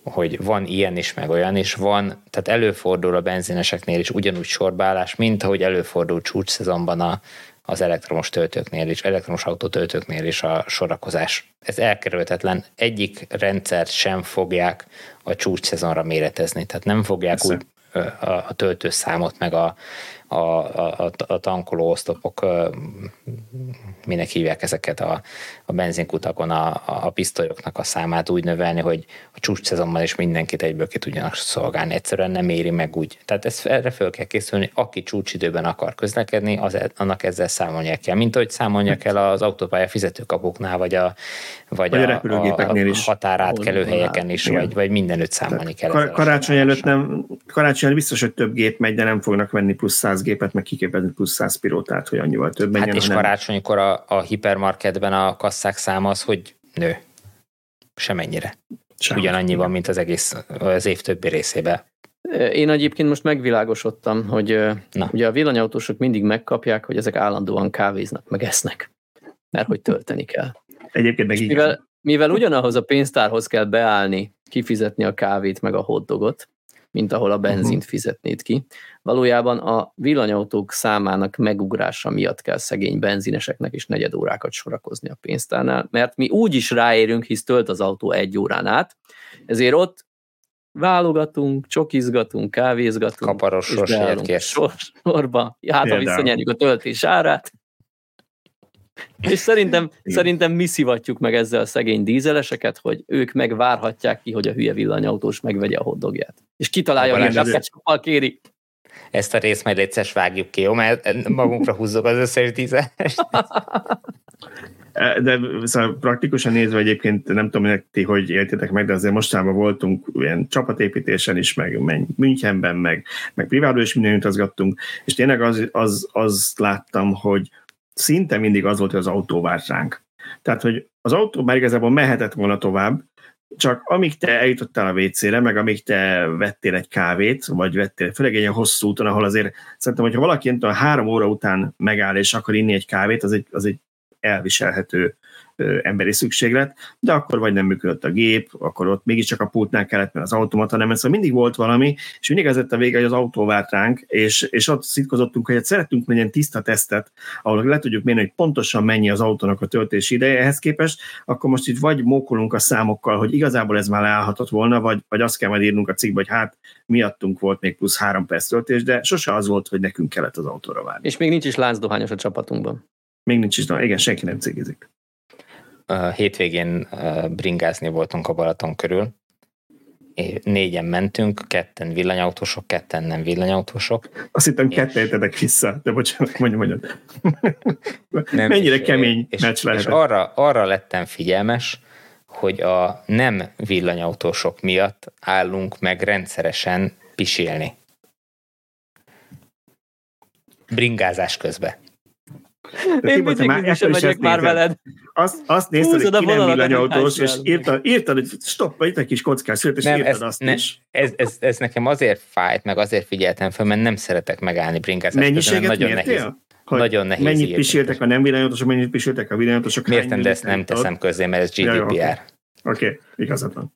hogy van ilyen is, meg olyan is van, tehát előfordul a benzineseknél is ugyanúgy sorbálás, mint ahogy előfordul csúcs szezonban a, az elektromos töltőknél is, elektromos autótöltőknél is a sorakozás. Ez elkerülhetetlen. Egyik rendszert sem fogják a csúcs szezonra méretezni, tehát nem fogják Persze. úgy a, a töltőszámot, meg a, a, a, a tankoló osztopok, minek hívják ezeket a, a benzinkutakon a, a pisztolyoknak a számát úgy növelni, hogy a csúcs szezonban is mindenkit egyből ki tudjanak szolgálni. Egyszerűen nem éri meg úgy. Tehát ez, erre fel kell készülni, aki csúcsidőben akar közlekedni, az, e, annak ezzel számolnia kell. Mint ahogy számolnia kell az autópálya fizetőkapoknál, vagy a, vagy, vagy a, a, a, a határátkelő helyeken is, vagy, vagy mindenütt számolni kell. Kar- karácsony előtt nem, karácsony előtt biztos, hogy több gép megy, de nem fognak venni plusz 100 gépet, meg kiképezni plusz 100 pilótát, hogy annyival több menjen. Hát és hanem... karácsonykor a, a hipermarketben a kasszák száma az, hogy nő. Semennyire. Sem. Ugyanannyi van, mint az egész az év többi részében. Én egyébként most megvilágosodtam, hogy Na. ugye a villanyautósok mindig megkapják, hogy ezek állandóan kávéznak, meg esznek, mert hogy tölteni kell. Egyébként meg mivel, mivel ugyanahoz a pénztárhoz kell beállni, kifizetni a kávét meg a hotdogot, mint ahol a benzint uh-huh. fizetnéd ki. Valójában a villanyautók számának megugrása miatt kell szegény benzineseknek is negyed órákat sorakozni a pénztárnál, mert mi úgy is ráérünk, hisz tölt az autó egy órán át, ezért ott válogatunk, csokizgatunk, kávézgatunk, Kaparos és sor, sorba, hát ha visszanyerjük a töltés árát, és szerintem, szerintem mi szivatjuk meg ezzel a szegény dízeleseket, hogy ők megvárhatják ki, hogy a hülye villanyautós megvegye a hoddogját. És kitalálja, hogy a ketchuppal kéri. Ezt a részt majd egyszer vágjuk ki, jó? Mert magunkra húzzuk az összes dízelest. De szóval praktikusan nézve egyébként nem tudom, hogy ti hogy éltétek meg, de azért mostában voltunk ilyen csapatépítésen is, meg, meg Münchenben, meg, meg privátban is minden utazgattunk, és tényleg az, az, az láttam, hogy, szinte mindig az volt, hogy az autó várt ránk. Tehát, hogy az autó már igazából mehetett volna tovább, csak amíg te eljutottál a WC-re, meg amíg te vettél egy kávét, vagy vettél, főleg egy hosszú úton, ahol azért szerintem, hogyha valaki tudom, három óra után megáll és akar inni egy kávét, az egy, az egy elviselhető emberi szükséglet, de akkor vagy nem működött a gép, akkor ott mégiscsak a pultnál kellett, mert az automata nem, szóval mindig volt valami, és mindig ez lett a vége, hogy az autó várt ránk, és, és ott szitkozottunk, hogy szerettünk egy ilyen tiszta tesztet, ahol le tudjuk mérni, hogy pontosan mennyi az autónak a töltési ideje ehhez képest, akkor most itt vagy mókolunk a számokkal, hogy igazából ez már leállhatott volna, vagy, vagy azt kell majd írnunk a cikkbe, hogy hát miattunk volt még plusz három perc töltés, de sose az volt, hogy nekünk kellett az autóra várni. És még nincs is láncdohányos a csapatunkban. Még nincs is, igen, senki nem cégezik hétvégén bringázni voltunk a Balaton körül. Négyen mentünk, ketten villanyautósok, ketten nem villanyautósok. Azt hittem és... ketten vissza, de bocsánat, mondjam, mondjam. Nem, Mennyire és, kemény és, meccs És arra, arra lettem figyelmes, hogy a nem villanyautósok miatt állunk meg rendszeresen pisélni. Bringázás közben. Én mindig is megyek már veled. Azt, azt nézted, hogy ki nem villanyautós, és írtad, írtad, hogy stopp, itt egy kis kockás szület, és nem, írtad ez, azt ne, is. Ez, ez, ez, nekem azért fájt, meg azért figyeltem fel, mert nem szeretek megállni bringázás Mennyiséget nagyon mértél? nehéz. Hogy nagyon nehéz mennyit piséltek a nem villanyautósok, mennyit piséltek a villanyautósok? Mértem, de ezt nem teszem közé, mert ez GDPR. Oké, okay. igazad van.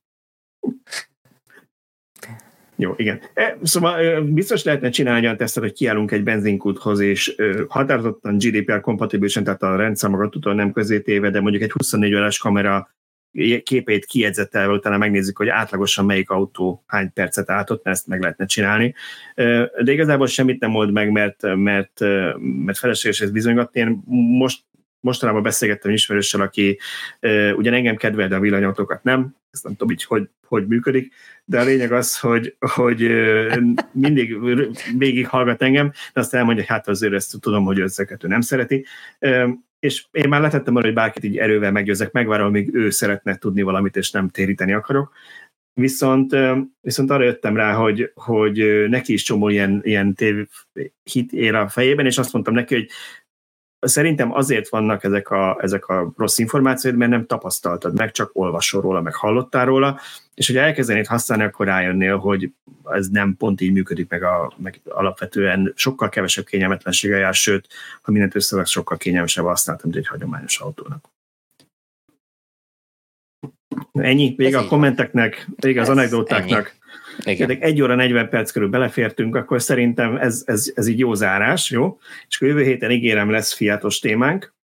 Jó, igen. E, szóval biztos lehetne csinálni olyan tesztet, hogy kiállunk egy benzinkúthoz, és határozottan GDPR kompatibilisen, tehát a rendszámokat tudom nem közé téve, de mondjuk egy 24 órás kamera képét kiedzettelve, utána megnézzük, hogy átlagosan melyik autó hány percet álltott, mert ezt meg lehetne csinálni. De igazából semmit nem old meg, mert, mert, mert felesleges ez bizonygatni. Én most mostanában beszélgettem ismerőssel, aki uh, ugyan engem kedvel, de a villanyautókat nem, ezt nem tudom így, hogy, hogy működik, de a lényeg az, hogy, hogy mindig végig hallgat engem, de azt elmondja, hogy hát azért ezt tudom, hogy ezeket ő nem szereti. És én már letettem arra, hogy bárkit így erővel meggyőzek, megvárom, amíg ő szeretne tudni valamit, és nem téríteni akarok. Viszont, viszont arra jöttem rá, hogy, hogy neki is csomó ilyen, ilyen tév hit ér a fejében, és azt mondtam neki, hogy Szerintem azért vannak ezek a, ezek a rossz információid, mert nem tapasztaltad meg, csak olvasol róla, meg hallottál róla, és hogy elkezdenéd használni, akkor rájönnél, hogy ez nem pont így működik, meg, a, meg alapvetően sokkal kevesebb kényelmetlensége jár, sőt, ha mindent összevesz, sokkal kényelmesebb használtam, mint egy hagyományos autónak. Ennyi, vége a kommenteknek, vége az anekdótáknak. Ennyi. Igen. egy óra 40 perc körül belefértünk, akkor szerintem ez, ez, ez így jó zárás, jó? És akkor jövő héten ígérem lesz fiatos témánk,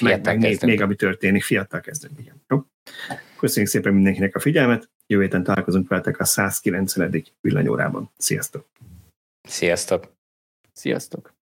meg, meg még, még, ami történik, fiatal kezdünk, igen. Jó? Köszönjük szépen mindenkinek a figyelmet, jövő héten találkozunk veletek a 190. villanyórában. Sziasztok! Sziasztok! Sziasztok!